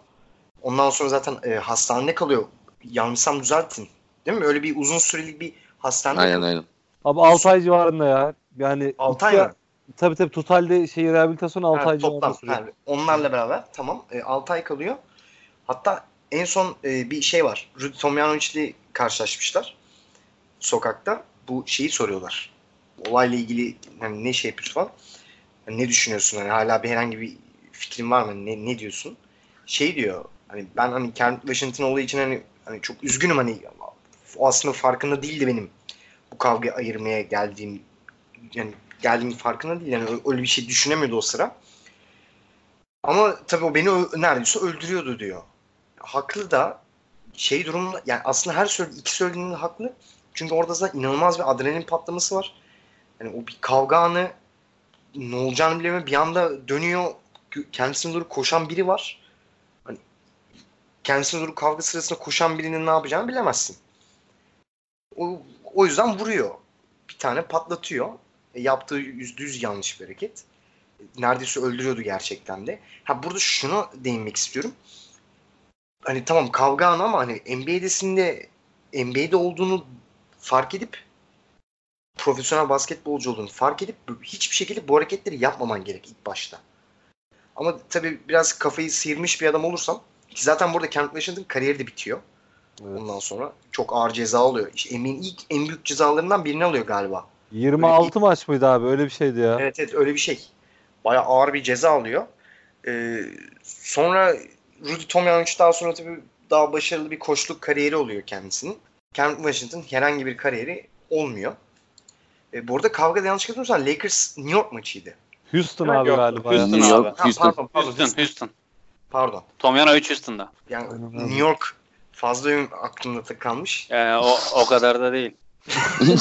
Speaker 5: Ondan sonra zaten e, hastanede kalıyor. Yanlışsam düzeltin. Değil mi? Öyle bir uzun süreli bir hastanede
Speaker 2: Aynen aynen.
Speaker 3: Abi 6 ay civarında ya. Yani
Speaker 5: Altı ay
Speaker 3: iki-
Speaker 5: mı?
Speaker 3: Tabii tabii totalde şey rehabilitasyon 6
Speaker 5: Ha,
Speaker 3: ay civarında
Speaker 5: toplam.
Speaker 3: sürüyor.
Speaker 5: Yani onlarla beraber tamam. E, 6 ay kalıyor. Hatta en son e, bir şey var. Rudy Tomjanovic'le karşılaşmışlar. Sokakta. Bu şeyi soruyorlar. Olayla ilgili hani ne şey yapıyorsun falan. Hani ne düşünüyorsun? Hani hala bir herhangi bir fikrin var mı? Ne, ne diyorsun? Şey diyor. Hani ben hani Kermit Washington olduğu için hani, hani çok üzgünüm hani aslında farkında değildi benim bu kavga ayırmaya geldiğim yani geldiğimin farkında değil. Yani öyle bir şey düşünemiyordu o sıra. Ama tabii o beni neredeyse öldürüyordu diyor. Haklı da şey durumda yani aslında her söyle iki söylediğinde haklı. Çünkü orada zaten inanılmaz bir adrenalin patlaması var. Yani o bir kavga anı ne olacağını bilemiyor. Bir anda dönüyor kendisine doğru koşan biri var. Hani kendisine doğru kavga sırasında koşan birinin ne yapacağını bilemezsin. O, o yüzden vuruyor. Bir tane patlatıyor. E, yaptığı yüzde yüz yanlış bir hareket. E, Neredeyse öldürüyordu gerçekten de. Ha burada şuna değinmek istiyorum. Hani tamam kavga anı ama hani NBA'desinde NBA'de olduğunu fark edip profesyonel basketbolcu olduğunu fark edip hiçbir şekilde bu hareketleri yapmaman gerek ilk başta. Ama tabii biraz kafayı sıyırmış bir adam olursam ki zaten burada Kent Washington kariyeri de bitiyor.
Speaker 3: Evet.
Speaker 5: Ondan sonra çok ağır ceza alıyor. İşte NBA'nin ilk en büyük cezalarından birini alıyor galiba.
Speaker 3: 26 maç mıydı abi? Öyle bir şeydi ya.
Speaker 5: Evet evet öyle bir şey. Bayağı ağır bir ceza alıyor. Ee, sonra Rudy Tomjanovic daha sonra tabii daha başarılı bir koçluk kariyeri oluyor kendisinin. Kent Washington herhangi bir kariyeri olmuyor. Ee, bu arada kavgada yanlış hatırlamıyorsam Lakers New York maçıydı.
Speaker 3: Houston abi
Speaker 4: yok.
Speaker 3: galiba.
Speaker 4: Houston
Speaker 2: New
Speaker 4: abi.
Speaker 2: York,
Speaker 5: Ha,
Speaker 2: Houston.
Speaker 5: pardon, pardon,
Speaker 4: Houston, Houston.
Speaker 5: Pardon.
Speaker 4: Tomjanovic Houston'da.
Speaker 5: Yani
Speaker 3: Aynen öyle.
Speaker 5: New York fazla aklımda tık kalmış.
Speaker 4: Yani o, o kadar da değil.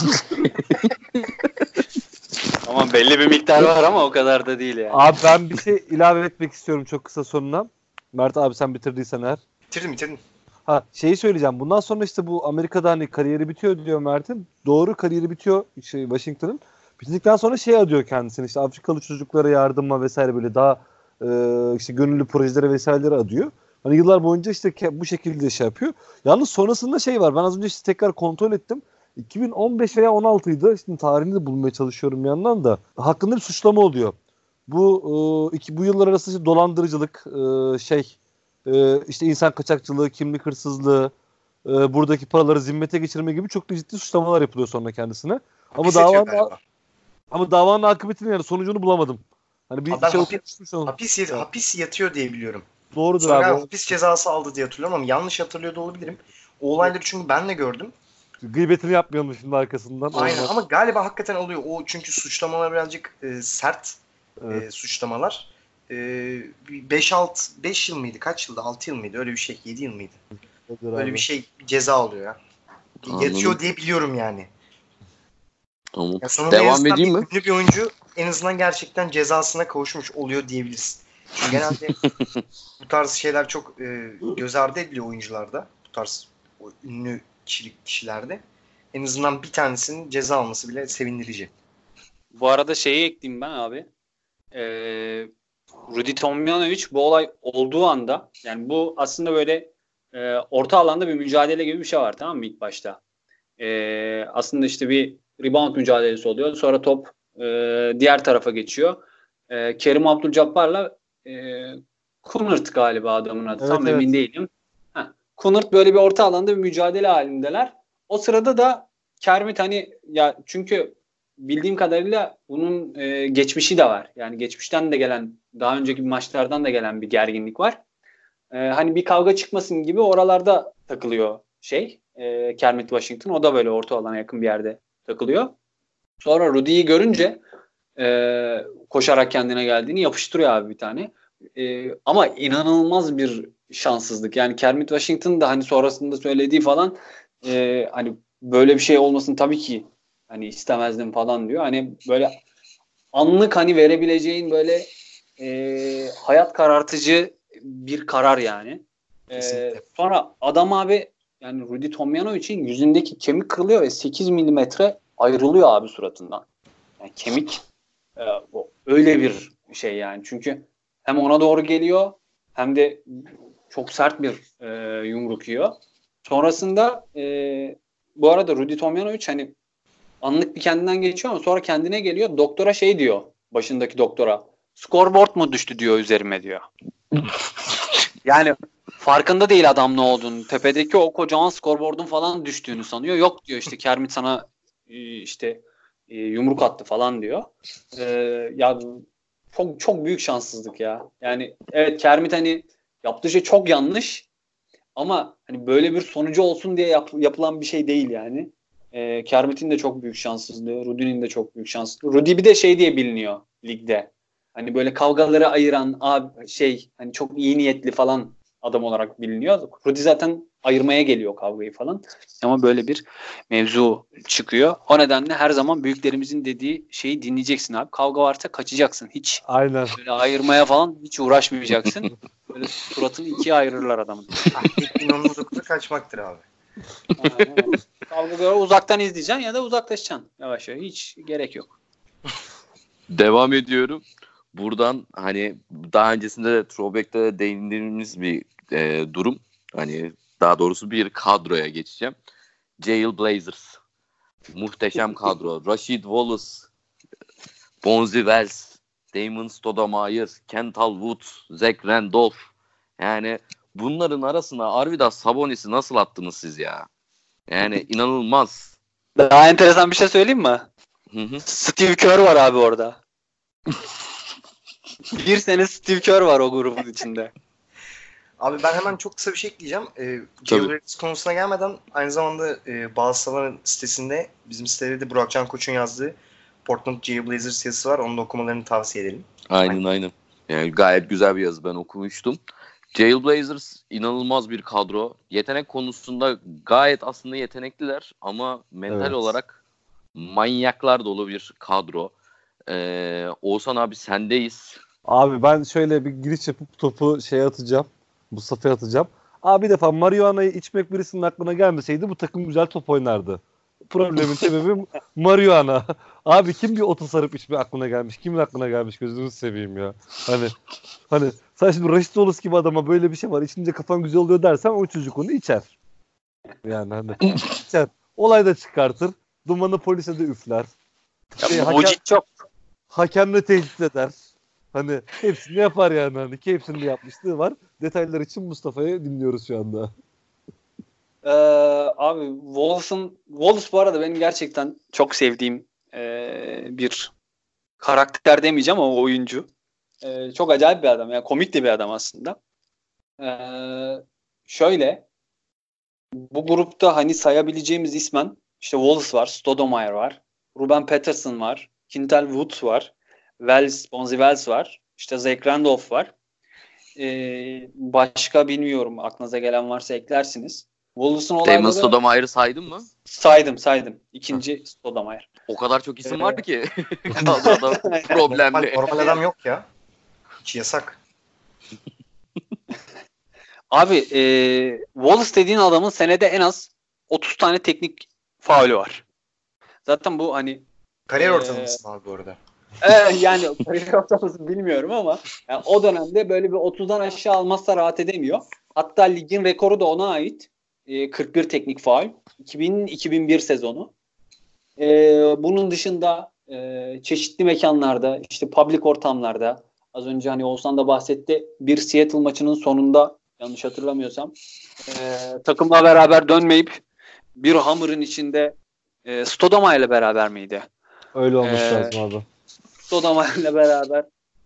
Speaker 4: ama belli bir miktar var ama o kadar da değil yani.
Speaker 3: Abi ben bir şey ilave etmek istiyorum çok kısa sonuna. Mert abi sen bitirdiysen eğer.
Speaker 5: Bitirdim bitirdim.
Speaker 3: Ha şeyi söyleyeceğim. Bundan sonra işte bu Amerika'da hani kariyeri bitiyor diyor Mert'in. Doğru kariyeri bitiyor şey Washington'ın. Bitirdikten sonra şey adıyor kendisini işte Afrikalı çocuklara yardıma vesaire böyle daha e, işte gönüllü projelere vesairelere adıyor. Hani yıllar boyunca işte bu şekilde şey yapıyor. Yalnız sonrasında şey var. Ben az önce işte tekrar kontrol ettim. 2015 veya 16'ydı. Şimdi tarihini de bulmaya çalışıyorum bir yandan da. Hakkında bir suçlama oluyor. Bu e, iki bu yıllar arası işte dolandırıcılık e, şey e, işte insan kaçakçılığı, kimlik hırsızlığı, e, buradaki paraları zimmete geçirme gibi çok da ciddi suçlamalar yapılıyor sonra kendisine. Ama
Speaker 5: Hapis
Speaker 3: davanın
Speaker 5: galiba.
Speaker 3: ama davanın akıbetini yani sonucunu bulamadım. Hani bir şey
Speaker 5: hapis-. Hapis, yat- hapis yatıyor diye biliyorum.
Speaker 3: Doğrudur
Speaker 5: Sonra
Speaker 3: abi.
Speaker 5: hapis cezası aldı diye hatırlıyorum ama yanlış hatırlıyor da olabilirim. O olayları çünkü ben de gördüm.
Speaker 3: Gıybetini yapmayalım şimdi arkasından.
Speaker 5: Aynen
Speaker 3: Olmaz.
Speaker 5: ama galiba hakikaten oluyor. O çünkü suçlamalar birazcık e, sert
Speaker 3: Evet.
Speaker 5: e, suçlamalar. E, 5-6 5 yıl mıydı? Kaç yıldı? 6 yıl mıydı? Öyle bir şey. 7 yıl mıydı? Öyle
Speaker 3: abi.
Speaker 5: bir şey ceza alıyor ya.
Speaker 2: Anladım.
Speaker 5: Yatıyor diye biliyorum yani.
Speaker 2: Tamam.
Speaker 5: Ya
Speaker 2: Devam edeyim
Speaker 5: bir
Speaker 2: mi?
Speaker 5: bir oyuncu en azından gerçekten cezasına kavuşmuş oluyor diyebiliriz. Genelde bu tarz şeyler çok e, göz ardı ediliyor oyuncularda. Bu tarz o ünlü kişilik kişilerde. En azından bir tanesinin ceza alması bile sevindirici.
Speaker 4: Bu arada şeyi ekleyeyim ben abi. Ee, Rudy Tomjanovic bu olay olduğu anda yani bu aslında böyle e, orta alanda bir mücadele gibi bir şey var tamam mı ilk başta. Ee, aslında işte bir rebound mücadelesi oluyor. Sonra top e, diğer tarafa geçiyor. E, Kerim Abdul-Jabbar'la e, Kunert galiba adamın adı.
Speaker 3: Evet,
Speaker 4: Tam
Speaker 3: evet.
Speaker 4: emin değilim. Heh. Kunert böyle bir orta alanda bir mücadele halindeler. O sırada da Kermit hani ya çünkü bildiğim kadarıyla bunun e, geçmişi de var. Yani geçmişten de gelen daha önceki maçlardan da gelen bir gerginlik var. E, hani bir kavga çıkmasın gibi oralarda takılıyor şey. E, Kermit Washington o da böyle orta alana yakın bir yerde takılıyor. Sonra Rudy'yi görünce e, koşarak kendine geldiğini yapıştırıyor abi bir tane. E, ama inanılmaz bir şanssızlık. Yani Kermit Washington da hani sonrasında söylediği falan e, hani böyle bir şey olmasın tabii ki hani istemezdim falan diyor. Hani böyle anlık hani verebileceğin böyle e, hayat karartıcı bir karar yani. E,
Speaker 5: Kesinlikle.
Speaker 4: sonra adam abi yani Rudy Tomjanovic'in yüzündeki kemik kırılıyor ve 8 milimetre ayrılıyor abi suratından. Yani kemik e, o- öyle bir şey yani. Çünkü hem ona doğru geliyor hem de çok sert bir e, yumruk yiyor. Sonrasında e, bu arada Rudy Tomjanovic hani anlık bir kendinden geçiyor ama sonra kendine geliyor. Doktora şey diyor başındaki doktora. Scoreboard mu düştü diyor üzerime diyor. yani farkında değil adam ne olduğunu. Tepedeki o kocaman scoreboard'un falan düştüğünü sanıyor. Yok diyor işte Kermit sana e, işte e, yumruk attı falan diyor. E, ya çok çok büyük şanssızlık ya. Yani evet Kermit hani yaptığı şey çok yanlış ama hani böyle bir sonucu olsun diye yap- yapılan bir şey değil yani. E, Kermit'in de çok büyük şanssızlığı, Rudy'nin de çok büyük şanssızlığı. Rudy bir de şey diye biliniyor ligde. Hani böyle kavgaları ayıran abi şey hani çok iyi niyetli falan adam olarak biliniyor. Rudy zaten ayırmaya geliyor kavgayı falan. Ama böyle bir mevzu çıkıyor. O nedenle her zaman büyüklerimizin dediği şeyi dinleyeceksin abi. Kavga varsa kaçacaksın. Hiç
Speaker 3: Aynen.
Speaker 4: böyle ayırmaya falan hiç uğraşmayacaksın. Böyle suratını ikiye ayırırlar adamın.
Speaker 5: Tekniğin onun doktora kaçmaktır abi.
Speaker 4: Kavgaları uzaktan izleyeceksin ya da uzaklaşacaksın. Yavaş yavaş. Hiç gerek yok.
Speaker 2: Devam ediyorum. Buradan hani daha öncesinde de Throwback'te de değindiğimiz bir e, durum. Hani daha doğrusu bir kadroya geçeceğim. Jail Blazers. Muhteşem kadro. Rashid Wallace, Bonzi Wells, Damon Stoudemire, Kental Woods, Zach Randolph. Yani bunların arasına Arvidas Sabonis'i nasıl attınız siz ya? Yani inanılmaz.
Speaker 4: Daha enteresan bir şey söyleyeyim mi?
Speaker 2: Hı hı.
Speaker 4: Steve Kerr var abi orada. bir sene Steve Kerr var o grubun içinde.
Speaker 5: Abi ben hemen çok kısa bir şey ekleyeceğim. Ee,
Speaker 2: Tabii.
Speaker 5: Jailbreakers konusuna gelmeden aynı zamanda e, bazı sitesinde bizim sitede de Burak Can Koç'un yazdığı Portland Jailblazers yazısı var. Onu da okumalarını tavsiye edelim.
Speaker 2: Aynen aynen. Yani gayet güzel bir yazı ben okumuştum. Jailblazers inanılmaz bir kadro. Yetenek konusunda gayet aslında yetenekliler ama mental
Speaker 3: Evet.
Speaker 2: olarak manyaklar dolu bir kadro. Ee, Oğuzhan abi sendeyiz.
Speaker 3: Abi ben şöyle bir giriş yapıp topu şey atacağım. Mustafa'ya atacağım. Abi bir defa marihuana'yı içmek birisinin aklına gelmeseydi bu takım güzel top oynardı. Problemin sebebi marihuana. Abi kim bir otu sarıp içme aklına gelmiş? Kimin aklına gelmiş gözünü seveyim ya. Hani hani sen şimdi Raşit Wallace gibi adama böyle bir şey var. içince kafan güzel oluyor dersen o çocuk onu içer. Yani hani içer. Olay da çıkartır. Dumanı polise de üfler. Şey,
Speaker 4: Ya,
Speaker 3: hakem-
Speaker 4: Mucit çok.
Speaker 3: hakemle tehdit eder. Hani hepsini yapar yani. Hani ki hepsini de yapmışlığı var. Detaylar için Mustafa'yı dinliyoruz şu anda.
Speaker 4: Ee, abi Wallace'ın Wallace bu arada benim gerçekten çok sevdiğim ee, bir karakter demeyeceğim ama oyuncu. Ee, çok acayip bir adam. Yani komik de bir adam aslında. Ee, şöyle bu grupta hani sayabileceğimiz ismen işte Wallace var, Stoudemire var, Ruben Patterson var, Quintel Woods var, Wells, Bonzi Wells var, işte Zach Randolph var. Ee, başka bilmiyorum. Aklınıza gelen varsa eklersiniz. Wallace'ın
Speaker 2: Damon
Speaker 4: olayları
Speaker 2: Stoudemire'ı saydın mı?
Speaker 4: saydım saydım. İkinci Stoudemire.
Speaker 2: O kadar çok isim
Speaker 4: Ee,
Speaker 2: vardı ki. Kadroda
Speaker 5: Normal,
Speaker 2: problemli.
Speaker 5: normal adam yok ya. Hiç yasak.
Speaker 4: Abi e, Wallace dediğin adamın senede en az 30 tane teknik faulü var. Zaten bu hani
Speaker 5: Kariyer
Speaker 4: Ee,
Speaker 5: ortalaması abi bu arada.
Speaker 4: E, yani kariyer ortalaması bilmiyorum ama yani o dönemde böyle bir 30'dan aşağı almazsa rahat edemiyor. Hatta ligin rekoru da ona ait. E, 41 teknik faul. 2000-2001 sezonu. E, bunun dışında e, çeşitli mekanlarda, işte public ortamlarda, Az önce hani Oğuzhan da bahsetti. Bir Seattle maçının sonunda yanlış hatırlamıyorsam e, takımla beraber dönmeyip bir hamurun içinde e, Stodoma ile beraber miydi?
Speaker 3: Öyle olmuş
Speaker 4: Ee,
Speaker 3: lazım abi.
Speaker 4: Stodoma ile beraber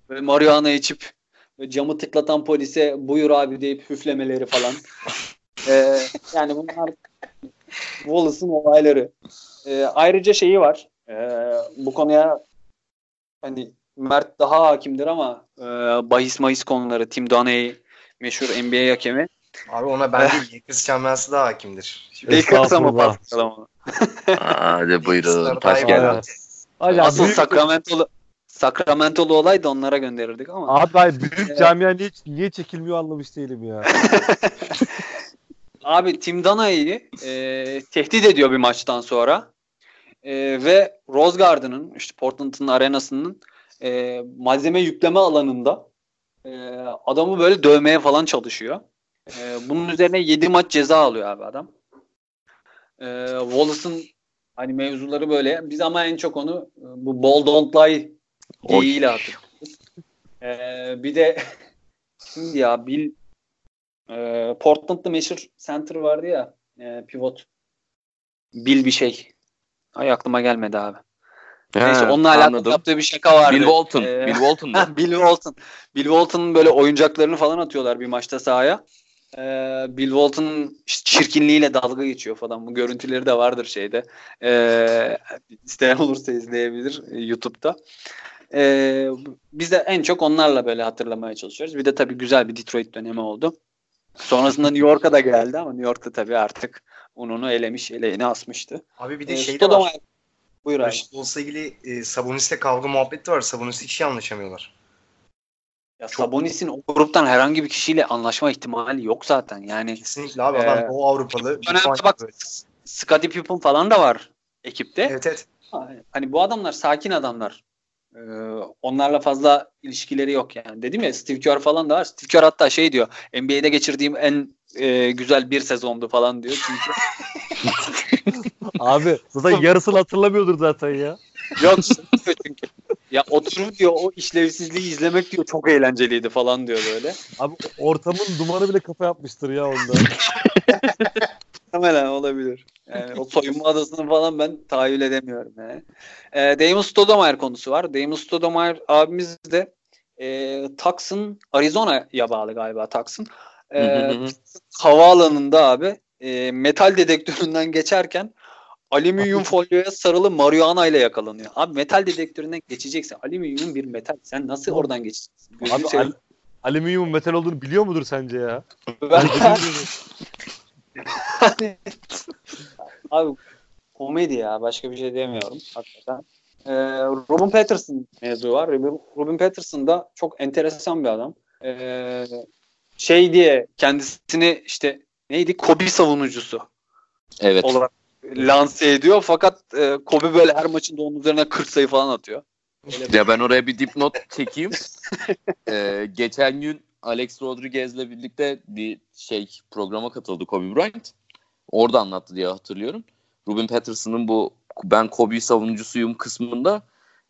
Speaker 4: böyle marihuana içip böyle camı tıklatan polise buyur abi deyip hüflemeleri falan. E, yani bunlar Wallace'ın olayları. E, ayrıca şeyi var. E, bu konuya hani Mert daha hakimdir ama e, bahis mahis konuları Tim Donahue meşhur NBA hakemi.
Speaker 5: Abi ona ben değil Lakers camiası daha hakimdir.
Speaker 3: Estağfurullah.
Speaker 4: patlayalım onu?
Speaker 2: Hadi buyurun.
Speaker 5: İyi
Speaker 2: geldi.
Speaker 4: Asıl Sacramento'lu Sacramento'lu olay da onlara gönderirdik ama.
Speaker 3: abi hayır, büyük camia niye, niye çekilmiyor anlamış değilim ya.
Speaker 4: Abi Tim Donahue'yi e, tehdit ediyor bir maçtan sonra. E, ve Rose Garden'ın işte Portland'ın arenasının e, malzeme yükleme alanında e, adamı böyle dövmeye falan çalışıyor. E, bunun üzerine 7 maç ceza alıyor abi adam. E, Wallace'ın hani mevzuları böyle. Biz ama en çok onu e, bu Ball Don't Lie
Speaker 2: Oy.
Speaker 4: geyiğiyle hatırlıyoruz. E, bir de şimdi ya Bill e, Portland'da meşhur center vardı ya e, pivot. Bill bir şey. Ay aklıma gelmedi abi. Neyse
Speaker 2: Ha,
Speaker 4: onunla alakalı
Speaker 2: anladım.
Speaker 4: yaptığı bir şaka vardı.
Speaker 2: Bill Walton.
Speaker 4: Ee,
Speaker 2: Bill Walton.
Speaker 4: Bill Walton. Bill Walton'ın böyle oyuncaklarını falan atıyorlar bir maçta sahaya. Ee, Bill Walton'ın çirkinliğiyle dalga geçiyor falan. Bu görüntüleri de vardır şeyde. Ee, isteyen olursa izleyebilir e, YouTube'da. Ee, biz de en çok onlarla böyle hatırlamaya çalışıyoruz. Bir de tabii güzel bir Detroit dönemi oldu. Sonrasında New York'a da geldi ama New York'ta tabii artık ununu elemiş, eleğini asmıştı.
Speaker 5: Abi bir de
Speaker 4: Ee,
Speaker 5: şey de var.
Speaker 4: Buyur abi.
Speaker 5: Bols'la ilgili e, Sabonis'le kavga muhabbeti var. Sabonis hiç anlaşamıyorlar.
Speaker 4: Ya
Speaker 5: Çok-
Speaker 4: Sabonis'in o gruptan herhangi bir kişiyle anlaşma ihtimali yok zaten. Yani
Speaker 5: Kesinlikle abi adam
Speaker 4: Ee,
Speaker 5: Doğu Avrupalı. puan
Speaker 4: bak. Scottie Pippen falan da var ekipte.
Speaker 5: Evet evet.
Speaker 4: Hani bu adamlar sakin adamlar. Ee, onlarla fazla ilişkileri yok yani. Dedim ya Steve Kerr falan da var. Steve Kerr hatta şey diyor. NBA'de geçirdiğim en e, güzel bir sezondu falan diyor. Çünkü
Speaker 3: Abi zaten yarısını hatırlamıyordur zaten ya.
Speaker 4: yok çünkü. Ya oturup diyor o işlevsizliği izlemek diyor çok eğlenceliydi falan diyor böyle.
Speaker 3: Abi ortamın dumanı bile kafa yapmıştır ya onda.
Speaker 4: Muhtemelen olabilir. Yani o soyunma adasını falan ben tahayyül edemiyorum yani. Ee, Damon Stoudemire konusu var. Damon Stoudemire abimiz de e, Tucson, Arizona'ya bağlı galiba Tucson. E,
Speaker 2: hı.
Speaker 4: havaalanında abi e, metal dedektöründen geçerken alüminyum folyoya sarılı marihuana ile yakalanıyor. Abi metal dedektöründen geçeceksin. Alüminyum bir metal. Sen nasıl oradan geçeceksin? Gözünü
Speaker 3: Abi al- alüminyum metal olduğunu biliyor mudur sence ya?
Speaker 4: Ben- Abi komedi ya. Başka bir şey diyemiyorum. Hakikaten. Ee, Robin Patterson mevzu var. Robin, Robin Patterson da çok enteresan bir adam. Ee, şey diye kendisini işte neydi? Kobe savunucusu
Speaker 2: Evet.
Speaker 4: olarak lanse ediyor. Fakat e, Kobe böyle her maçında onun üzerine 40 sayı falan atıyor. Öyle
Speaker 2: Ya ben oraya bir dipnot çekeyim. Ee, geçen gün Alex Rodriguez'le birlikte bir şey programa katıldı Kobe Bryant. Orada anlattı diye hatırlıyorum. Ruben Patterson'ın bu ben Kobe savunucusuyum kısmında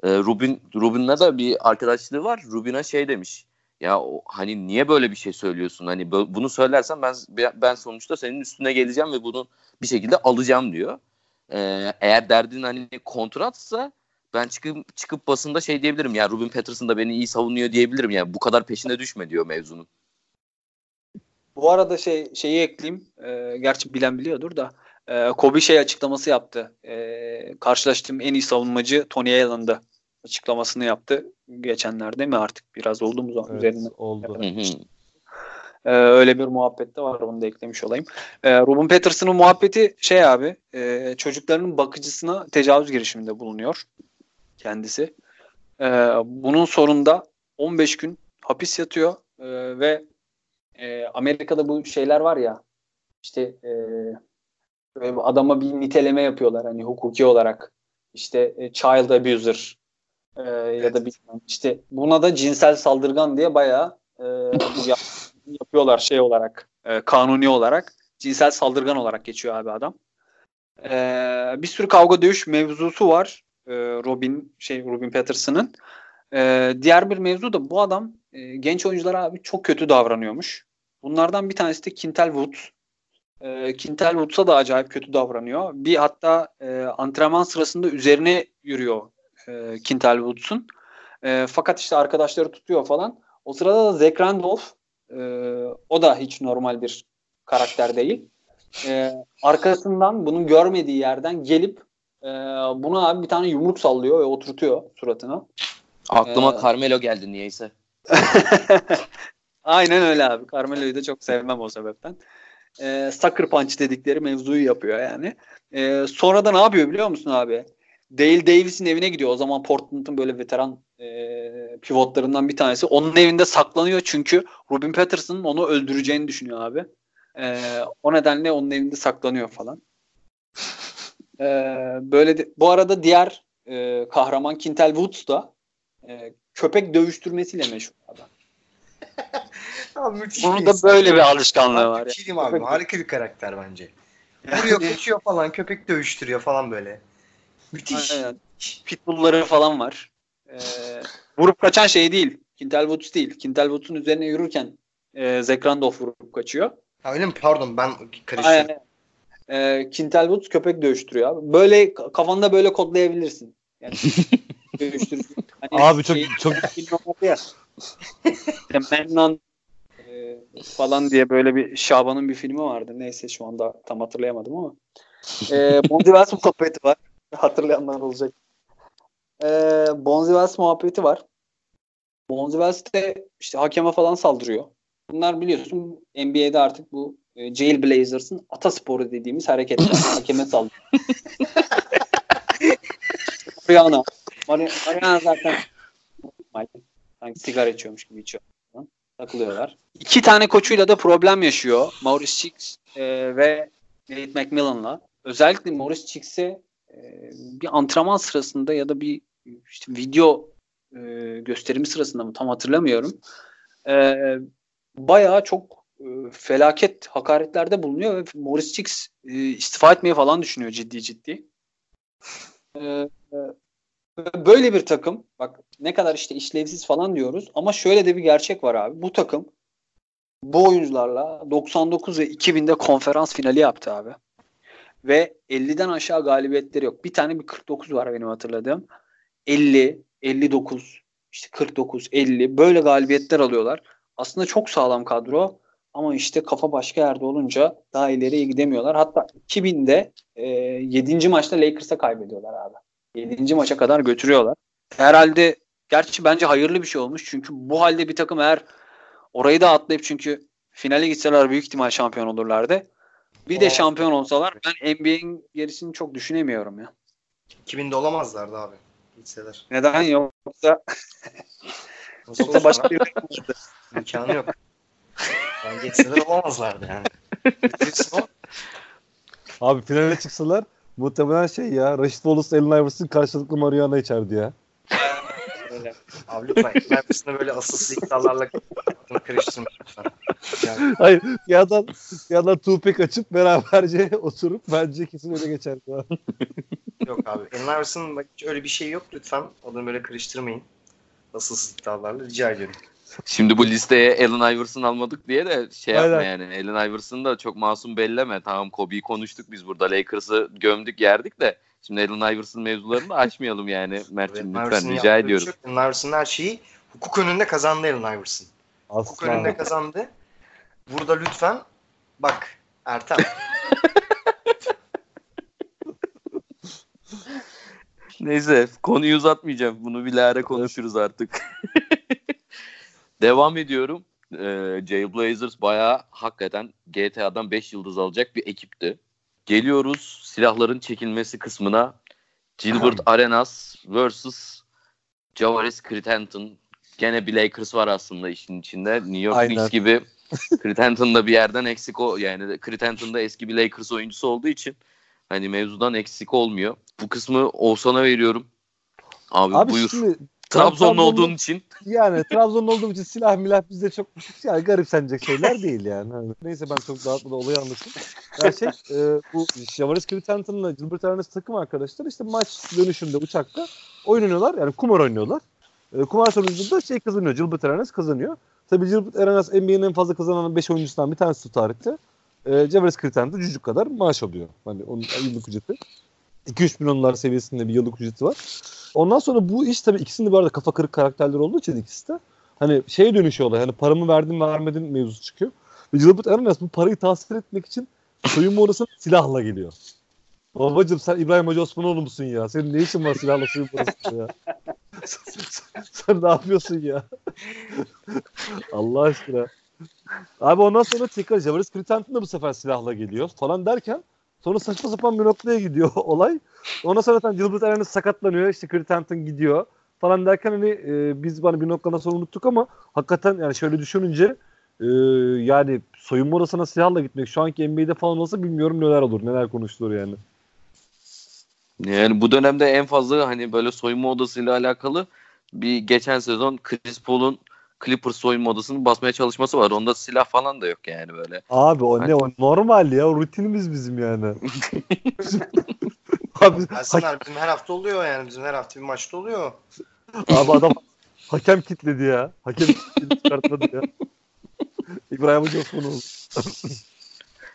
Speaker 2: e, Rubin Rubin'le de bir arkadaşlığı var. Rubin'e şey demiş. Ya hani niye böyle bir şey söylüyorsun? Hani bunu söylersen ben ben sonuçta senin üstüne geleceğim ve bunu bir şekilde alacağım diyor. Ee, eğer derdin hani kontratsa ben çıkıp çıkıp basında şey diyebilirim ya Ruben Patterson da beni iyi savunuyor diyebilirim ya bu kadar peşine düşme diyor mevzunun.
Speaker 4: Bu arada şey şeyi ekleyeyim. Ee, gerçi bilen biliyordur da. Ee, Kobe şey açıklaması yaptı. Ee, karşılaştığım en iyi savunmacı Tony Allen'dı. Açıklamasını yaptı. Geçenlerde mi artık biraz oldu mu zaman
Speaker 3: Evet,
Speaker 4: üzerine.
Speaker 3: oldu.
Speaker 2: Hı hı.
Speaker 4: Ee, öyle bir muhabbet de var. Onu da eklemiş olayım. Ee, Ruben Patterson'ın muhabbeti şey abi. e, çocuklarının bakıcısına tecavüz girişiminde bulunuyor. Kendisi. Ee, bunun sonunda 15 gün hapis yatıyor. Ee, ve e, Amerika'da bu şeyler var ya işte e, böyle adama bir niteleme yapıyorlar hani hukuki olarak. İşte e, child abuser e, ya da bilmem işte buna da cinsel saldırgan diye bayağı e, yap- yapıyorlar şey olarak e, kanuni olarak cinsel saldırgan olarak geçiyor abi adam. E, bir sürü kavga dövüş mevzusu var. E, Robin şey Robin Patterson'ın. Ee, diğer bir mevzu da bu adam e, genç oyunculara abi çok kötü davranıyormuş. Bunlardan bir tanesi de Quintel Woods. E, Quintel Woods'a da acayip kötü davranıyor. Bir hatta e, antrenman sırasında üzerine yürüyor e, Quintel Woods'un. E, fakat işte arkadaşları tutuyor falan. O sırada da Zach Randolph e, o da hiç normal bir karakter değil. E, arkasından bunun görmediği yerden gelip e, buna abi bir tane yumruk sallıyor ve oturtuyor suratına.
Speaker 2: Aklıma
Speaker 4: Ee,
Speaker 2: Carmelo geldi niyeyse.
Speaker 4: Aynen öyle abi. Carmelo'yu da çok sevmem o sebepten. Ee, sucker punch dedikleri mevzuyu yapıyor yani. Ee, sonra da ne yapıyor biliyor musun abi? Dale Davis'in evine gidiyor. O zaman Portland'ın böyle veteran e, pivotlarından bir tanesi. Onun evinde saklanıyor çünkü Robin Patterson'ın onu öldüreceğini düşünüyor abi. Ee, o nedenle onun evinde saklanıyor falan. Ee, böyle de, bu arada diğer e, kahraman Quintel Woods da e, köpek dövüştürmesiyle meşhur adam.
Speaker 5: Abi müthiş
Speaker 4: Bunun da böyle bir alışkanlığı var.
Speaker 5: bir diyeyim abi. Harika bir karakter bence. Vuruyor, kaçıyor falan. Köpek dövüştürüyor falan böyle. Müthiş.
Speaker 4: Aynen. Pitbull'ları falan var. Ee, vurup kaçan şey değil. Quintel Woods değil. Quintel Woods'un üzerine yürürken e, Zach Randolph vurup kaçıyor.
Speaker 5: Ha, öyle mi? Pardon ben karıştırdım.
Speaker 4: Aynen. Quintel Woods köpek dövüştürüyor abi. Böyle kafanda böyle kodlayabilirsin. Yani dövüştürüyor. Hani
Speaker 3: Abi çok
Speaker 4: şey-
Speaker 3: çok
Speaker 4: ya. Mennan e, falan diye böyle bir Şaban'ın bir filmi vardı. Neyse şu anda tam hatırlayamadım ama. E, Bonzivers muhabbeti var. Hatırlayanlar olacak. E, Bonzivers muhabbeti var. Bonzivers de işte hakeme falan saldırıyor. Bunlar biliyorsun NBA'de artık bu e, Jailblazers'ın atasporu dediğimiz hareketler. hakeme saldırıyor. Mariana. Mari- Mariana zaten sanki sigara içiyormuş gibi içiyor. Takılıyorlar. İki tane koçuyla da problem yaşıyor. Maurice Chicks e, ve Nate McMillan'la. Özellikle Maurice Chicks'e e, bir antrenman sırasında ya da bir işte video e, gösterimi sırasında mı tam hatırlamıyorum. E, bayağı çok felaket hakaretlerde bulunuyor ve Maurice Chicks e, istifa etmeyi falan düşünüyor ciddi ciddi. E, e, böyle bir takım bak ne kadar işte işlevsiz falan diyoruz ama şöyle de bir gerçek var abi. Bu takım bu oyuncularla 99 ve 2000'de konferans finali yaptı abi. Ve 50'den aşağı galibiyetleri yok. Bir tane bir 49 var benim hatırladığım. 50, 59, işte 49, 50 böyle galibiyetler alıyorlar. Aslında çok sağlam kadro ama işte kafa başka yerde olunca daha ileriye gidemiyorlar. Hatta 2000'de e, 7. maçta Lakers'a kaybediyorlar abi. 7. maça kadar götürüyorlar. Herhalde gerçi bence hayırlı bir şey olmuş. Çünkü bu halde bir takım eğer orayı da atlayıp çünkü finale gitseler büyük ihtimal şampiyon olurlardı. Bir de
Speaker 5: Evet.
Speaker 4: şampiyon olsalar ben NBA'in gerisini çok düşünemiyorum ya.
Speaker 5: 2000'de olamazlardı abi. Gitseler.
Speaker 4: Neden yoksa
Speaker 5: Nasıl
Speaker 4: yoksa
Speaker 5: olsa
Speaker 4: başka bir
Speaker 5: imkanı yok. Yani geçseler olamazlardı yani.
Speaker 3: Abi finale çıksalar muhtemelen şey ya Rashid Wallace Allen Iverson karşılıklı Mariana içerdi ya.
Speaker 4: Öyle.
Speaker 5: Abi lütfen Memphis'ine böyle asılsız iddialarla lütfen. Yani,
Speaker 3: Hayır bir yandan, bir yandan Tupac açıp beraberce oturup bence kesin öyle geçerdi. abi.
Speaker 5: yok abi. Allen Iverson'ın hiç öyle bir şey yok lütfen. Onu böyle karıştırmayın. Asılsız iddialarla rica ediyorum.
Speaker 2: Şimdi bu listeye Allen Iverson almadık diye de şey yapma
Speaker 3: Aynen.
Speaker 2: yani. Allen Iverson'ı da çok masum belleme. Tamam Kobe'yi konuştuk biz burada. Lakers'ı gömdük yerdik de. Şimdi Allen Iverson mevzularını da açmayalım yani lütken
Speaker 5: Iverson'ın
Speaker 2: rica ediyorum.
Speaker 5: şey. Allen Iverson'ın her şeyi hukuk önünde kazandı Allen Iverson. Hukuk önünde kazandı. Burada lütfen bak Ertem.
Speaker 2: Neyse konuyu uzatmayacağım. Bunu bilahare konuşuruz artık. Devam ediyorum. Ee, Jailblazers bayağı hakikaten GTA'dan 5 yıldız alacak bir ekipti. Geliyoruz silahların çekilmesi kısmına. Gilbert Arenas vs. Javaris Crittenton. Gene bir Lakers var aslında işin içinde. New York
Speaker 3: Aynen.
Speaker 2: Knicks gibi Crittenton da bir yerden eksik o yani Crittenton da eski bir Lakers oyuncusu olduğu için hani mevzudan eksik olmuyor. Bu kısmı Oğuzhan'a veriyorum. Abi,
Speaker 3: Abi
Speaker 2: buyur.
Speaker 3: şimdi
Speaker 2: Trabzonlu
Speaker 3: Trabzonlu-
Speaker 2: olduğun için.
Speaker 3: yani Trabzon'da olduğum için silah milah bizde çok yani garipsenecek şeyler değil yani. Hani Neyse ben çok dağıtmadan olayı anlatayım. Yani şey e, bu Javaris Crittenton'la Gilbert Arenas takım arkadaşlar işte maç dönüşünde uçakta oyun oynuyorlar yani kumar oynuyorlar. E, kumar sonucunda da şey kazanıyor. Gilbert Arenas kazanıyor. Tabii Gilbert Arenas NBA'nin en fazla kazanan 5 oyuncusundan bir tanesi tarihte. E, Javaris Kriten de cücük kadar maaş alıyor. Hani onun yıllık ücreti. 2-3 milyonlar seviyesinde bir yıllık ücreti var. Ondan sonra bu iş tabii ikisinde bu arada kafa kırık karakterler olduğu için ikisi de hani şeye dönüşüyor olay. Hani paramı verdim vermedin mevzusu çıkıyor. Ve Gilbert Arenas bu parayı tahsil etmek için soyunma odasına silahla geliyor. Babacım sen İbrahim Hacı Osmanoğlu musun ya? Senin ne işin var silahla soyunma odasında ya? sen, sen, sen ne yapıyorsun ya? Allah aşkına. Abi ondan sonra tekrar Javaris Crittenton da bu sefer silahla geliyor falan derken sonra saçma sapan bir noktaya gidiyor olay. Ondan sonra zaten Gilbert Arenas sakatlanıyor. işte Crittenton gidiyor falan derken hani e, biz bana bir noktadan sonra unuttuk ama hakikaten yani şöyle düşününce e, yani soyunma odasına silahla gitmek şu anki NBA'de falan olsa bilmiyorum neler olur neler konuşulur yani.
Speaker 2: Yani bu dönemde en fazla hani böyle soyunma odasıyla alakalı bir geçen sezon Chris Paul'un Clippers soyunma odasını basmaya çalışması var. Onda silah falan da yok yani böyle.
Speaker 3: Abi o
Speaker 2: Hani-
Speaker 3: ne o normal ya o rutinimiz bizim yani. abi, ha-
Speaker 5: Ersinler bizim her hafta oluyor yani. Bizim her hafta bir maçta oluyor.
Speaker 3: abi adam hakem kitledi ya. Hakem kitledi çıkartmadı ya. İbrahim Hoca Osmanoğlu.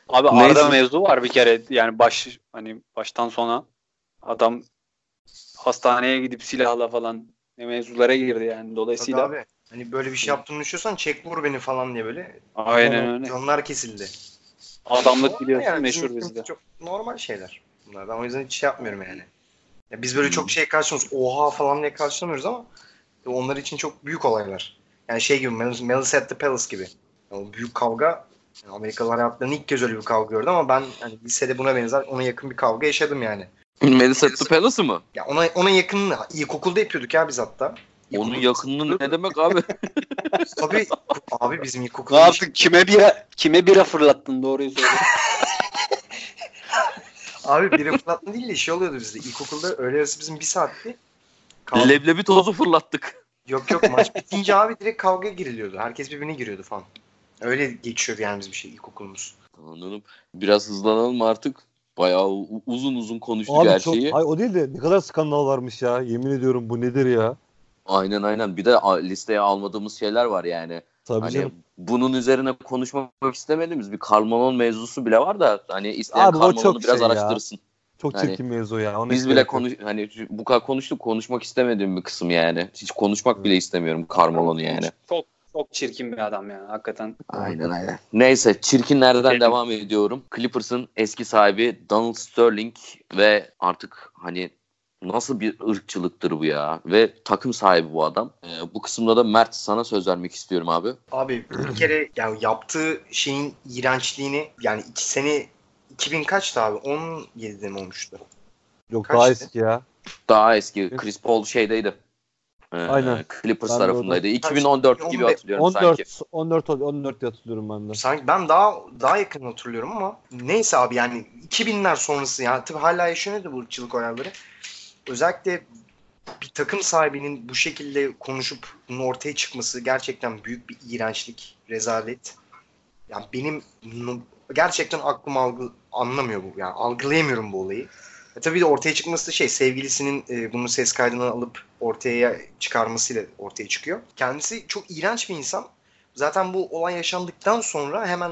Speaker 4: Abi
Speaker 2: Neyse.
Speaker 4: Arda mevzu var bir kere yani baş hani baştan sona adam hastaneye gidip silahla falan ne mevzulara girdi yani
Speaker 5: Tabii
Speaker 4: dolayısıyla
Speaker 5: abi. Hani böyle bir şey yaptığını düşünüyorsan çek vur beni falan diye böyle.
Speaker 4: aynen öyle.
Speaker 5: Canlar kesildi.
Speaker 4: Adamlık biliyorsun
Speaker 5: Yani
Speaker 4: meşhur bizde.
Speaker 5: Çok normal şeyler. Bunlar. Ben o yüzden hiç şey yapmıyorum yani. Ya biz böyle çok şey karşılamıyoruz. Oha falan diye karşılamıyoruz ama onlar için çok büyük olaylar. Yani şey gibi Malice at the Palace gibi. Yani o büyük kavga yani Amerikalılar hayatlarında ilk kez öyle bir kavga gördü ama ben hani lisede buna benzer ona yakın bir kavga yaşadım yani.
Speaker 2: Melis at the Palace'ı mı?
Speaker 5: Ya ona ona yakın ilkokulda yapıyorduk ya biz hatta.
Speaker 2: Onun yakınlığı ne demek abi?
Speaker 5: Tabii abi bizim
Speaker 4: Ne
Speaker 5: ilkokulda
Speaker 4: yaptın? Kime bira kime bira fırlattın doğruyu söyle.
Speaker 5: Abi biri fırlatma değil de şey oluyordu bizde. İlkokulda öğle arası bizim bir saatti. Kavga-
Speaker 2: Leblebi tozu fırlattık.
Speaker 5: Yok yok maç bitince abi direkt kavgaya giriliyordu. Herkes birbirine giriyordu falan. Öyle geçiyordu yani bizim şey ilkokulumuz.
Speaker 2: Anladım. Biraz hızlanalım artık. Bayağı uzun uzun konuştuk
Speaker 3: Abi
Speaker 2: her
Speaker 3: çok,
Speaker 2: şeyi.
Speaker 3: ay o değil de ne kadar skandal varmış ya. Yemin ediyorum bu nedir ya?
Speaker 2: Aynen aynen. Bir de listeye almadığımız şeyler var yani.
Speaker 3: Tabii
Speaker 2: Hani
Speaker 3: canım.
Speaker 2: bunun üzerine konuşmak istemediğimiz bir Karl mevzusu bile var da hani isteyen
Speaker 3: Abi çok
Speaker 2: biraz
Speaker 3: şey ya.
Speaker 2: araştırsın.
Speaker 3: Çok
Speaker 2: hani
Speaker 3: çirkin mevzu ya. Ona
Speaker 2: Biz bile konuş hani bu kadar konuştuk konuşmak istemediğim bir kısım yani. Hiç konuşmak bile istemiyorum Karl yani.
Speaker 4: Çok çok çirkin bir adam ya hakikaten.
Speaker 2: Aynen aynen. Neyse çirkinlerden
Speaker 4: Evet.
Speaker 2: devam ediyorum. Clippers'ın eski sahibi Donald Sterling ve artık hani nasıl bir ırkçılıktır bu ya ve takım sahibi bu adam. Ee, bu kısımda da Mert sana söz vermek istiyorum abi.
Speaker 5: Abi bir kere yani yaptığı şeyin iğrençliğini yani iki sene 2000 kaçtı abi? 17'de mi olmuştu?
Speaker 3: Yok
Speaker 5: Kaçtı?
Speaker 3: daha eski ya.
Speaker 2: Daha eski Chris Paul şeydeydi. Ee,
Speaker 3: Aynen.
Speaker 2: Clippers
Speaker 3: Ben
Speaker 2: tarafındaydı.
Speaker 3: orada-
Speaker 2: 2014 gibi
Speaker 5: 15
Speaker 2: hatırlıyorum sanki.
Speaker 3: 14 14 14 diye hatırlıyorum ben de.
Speaker 5: Sanki ben daha daha yakın hatırlıyorum ama neyse abi yani 2000'ler sonrası yani tabii hala yaşanıyordu bu ırkçılık olayları. Özellikle bir takım sahibinin bu şekilde konuşup bunun ortaya çıkması gerçekten büyük bir iğrençlik, rezalet. Yani benim gerçekten aklım algı anlamıyor bu. Yani algılayamıyorum bu olayı. E tabii de ortaya çıkması da şey sevgilisinin e, bunu ses kaydını alıp ortaya çıkarmasıyla ortaya çıkıyor. Kendisi çok iğrenç bir insan. Zaten bu olay yaşandıktan sonra hemen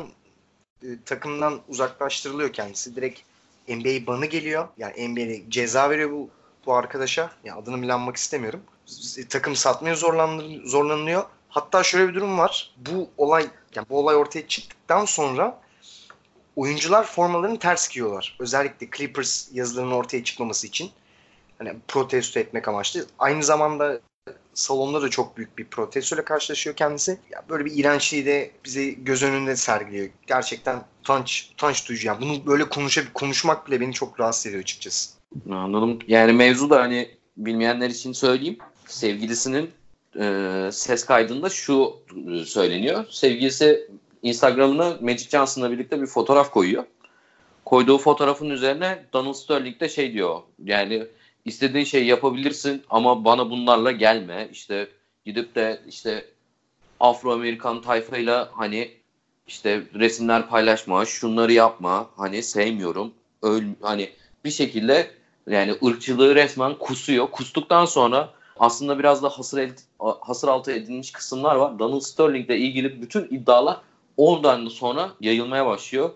Speaker 5: e, takımdan uzaklaştırılıyor kendisi. Direkt NBA banı geliyor. Yani NBA'de ceza veriyor bu bu arkadaşa. Ya adını bile anmak istemiyorum. Takım satmaya zorlanılıyor. Hatta şöyle bir durum var. Bu olay yani bu olay ortaya çıktıktan sonra oyuncular formalarını ters giyiyorlar. Özellikle Clippers yazılarının ortaya çıkmaması için. Hani protesto etmek amaçlı. Aynı zamanda salonda da çok büyük bir protestoyla karşılaşıyor kendisi. Ya böyle bir iğrençliği de bize göz önünde sergiliyor. Gerçekten utanç, utanç duyucu. Yani bunu böyle konuşa, konuşmak bile beni çok rahatsız ediyor açıkçası.
Speaker 2: Anladım. Yani mevzu da hani bilmeyenler için söyleyeyim. Sevgilisinin e, ses kaydında şu söyleniyor. Sevgilisi Instagram'ına Magic Johnson'la birlikte bir fotoğraf koyuyor. Koyduğu fotoğrafın üzerine Donald Sterling de şey diyor. Yani istediğin şeyi yapabilirsin ama bana bunlarla gelme. İşte gidip de işte Afro-Amerikan tayfayla hani işte resimler paylaşma, şunları yapma. Hani sevmiyorum. Öl hani bir şekilde yani ırkçılığı resmen kusuyor. Kustuktan sonra aslında biraz da hasır, el, hasır altı edilmiş kısımlar var. Donald Sterling ile ilgili bütün iddialar oradan sonra yayılmaya başlıyor.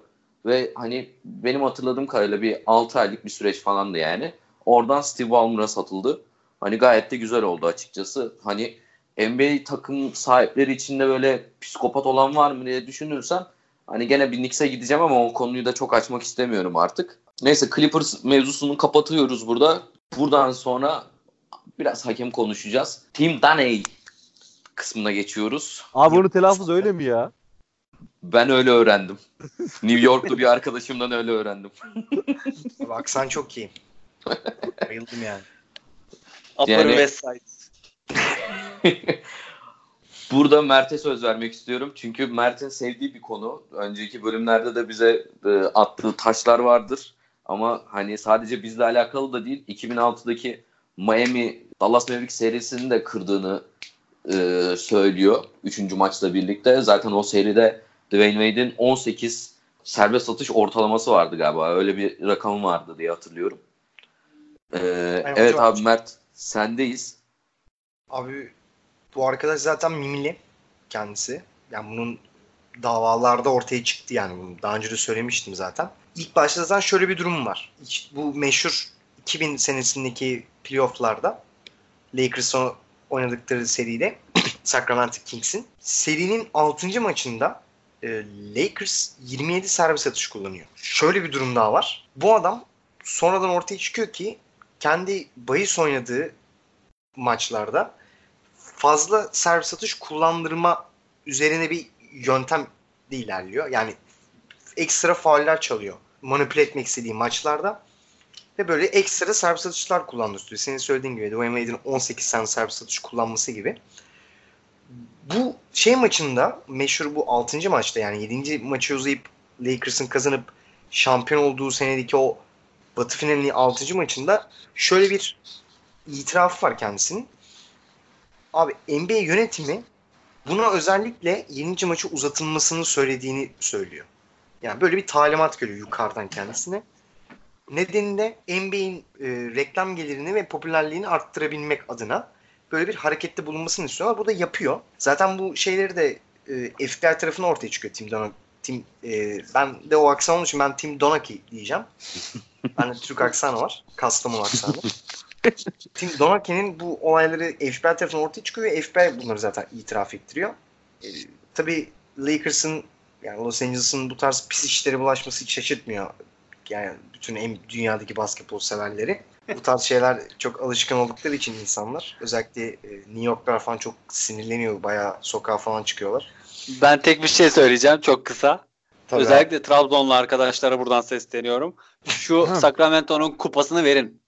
Speaker 2: Ve hani benim hatırladığım kadarıyla bir 6 aylık bir süreç falandı yani. Oradan Steve Ballmer'a satıldı. Hani gayet de güzel oldu açıkçası. Hani NBA takım sahipleri içinde böyle psikopat olan var mı diye düşünürsem hani gene bir Knicks'e gideceğim ama o konuyu da çok açmak istemiyorum artık. Neyse Clippers mevzusunu kapatıyoruz burada. Buradan sonra biraz hakem konuşacağız. Tim Daney kısmına geçiyoruz.
Speaker 3: Abi bunu telaffuz öyle mi ya?
Speaker 2: Ben öyle öğrendim. New Yorklu bir arkadaşımdan öyle öğrendim.
Speaker 5: Abi aksan çok iyi. Bayıldım yani.
Speaker 4: Upper
Speaker 2: Yani-
Speaker 4: West Side.
Speaker 2: Burada Mert'e söz vermek istiyorum. Çünkü Mert'in sevdiği bir konu. Önceki bölümlerde de bize e, attığı taşlar vardır. Ama hani sadece bizle alakalı da değil. 2006'daki Miami Dallas Mavericks serisini de kırdığını e, söylüyor. Üçüncü maçla birlikte. Zaten o seride Dwayne Wade'in 18 serbest atış ortalaması vardı galiba. Öyle bir rakamı vardı diye hatırlıyorum. E, evet
Speaker 5: çok
Speaker 2: abi Mert sendeyiz.
Speaker 5: Abi bu arkadaş zaten mimli kendisi. Yani bunun davalarda ortaya çıktı yani. Bunu daha önce de söylemiştim zaten. İlk başta zaten şöyle bir durum var. Bu meşhur 2000 senesindeki playofflarda Lakers'ın oynadıkları seride Sacramento Kings'in serinin 6. maçında e, Lakers 27 serbest atış kullanıyor. Şöyle bir durum daha var. Bu adam sonradan ortaya çıkıyor ki kendi bahis oynadığı maçlarda fazla servis atış kullandırma üzerine bir yöntem de ilerliyor. Yani ekstra fauller çalıyor. Manipüle etmek istediği maçlarda ve böyle ekstra servis atışlar kullandırıyor. Senin söylediğin gibi Dwayne Wade'in 18 tane servis atış kullanması gibi. Bu şey maçında meşhur bu 6. maçta yani 7. maçı uzayıp Lakers'ın kazanıp şampiyon olduğu senedeki o Batı finalinin 6. maçında şöyle bir itiraf var kendisinin. Abi NBA yönetimi buna özellikle 7. maçı uzatılmasını söylediğini söylüyor. Yani böyle bir talimat görüyor yukarıdan kendisine. Nedeni de NBA'in e, reklam gelirini ve popülerliğini arttırabilmek adına böyle bir harekette bulunmasını istiyorlar. Bu da yapıyor. Zaten bu şeyleri de e, FBI tarafına ortaya çıkıyor Tim Donak. Tim, e, ben de o aksan olduğu için ben Tim Donaki diyeceğim. Bende Türk aksanı var. Kastamonu aksanı. Tim Donaki'nin bu olayları FBI tarafından ortaya çıkıyor ve FBI bunları zaten itiraf ettiriyor. E, tabii Lakers'ın yani Los Angeles'ın bu tarz pis işlere bulaşması hiç şaşırtmıyor. Yani bütün en dünyadaki basketbol severleri. Bu tarz şeyler çok alışkın oldukları için insanlar. Özellikle e, New York'lar falan çok sinirleniyor. Bayağı sokağa falan çıkıyorlar.
Speaker 4: Ben tek bir şey söyleyeceğim çok kısa.
Speaker 5: Tabii
Speaker 4: Özellikle Trabzonlu arkadaşlara buradan sesleniyorum. Şu. Sacramento'nun kupasını verin.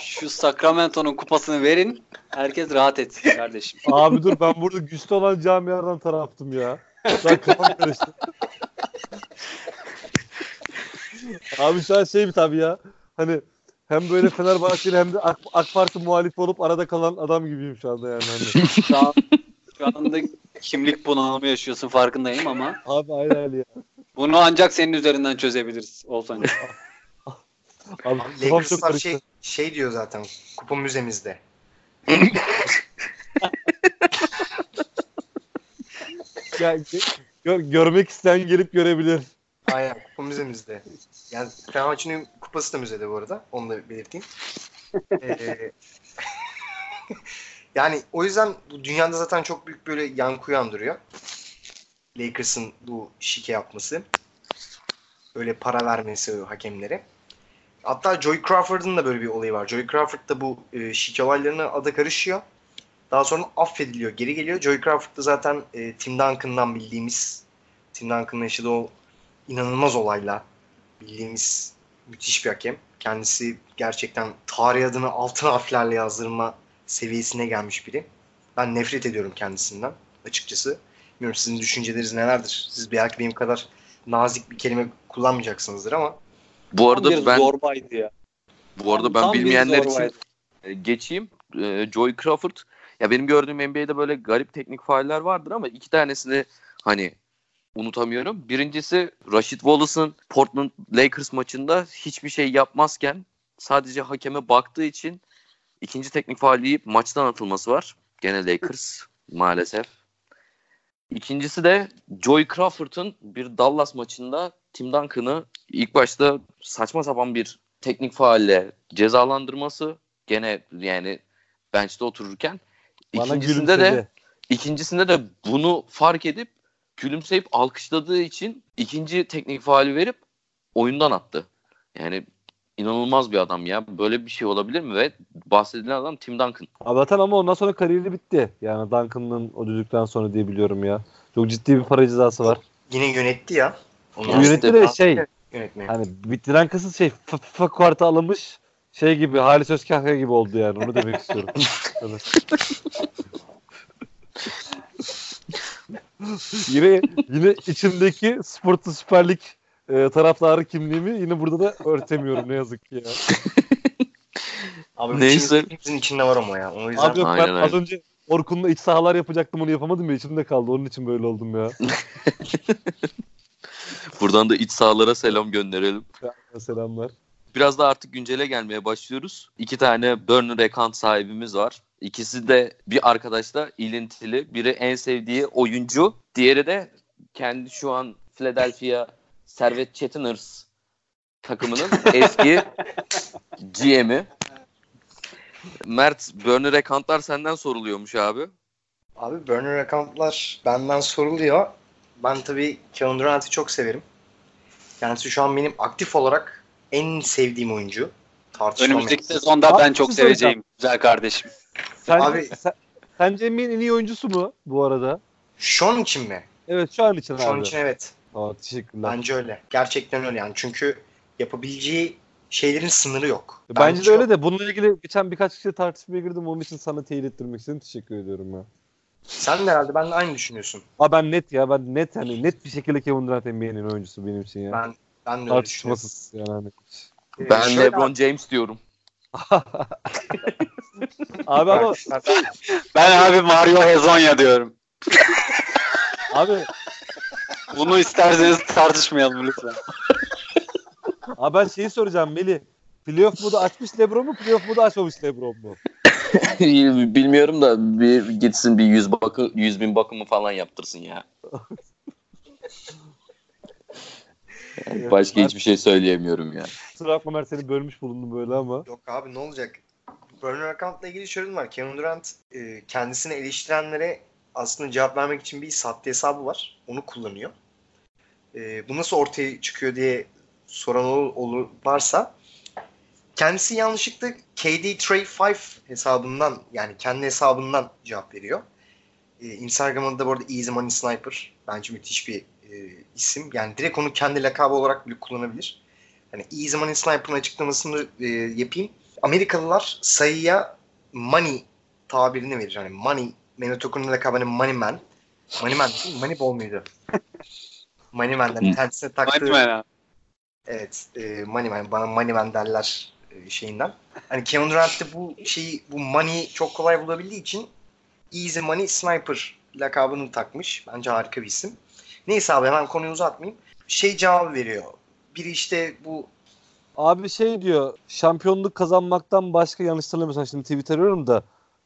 Speaker 4: Şu Sacramento'nun kupasını verin. Herkes rahat etsin kardeşim.
Speaker 3: Abi dur ben burada güçlü olan camiadan taraftım ya. Ben kafam karıştı. Abi şu an şey mi tabii ya. Hani hem böyle Fenerbahçeli hem de AK, AK Parti muhalifi olup arada kalan adam gibiyim şu anda yani. Hani.
Speaker 4: Şu, an, şu anda kimlik bunalımı yaşıyorsun farkındayım ama
Speaker 3: Abi aynen ya.
Speaker 4: bunu ancak senin üzerinden çözebiliriz Olsan.
Speaker 3: Abi
Speaker 5: Lakers'lar şey, şey diyor zaten. Kupa müzemizde.
Speaker 3: Ya, gör- görmek isteyen gelip görebilir.
Speaker 5: Aynen kupa müzemizde. Yani Fenerbahçe'nin kupası da müzede bu arada. Onu da belirteyim. Ee, yani o yüzden bu dünyada zaten çok büyük böyle yankı uyandırıyor. Lakers'ın bu şike yapması. Öyle para vermesi hakemlere. Hatta Joey Crawford'ın da böyle bir olayı var. Joey Crawford da bu e, şike olaylarına ada karışıyor. Daha sonra affediliyor. Geri geliyor. Joey Crawford da zaten e, Tim Duncan'dan bildiğimiz Tim Duncan'ın yaşadığı o inanılmaz olayla bildiğimiz müthiş bir hakem. Kendisi gerçekten tarih adını altın harflerle yazdırma seviyesine gelmiş biri. Ben nefret ediyorum kendisinden açıkçası. Bilmiyorum sizin düşünceleriniz nelerdir? Siz belki benim kadar nazik bir kelime kullanmayacaksınızdır ama
Speaker 2: Bu
Speaker 4: Tam
Speaker 2: arada ben
Speaker 4: zorbaydı ya.
Speaker 2: bu arada ben
Speaker 4: Tam bir
Speaker 2: bilmeyenler için e, geçeyim. E, Joey Crawford ya benim gördüğüm NBA'de böyle garip teknik fauller vardır ama iki tanesini hani unutamıyorum. Birincisi Rashid Wallace'ın Portland Lakers maçında hiçbir şey yapmazken sadece hakeme baktığı için ikinci teknik faal yiyip maçtan atılması var. Gene Lakers maalesef. İkincisi de Joy Crawford'ın bir Dallas maçında Tim Duncan'ı ilk başta saçma sapan bir teknik faalle cezalandırması gene yani bench'te otururken
Speaker 3: Bana
Speaker 2: ikincisinde de ikincisinde de bunu fark edip gülümseyip alkışladığı için ikinci teknik faali verip oyundan attı. Yani inanılmaz bir adam ya. Böyle bir şey olabilir mi? Ve bahsedilen adam Tim Duncan.
Speaker 3: Zaten ama ondan sonra kariyeri bitti. Yani Duncan'ın o düdükten sonra diye biliyorum ya. Çok ciddi bir para cezası var.
Speaker 5: Yine yönetti ya. Onu
Speaker 3: Yönetti de şey hani bittiren kısım şey FIFA kartı alınmış şey gibi Halis Özkahya gibi oldu yani onu demek istiyorum. Yine yine içimdeki Sportu Süper Lig e, taraftarı kimliğimi yine burada da örtemiyorum ne yazık ki ya.
Speaker 5: Abi
Speaker 2: Neyse.
Speaker 5: Hepimizin içinde var ama ya. O yüzden
Speaker 3: Abi yok, ben
Speaker 2: Aynen,
Speaker 3: az
Speaker 2: aynen.
Speaker 3: önce Orkun'la iç sahalar yapacaktım onu yapamadım ya içimde kaldı onun için böyle oldum ya.
Speaker 2: Buradan da iç sahalara selam gönderelim.
Speaker 3: Selamlar.
Speaker 2: Biraz da artık güncele gelmeye başlıyoruz. İki tane burner account sahibimiz var. İkisi de bir arkadaşla ilintili. Biri en sevdiği oyuncu. Diğeri de kendi şu an Philadelphia Servet Chetiners takımının eski GM'i. Mert burner accountlar senden soruluyormuş abi.
Speaker 5: Abi burner accountlar benden soruluyor. Ben tabii Kevin Durant'ı çok severim. Kendisi şu an benim aktif olarak en sevdiğim oyuncu. Tartışmam
Speaker 4: Önümüzdeki
Speaker 5: yok.
Speaker 4: sezonda
Speaker 3: Abi
Speaker 4: ben çok seveceğim güzel kardeşim.
Speaker 3: Sen,
Speaker 5: Abi-
Speaker 3: sen, sence NBA'nin en iyi oyuncusu mu bu arada?
Speaker 5: Şu an için mi?
Speaker 3: Evet şu an için
Speaker 5: Şu an için evet.
Speaker 3: Aa, teşekkürler.
Speaker 5: Bence öyle. Gerçekten öyle yani. Çünkü yapabileceği şeylerin sınırı yok.
Speaker 3: Bence de
Speaker 5: çok-
Speaker 3: öyle de bununla ilgili geçen birkaç kişiyle tartışmaya girdim. Onun için sana teyit ettirmek istedim. Teşekkür ediyorum ya.
Speaker 5: Sen de herhalde benimle aynı düşünüyorsun.
Speaker 3: Aa ben net ya ben net hani net bir şekilde Kevin Durant NBA'nin oyuncusu benim için ya.
Speaker 5: Ben ben de öyle.
Speaker 3: Tartışmasız yani hani.
Speaker 5: Ee,
Speaker 2: Ben
Speaker 5: şöyle
Speaker 2: LeBron James diyorum.
Speaker 3: Abi ama
Speaker 4: Ben abi Mario Hezonya diyorum.
Speaker 3: abi
Speaker 4: Bunu isterseniz tartışmayalım lütfen.
Speaker 3: abi ben şeyi soracağım Meli. Playoff modu açmış Lebron mu? Playoff modu açmamış Lebron mu?
Speaker 2: Bilmiyorum da bir gitsin bir yüz bakı 100 bin bakımı falan yaptırsın ya. Yani Başka hiçbir şey söyleyemiyorum ya.
Speaker 3: Kusura bakma Mert seni bölmüş bulundum böyle ama.
Speaker 5: Yok abi ne olacak? Burner account'la ilgili şöyle var. Kevin Durant e, kendisini eleştirenlere aslında cevap vermek için bir sahte hesabı var. Onu kullanıyor. E, bu nasıl ortaya çıkıyor diye soran ol- olur varsa kendisi yanlışlıkla KD Trey 5 hesabından yani kendi hesabından cevap veriyor. E, Instagram'da da bu arada Easy Money Sniper bence müthiş bir e, isim. Yani direkt onu kendi lakabı olarak bile kullanabilir. Hani Easy Money Sniper'ın açıklamasını e, yapayım. Amerikalılar sayıya money tabirini verir. Hani money, Menotok'un lakabını Money Man. Money Man değil mi? Moneyball muydu? Money Man'den kendisine taktığı...
Speaker 4: Ben abi.
Speaker 5: Evet, e, Money Man. Bana Money Man derler şeyinden. Hani Kevin Durant de bu şeyi, bu money çok kolay bulabildiği için Easy Money Sniper lakabını takmış. Bence harika bir isim. Neyse abi hemen konuyu uzatmayayım. Şey cevabı veriyor. Biri işte bu
Speaker 3: Abi şey diyor şampiyonluk kazanmaktan başka yanlış hatırlamıyorsam şimdi tweet arıyorum da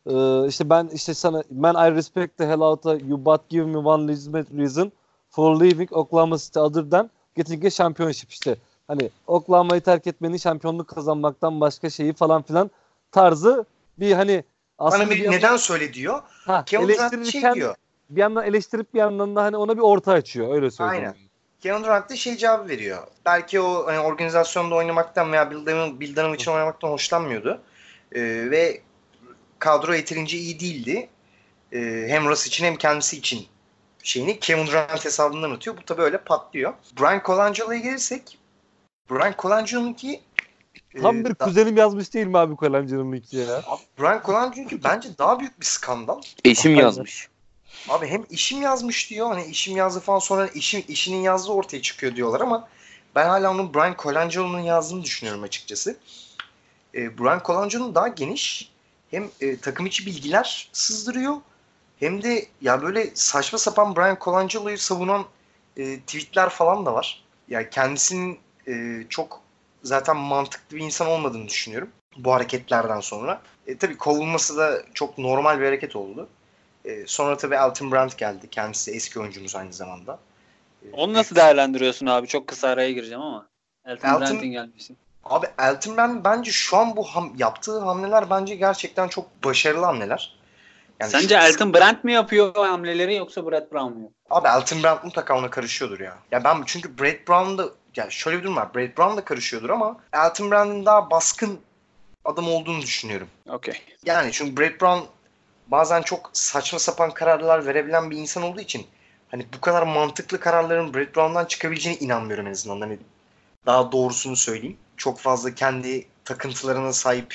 Speaker 3: e, işte ben işte sana man I respect the hell out of you but give me one legitimate reason for leaving Oklahoma City other than getting a championship işte hani Oklahoma'yı terk etmenin şampiyonluk kazanmaktan başka şeyi falan filan tarzı bir hani aslında
Speaker 5: bana bir
Speaker 3: yandan-
Speaker 5: neden söyle diyor.
Speaker 3: ha,
Speaker 5: Kevin şey diyor.
Speaker 3: bir yandan eleştirip bir yandan da hani ona bir orta açıyor öyle söyleyeyim.
Speaker 5: Aynen. Kevin Durant de şey cevabı veriyor. Belki o hani, organizasyonda oynamaktan veya Bill Donovan için oynamaktan hoşlanmıyordu. Ee, ve kadro yeterince iyi değildi. Ee, hem Russ için hem kendisi için şeyini Kevin Durant hesabından atıyor. Bu tabii öyle patlıyor. Brian Colangelo'ya gelirsek Brian Colangelo'nunki
Speaker 3: Tam
Speaker 5: e,
Speaker 3: bir
Speaker 5: da-
Speaker 3: kuzenim yazmış değil mi abi Kolancan'ın linki ya?
Speaker 5: Abi, Brian Colangelo'nunki bence daha büyük bir skandal.
Speaker 2: Eşim yazmış.
Speaker 5: Abi hem işim yazmış diyor. Hani işim yazdı falan sonra işim, işinin yazdığı ortaya çıkıyor diyorlar ama ben hala onun Brian Colangelo'nun yazdığını düşünüyorum açıkçası. Ee, Brian Colangelo daha geniş hem e, takım içi bilgiler sızdırıyor hem de ya böyle saçma sapan Brian Colangelo'yu savunan e, tweetler falan da var. Ya kendisinin e, çok zaten mantıklı bir insan olmadığını düşünüyorum. Bu hareketlerden sonra. E, tabii kovulması da çok normal bir hareket oldu. E, sonra tabii Elton Brand geldi. Kendisi eski oyuncumuz aynı zamanda. E,
Speaker 4: Onu nasıl değerlendiriyorsun abi? Çok kısa araya gireceğim ama. Elton,
Speaker 5: Elton-
Speaker 4: Brand'in gelmesi.
Speaker 5: Abi Elton Brand bence şu an bu ham- yaptığı hamleler bence gerçekten çok başarılı hamleler. Yani
Speaker 4: Sence
Speaker 5: şu-
Speaker 4: Elton Brand mi yapıyor hamleleri yoksa Brett Brown mu?
Speaker 5: Abi Elton Brand mutlaka ona karışıyordur ya. Ya ben çünkü Brett Brown'da ya şöyle bir durum var. Brett Brown da karışıyordur ama Elton Brand'in daha baskın adam olduğunu düşünüyorum.
Speaker 4: Okey.
Speaker 5: Yani çünkü Brett Brown bazen çok saçma sapan kararlar verebilen bir insan olduğu için hani bu kadar mantıklı kararların Brett Brown'dan çıkabileceğine inanmıyorum en azından. Hani daha doğrusunu söyleyeyim. Çok fazla kendi takıntılarına sahip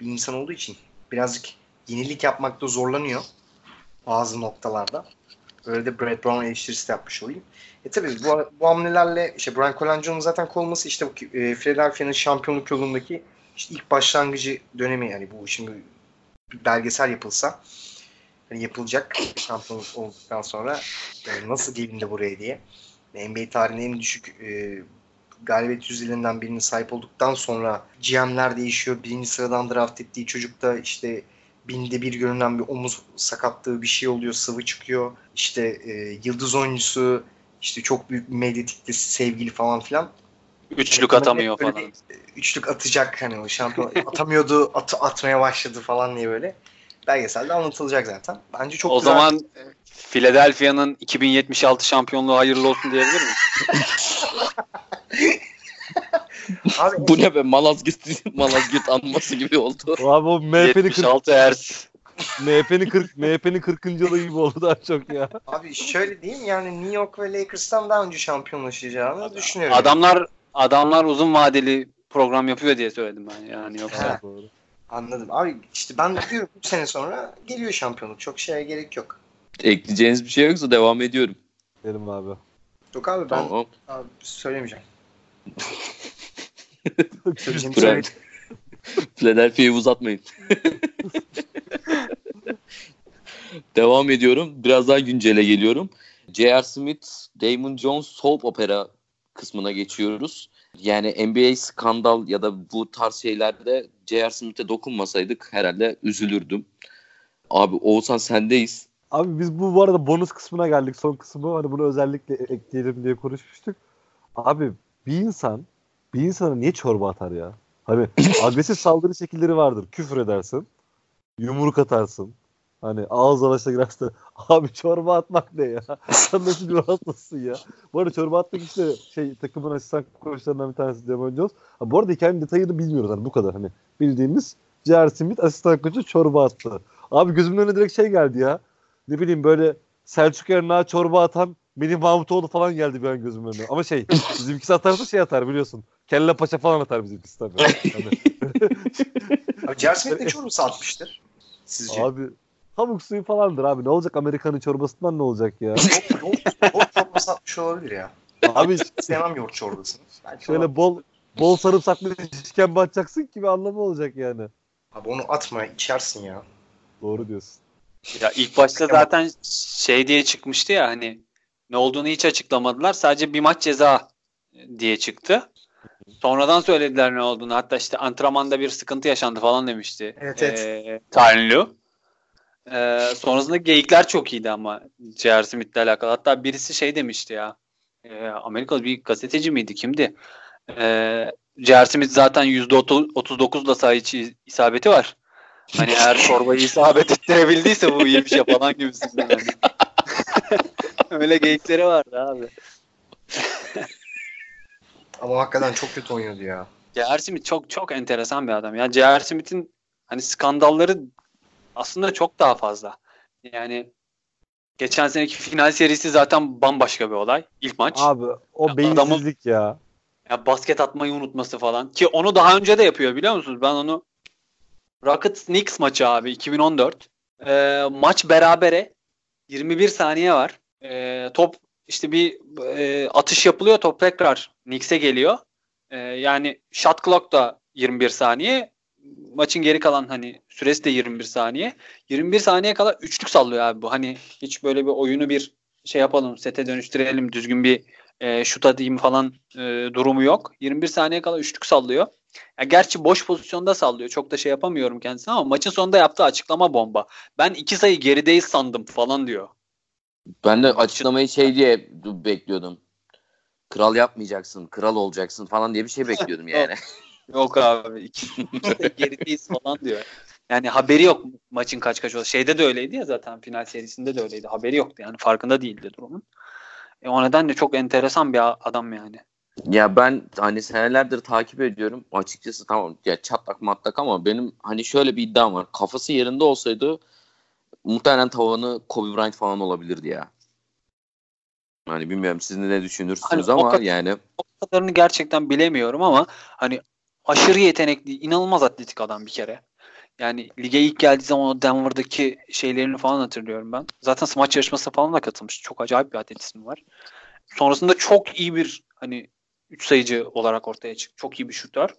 Speaker 5: bir insan olduğu için birazcık yenilik yapmakta zorlanıyor bazı noktalarda. Öyle de Brett Brown eleştirisi de yapmış olayım. E tabii bu, bu hamlelerle işte Brian Colangelo'nun zaten kovulması işte bu e, Philadelphia'nın şampiyonluk yolundaki işte ilk başlangıcı dönemi yani bu şimdi belgesel yapılsa hani yapılacak şampiyonluk olduktan sonra yani nasıl gelindi buraya diye NBA tarihinin en düşük e, galibiyet yüzdeliğinden birine sahip olduktan sonra GM'ler değişiyor. Birinci sıradan draft ettiği çocuk da işte binde bir görünen bir omuz sakatlığı bir şey oluyor. Sıvı çıkıyor. İşte e, yıldız oyuncusu işte çok büyük bir medyatikte sevgili falan filan.
Speaker 4: Üçlük
Speaker 5: Yani
Speaker 4: atamıyor falan.
Speaker 5: bir üçlük atacak hani o şampiyon atamıyordu at, atmaya başladı falan diye böyle belgeselde anlatılacak zaten. Bence çok
Speaker 4: o
Speaker 5: güzel.
Speaker 4: zaman e, Philadelphia'nın 2076 şampiyonluğu hayırlı olsun diyebilir miyiz?
Speaker 5: Abi,
Speaker 2: Bu ne be Malazgirt, Malazgirt anması gibi oldu.
Speaker 3: Abi o MHP'nin 40
Speaker 4: 76 Ers.
Speaker 3: MHP'nin 40 MHP'nin 40. yılı gibi oldu daha çok ya.
Speaker 5: abi şöyle diyeyim yani New York ve Lakers'tan daha önce şampiyonlaşacağını düşünüyorum.
Speaker 4: Adamlar adamlar uzun vadeli program yapıyor diye söyledim ben yani yoksa.
Speaker 5: Ha. Anladım. Abi işte ben diyorum 3 sene sonra geliyor şampiyonluk. Çok şeye gerek yok.
Speaker 2: Ekleyeceğiniz bir şey yoksa devam ediyorum.
Speaker 3: Benim abi.
Speaker 5: Yok abi ben
Speaker 2: Tamam.
Speaker 5: abi, söylemeyeceğim. Söyledim.
Speaker 2: Philadelphia'yı uzatmayın. Devam ediyorum. Biraz daha güncele geliyorum. J.R. Smith, Damon Jones soap opera kısmına geçiyoruz. Yani NBA skandal ya da bu tarz şeylerde J.R. Smith'e dokunmasaydık herhalde üzülürdüm. Abi Oğuzhan sendeyiz.
Speaker 3: Abi biz bu bu arada bonus kısmına geldik. Son kısmı hani bunu özellikle ekleyelim diye konuşmuştuk. Abi bir insan bir insana niye çorba atar ya? Hani agresif saldırı şekilleri vardır. Küfür edersin. Yumruk atarsın. Hani ağız dalaşa girersin. Abi çorba atmak ne ya? Sen nasıl bir hastasın ya? Bu arada çorba atmak işte şey takımın asistan koçlarından bir tanesi Demon Jones. Ha, bu arada hikayenin detayını bilmiyoruz hani bu kadar. Hani bildiğimiz J.R. Smith asistan koçu çorba attı. Abi gözümün önüne direkt şey geldi ya. Ne bileyim böyle Selçuk Ernağa çorba atan Melih Mahmutoğlu falan geldi bir an gözümün önüne. Ama şey bizimkisi atarsa şey atar biliyorsun. Kelle paça falan atar bizimkisi tabii. Hani,
Speaker 5: Abi J.R. Smith ne çorbası atmıştır? Sizce?
Speaker 3: abi tavuk suyu falandır abi. Ne olacak Amerikan'ın çorbasından ne olacak ya?
Speaker 5: Yoğurt çorbası atmış olabilir ya.
Speaker 3: abi
Speaker 5: Sevmem yoğurt çorbasını. Belki
Speaker 3: şöyle bol bol sarımsaklı işkembe atacaksın ki bir anlamı olacak yani.
Speaker 5: Abi onu atma içersin ya.
Speaker 3: Doğru diyorsun.
Speaker 4: Ya ilk başta zaten şey diye çıkmıştı ya hani ne olduğunu hiç açıklamadılar. Sadece bir maç ceza diye çıktı. Sonradan söylediler ne olduğunu. Hatta işte antrenmanda bir sıkıntı yaşandı falan demişti.
Speaker 5: Evet, evet.
Speaker 4: Ee, Tanrı. Ee, sonrasında geyikler çok iyiydi ama J.R. Smith'le alakalı. Hatta birisi şey demişti ya. E, Amerikalı bir gazeteci miydi? Kimdi? E, J.R. Smith zaten %39'la sayı isabeti var. Hani eğer çorbayı isabet ettirebildiyse bu iyi bir şey falan gibisinden. Öyle geyikleri vardı abi.
Speaker 5: Ama hakikaten çok kötü oynuyordu ya.
Speaker 4: J.R. Smith çok çok enteresan bir adam. Yani J.R. Smith'in hani skandalları aslında çok daha fazla. Yani geçen seneki final serisi zaten bambaşka bir olay. İlk maç.
Speaker 3: Abi o
Speaker 4: Ya
Speaker 3: beyinsizlik ya.
Speaker 4: Ya basket atmayı unutması falan. Ki onu daha önce de yapıyor biliyor musunuz? Ben onu Rockets Knicks maçı abi 2014. Ee, maç berabere 21 saniye var. Ee, top işte bir e, atış yapılıyor. Top tekrar Knicks'e geliyor. Ee, yani shot clock da 21 saniye. Maçın geri kalan hani süresi de 21 saniye. 21 saniye kala üçlük sallıyor abi bu. Hani hiç böyle bir oyunu bir şey yapalım, sete dönüştürelim, düzgün bir e, şut atayım falan e, durumu yok. 21 saniye kala üçlük sallıyor. Ya gerçi boş pozisyonda sallıyor. Çok da şey yapamıyorum kendisine ama maçın sonunda yaptığı açıklama bomba. Ben iki sayı gerideyiz sandım falan diyor.
Speaker 2: Ben de açıklamayı şey diye bekliyordum. Kral yapmayacaksın, kral olacaksın falan diye bir şey bekliyordum yani.
Speaker 4: Yok abi. gerideyiz falan diyor. Yani haberi yok maçın kaç kaç oldu. Şeyde de öyleydi ya zaten final serisinde de öyleydi. Haberi yoktu yani farkında değildi durumun. E, o nedenle çok enteresan bir adam yani.
Speaker 2: Ya ben hani senelerdir takip ediyorum. Açıkçası tamam ya çatlak matlak ama benim hani şöyle bir iddiam var. Kafası yerinde olsaydı muhtemelen tavanı Kobe Bryant falan olabilirdi ya. Hani bilmiyorum siz ne düşünürsünüz
Speaker 4: Hani
Speaker 2: ama
Speaker 4: kadar-
Speaker 2: yani
Speaker 4: O kadarını gerçekten bilemiyorum ama hani aşırı yetenekli, inanılmaz atletik adam bir kere. Yani lige ilk geldiği zaman o Denver'daki şeylerini falan hatırlıyorum ben. Zaten smaç yarışmasına falan da katılmış. Çok acayip bir atletizmi var. Sonrasında çok iyi bir hani üç sayıcı olarak ortaya çıktı. Çok iyi bir şutör.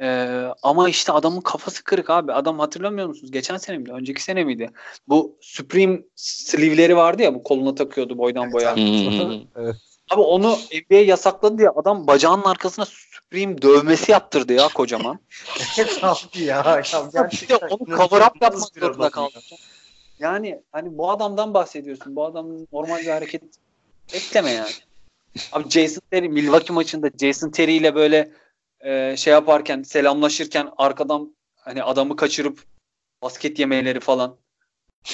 Speaker 4: Ee, ama işte adamın kafası kırık abi. Adam hatırlamıyor musunuz? Geçen sene miydi? Önceki sene miydi? Bu Supreme sleeve'leri vardı ya bu koluna takıyordu boydan boya. Abi onu NBA yasakladı diye adam bacağının arkasına Supreme dövmesi yaptırdı ya kocaman.
Speaker 5: Abi ya. ya
Speaker 4: Bir de
Speaker 5: gerçekten
Speaker 4: onu cover up yapmak zorunda
Speaker 5: ya.
Speaker 4: kaldı. Yani hani bu adamdan bahsediyorsun. Bu adamın normal bir hareket bekleme yani. Abi Jason Terry Milwaukee maçında Jason Terry ile böyle e, şey yaparken selamlaşırken arkadan hani adamı kaçırıp basket yemeleri falan.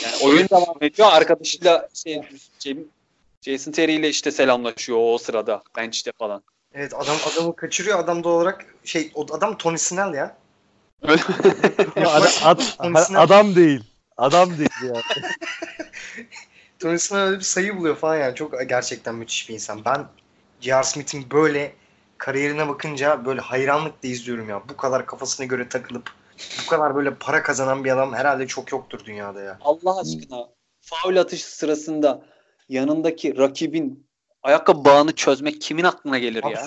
Speaker 4: Yani oyun devam ediyor. Arkadaşıyla şey, şey Jason Terry ile işte selamlaşıyor o sırada bench'te falan.
Speaker 5: Evet adam adamı kaçırıyor. Adam da olarak şey o adam Tony Snell ya.
Speaker 3: Ya adam, ad-
Speaker 5: Konusuna-
Speaker 3: adam değil. Adam değil ya.
Speaker 5: Tony Snell öyle bir sayı buluyor falan yani. Çok gerçekten müthiş bir insan. Ben J.R. Smith'in böyle kariyerine bakınca böyle hayranlıkla izliyorum ya. Bu kadar kafasına göre takılıp bu kadar böyle para kazanan bir adam herhalde çok yoktur dünyada ya.
Speaker 4: Allah aşkına faul atışı sırasında yanındaki rakibin ayakkabı bağını çözmek kimin aklına gelir ya?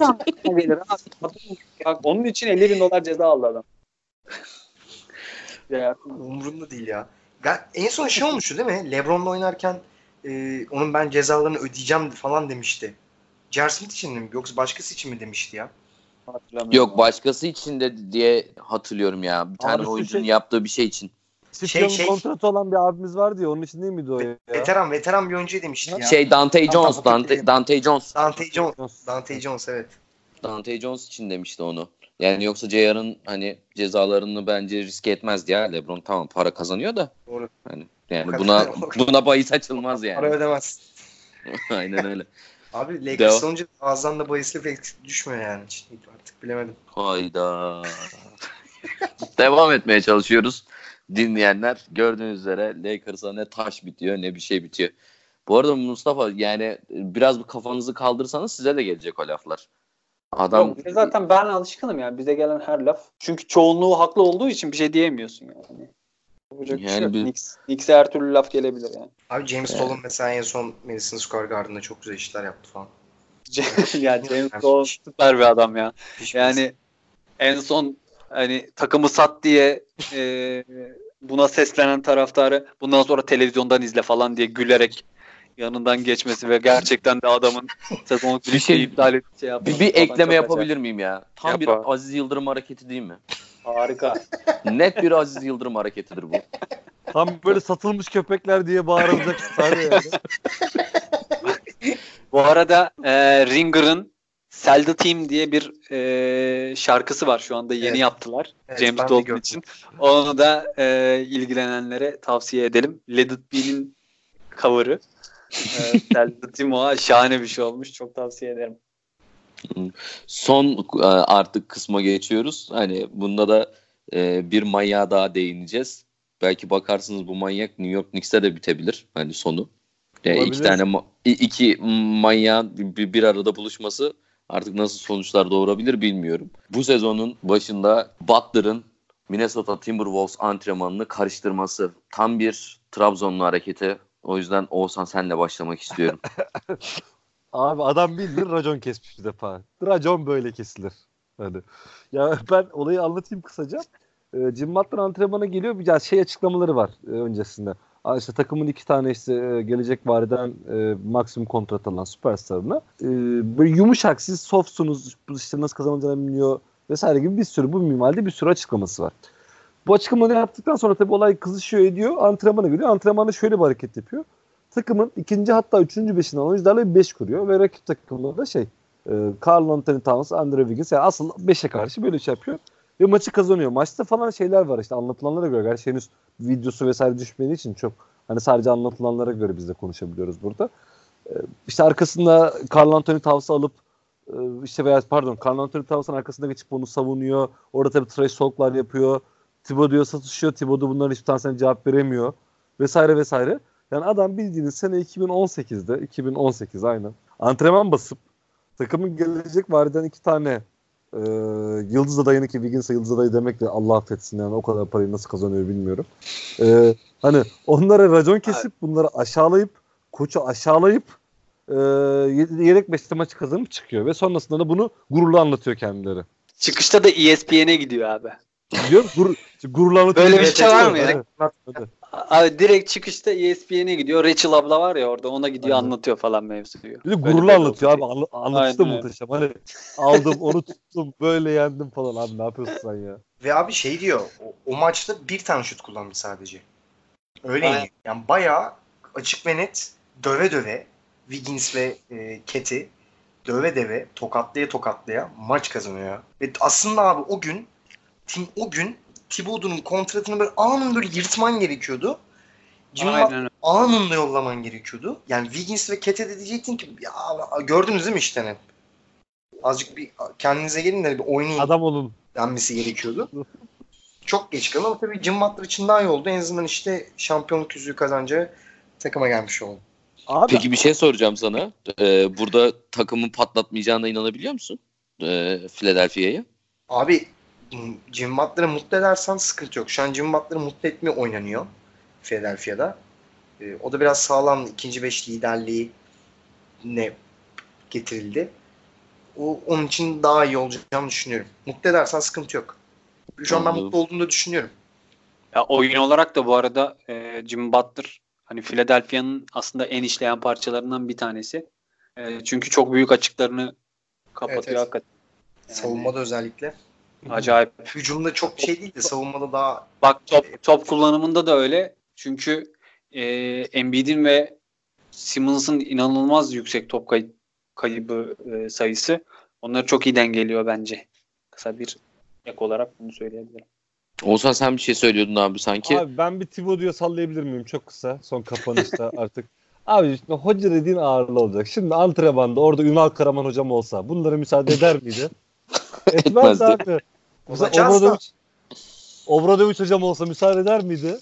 Speaker 4: Aklına gelir abi? Ya onun için 50 bin dolar ceza aldı adam. ya,
Speaker 5: Umurunda değil ya. Ga- En son şey olmuştu değil mi? Lebron'la oynarken e, onun ben cezalarını ödeyeceğim falan demişti. J.R. Smith için mi yoksa başkası için mi demişti ya?
Speaker 4: hatırlamıyorum.
Speaker 2: Yok başkası için de diye hatırlıyorum ya. Bir tane
Speaker 3: Abi,
Speaker 2: oyuncunun
Speaker 3: şey-
Speaker 2: yaptığı bir şey için.
Speaker 3: Steve
Speaker 5: şey-
Speaker 3: kontratı olan bir abimiz vardı ya onun için değil miydi o ya?
Speaker 5: Veteran veteran bir oyuncu demişti ya.
Speaker 2: Şey Dante Jones, Dante. Dante Jones.
Speaker 5: Dante Jones. Dante Jones evet.
Speaker 2: Dante Jones için demişti onu. Yani yoksa JR'ın hani cezalarını bence riske etmez ya. LeBron tamam para kazanıyor da.
Speaker 5: Doğru.
Speaker 2: Hani yani buna buna bahis açılmaz
Speaker 5: Para
Speaker 2: yani.
Speaker 5: ödemez.
Speaker 2: Aynen öyle.
Speaker 5: Abi Lakers
Speaker 2: Devam.
Speaker 5: olunca ağızdan da bahisli pek düşmüyor yani. Hiç Artık bilemedim.
Speaker 2: Hayda. Devam etmeye çalışıyoruz. Dinleyenler gördüğünüz üzere Lakers'a ne taş bitiyor ne bir şey bitiyor. Bu arada Mustafa yani biraz bir kafanızı kaldırsanız size de gelecek o laflar. Adam
Speaker 4: Yok, zaten ben alışkınım yani bize gelen her laf. Çünkü çoğunluğu haklı olduğu için bir şey diyemiyorsun yani. Yapacak bir şey
Speaker 2: Yani
Speaker 4: yok.
Speaker 2: bir-
Speaker 4: Knicks- Knicks'e her türlü laf gelebilir yani.
Speaker 5: Abi James Dolan mesela en son Madison Square Garden'da çok güzel işler yaptı falan.
Speaker 4: ya James Dolan süper bir adam ya. Yani en son hani takımı sat diye e, buna seslenen taraftarı bundan sonra televizyondan izle falan diye gülerek yanından geçmesi ve gerçekten de adamın sezonu
Speaker 2: Bir şey-
Speaker 4: iptal et şey yapması
Speaker 2: bir, bir ekleme yapabilir miyim ya? Tam
Speaker 4: Yap
Speaker 2: bir. Aziz Yıldırım hareketi değil mi?
Speaker 4: Harika.
Speaker 2: Net bir Aziz Yıldırım hareketidir bu.
Speaker 3: Tam böyle satılmış köpekler diye bağırılacak sahne yani.
Speaker 4: Bu arada e, Ringer'ın Sell the Team diye bir e, şarkısı var şu anda yeni
Speaker 5: Evet.
Speaker 4: yaptılar.
Speaker 5: Evet,
Speaker 4: James
Speaker 5: gördüm.
Speaker 4: için. Onu da e, ilgilenenlere tavsiye edelim. Let It Be'nin cover'ı. E, Sell the Team o şahane bir şey olmuş. Çok tavsiye ederim.
Speaker 2: Son e, artık kısma geçiyoruz. Hani bunda da e, bir manyağa daha değineceğiz. Belki bakarsınız bu manyak New York Knicks'te de bitebilir. Hani sonu. E, iki tane ma- iki manyağın bir, bir arada buluşması artık nasıl sonuçlar doğurabilir bilmiyorum. Bu sezonun başında Butler'ın Minnesota Timberwolves antrenmanını karıştırması tam bir Trabzonlu hareketi. O yüzden Oğuzhan senle başlamak istiyorum.
Speaker 3: Abi adam bildiğin racon kesmiş bir defa. Racon böyle kesilir. Hani. Ya ben olayı anlatayım kısaca. Ee, Jim Butler antrenmana geliyor. Bir şey açıklamaları var e, öncesinde. Aa, takımın iki tane işte e, gelecek vadeden e, maksimum kontrat alan süperstarına e, böyle yumuşak siz softsunuz işte nasıl kazanacağını bilmiyor vesaire gibi bir sürü bu minvalde bir sürü açıklaması var. Bu açıklamaları yaptıktan sonra tabii olay kızışıyor ediyor. Antrenmana gidiyor. Antrenmanda şöyle bir hareket yapıyor. Takımın ikinci hatta üçüncü beşinden oyuncularla bir beş kuruyor ve rakip takımda da şey e, Carl Anthony Towns, Andre Wiggins yani asıl beşe karşı böyle şey yapıyor. Ve maçı kazanıyor. Maçta falan şeyler var işte anlatılanlara göre. Gerçi henüz videosu vesaire düşmediği için çok hani sadece anlatılanlara göre biz de konuşabiliyoruz burada. E, işte arkasında Carl Anthony Towns'ı alıp e, işte veya pardon Carl Anthony Towns'ın arkasında geçip onu savunuyor. Orada tabii trash talk'lar yapıyor. Thibodeau'ya satışıyor. Thibodeau bunların hiçbir tanesine cevap veremiyor. Vesaire vesaire. Yani adam bildiğiniz sene 2018'de 2018 aynen. Antrenman basıp takımın gelecek vadeden iki tane e, Yıldız adayını ki Wiggins'e Yıldız adayı demek de Allah affetsin yani o kadar parayı nasıl kazanıyor bilmiyorum. E, hani onlara racon kesip bunları aşağılayıp koçu aşağılayıp e, yedek beşte maçı kazanıp çıkıyor ve sonrasında da bunu gururla anlatıyor kendileri.
Speaker 4: Çıkışta da E ESPN'e gidiyor abi.
Speaker 3: Diyor gur, gururla anlatıyor.
Speaker 4: Böyle bir şey var mı ya? Abi direkt çıkışta ESPN'e gidiyor. Rachel abla var ya orada ona gidiyor
Speaker 3: Aynen.
Speaker 4: anlatıyor falan mevzuyu.
Speaker 3: Bir de
Speaker 4: böyle
Speaker 3: anlatıyor abi.
Speaker 4: oldu.
Speaker 3: Anla, anlatışı da muhteşem. Hani aldım onu tuttum böyle yendim falan. Abi ne yapıyorsun sen ya?
Speaker 5: Ve abi şey diyor o, o maçta bir tane şut kullandı sadece. Öyle
Speaker 4: Aynen.
Speaker 5: yani. Bayağı açık ve net döve döve Wiggins ve e, Ket'i döve döve tokatlaya tokatlaya maç kazanıyor. Ve aslında abi o gün tim, o gün Thibodeau'nun kontratını böyle anında böyle yırtman gerekiyordu. Jimmy anında yollaman gerekiyordu. Yani Wiggins ve Ket'e de diyecektin ki ya gördünüz değil mi işte ne? Azıcık bir kendinize gelin de bir oynayın
Speaker 3: Adam olun.
Speaker 5: denmesi gerekiyordu. Çok geç kaldı ama tabii Jim Butler için daha iyi oldu. En azından işte şampiyonluk yüzüğü kazanacağı takıma gelmiş oldu.
Speaker 3: Abi
Speaker 2: Peki bir şey soracağım sana. Ee, burada takımın patlatmayacağına inanabiliyor musun? Ee, Philadelphia'yı.
Speaker 5: Abi Jim Butler'ı mutlu edersen sıkıntı yok. Şu an Jim Butler'ı mutlu etmeye oynanıyor Philadelphia'da. Ee, o da biraz sağlam ikinci beş liderliği ne getirildi. O, onun için daha iyi olacağını düşünüyorum. Mutlu edersen sıkıntı yok. Şu an ben mutlu olduğunu da düşünüyorum.
Speaker 4: Ya oyun olarak da bu arada e, Jim Butler hani Philadelphia'nın aslında en işleyen parçalarından bir tanesi. E, çünkü çok büyük açıklarını kapatıyor
Speaker 5: Evet, evet.
Speaker 4: hakikaten. Yani
Speaker 5: Savunmada özellikle.
Speaker 4: Acayip.
Speaker 5: Hücumda çok şey değil de savunmada daha
Speaker 4: Bak top top kullanımında da öyle. Çünkü e, Embiid'in ve Simmons'ın inanılmaz yüksek top kay- kaybı e, sayısı onları çok iyi dengeliyor bence. Kısa bir ek olarak bunu söyleyebilirim.
Speaker 2: Oğuzhan sen bir şey söylüyordun abi sanki.
Speaker 3: Abi ben bir Thibodeau'ya sallayabilir miyim çok kısa son kapanışta artık. Abi işte hoca dediğin ağırlı olacak. Şimdi antrenmanda orada Ünal Karaman hocam olsa bunlara müsaade eder miydi? Etmez
Speaker 2: Etmezdi.
Speaker 3: abi. Mesela. Obradoviç, Obradoviç hocam olsa müsaade eder miydi?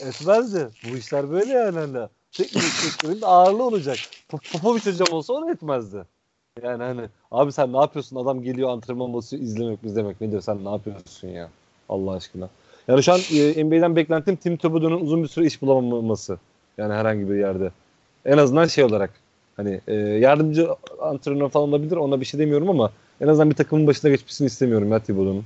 Speaker 3: Etmezdi. Bu işler böyle yani. Hani. Teknik direktörün de ağırlığı olacak. Pop- Popoviç hocam olsa onu etmezdi. Yani hani abi sen ne yapıyorsun? Adam geliyor antrenman basıyor izlemek izlemek ne diyor sen ne yapıyorsun ya? Allah aşkına. Yani şu an e, NBA'den beklentim Tim Thibodeau'nun uzun bir süre iş bulamaması. Yani herhangi bir yerde. En azından şey olarak hani e, yardımcı antrenör falan olabilir ona bir şey demiyorum ama en azından bir takımın başına geçmesini istemiyorum ya Thibodeau'nun.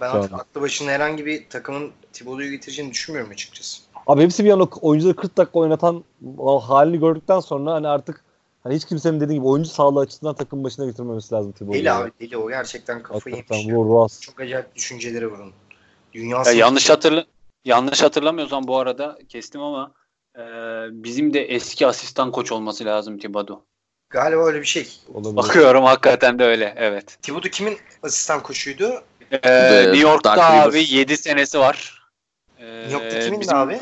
Speaker 5: Ben artık aklı başına herhangi bir takımın Thibodeau'yu getireceğini düşünmüyorum açıkçası.
Speaker 3: Abi hepsi bir yana oyuncuları 40 dakika oynatan o halini gördükten sonra hani artık hani hiç kimsenin dediği gibi oyuncu sağlığı açısından takım başına getirmemesi lazım Thibodeau'yu.
Speaker 5: Deli abi deli o gerçekten kafayı
Speaker 3: Hakikaten
Speaker 5: yemiş.
Speaker 3: Ruas.
Speaker 5: Çok acayip düşüncelere vurun. Dünya
Speaker 4: Ya yanlış hatırla yanlış hatırlamıyorsam bu arada kestim ama e, bizim de eski asistan koç olması lazım Thibodeau.
Speaker 5: Galiba öyle bir şey.
Speaker 3: Olabilir.
Speaker 4: Bakıyorum hakikaten de öyle. Evet.
Speaker 5: Thibodeau kimin asistan koçuydu?
Speaker 4: Ee,
Speaker 2: The
Speaker 4: New York'ta
Speaker 2: Dark
Speaker 4: abi
Speaker 2: Rivers.
Speaker 4: 7 senesi var. Ee,
Speaker 5: New York'ta kimin
Speaker 4: bizim
Speaker 5: abi?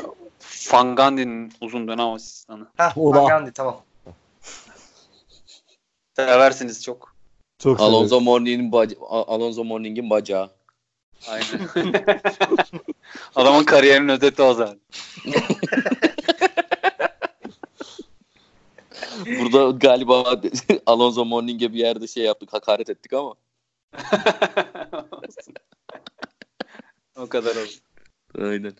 Speaker 4: Van Gundy'nin uzun dönem asistanı.
Speaker 5: Van Gundy tamam.
Speaker 4: Seversiniz çok.
Speaker 3: Çok
Speaker 2: Alonso
Speaker 3: severim.
Speaker 2: Mourning'in baca- Alonso Mourning'in bacağı.
Speaker 4: Aynen. Adamın kariyerinin özeti o zaten.
Speaker 2: Burada galiba Alonso Mourning'e bir yerde şey yaptık, hakaret ettik ama.
Speaker 4: o kadar oldu.
Speaker 2: Aynen.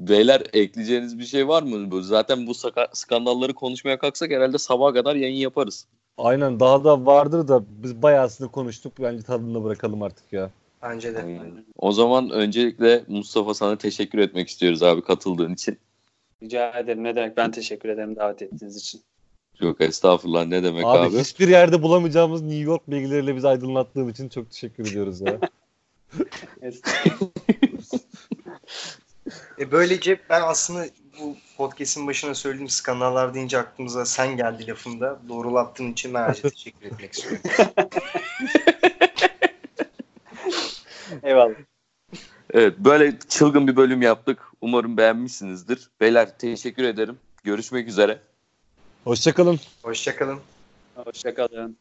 Speaker 2: Beyler ekleyeceğiniz bir şey var mı? Zaten bu saka- skandalları konuşmaya kalksak herhalde sabaha kadar yayın yaparız.
Speaker 3: Aynen daha da vardır da biz bayağısını konuştuk. Bence tadında bırakalım artık ya.
Speaker 5: Bence de.
Speaker 2: O zaman öncelikle Mustafa sana teşekkür etmek istiyoruz abi katıldığın için.
Speaker 4: Rica ederim. Ne demek? Ben teşekkür ederim davet ettiğiniz için.
Speaker 2: Yok estağfurullah ne demek
Speaker 3: Abi,
Speaker 2: abi.
Speaker 3: hiçbir yerde bulamayacağımız New York bilgileriyle bizi aydınlattığın için çok teşekkür ediyoruz ya.
Speaker 5: E böylece ben aslında bu podcast'in başına söylediğim skandallar deyince aklımıza sen geldi lafında. Doğrulattığın için ben ayrıca teşekkür etmek istiyorum.
Speaker 4: Eyvallah.
Speaker 2: Evet böyle çılgın bir bölüm yaptık. Umarım beğenmişsinizdir. Beyler teşekkür ederim. Görüşmek üzere.
Speaker 3: Hoşçakalın.
Speaker 5: Hoşçakalın.
Speaker 4: Hoşçakalın.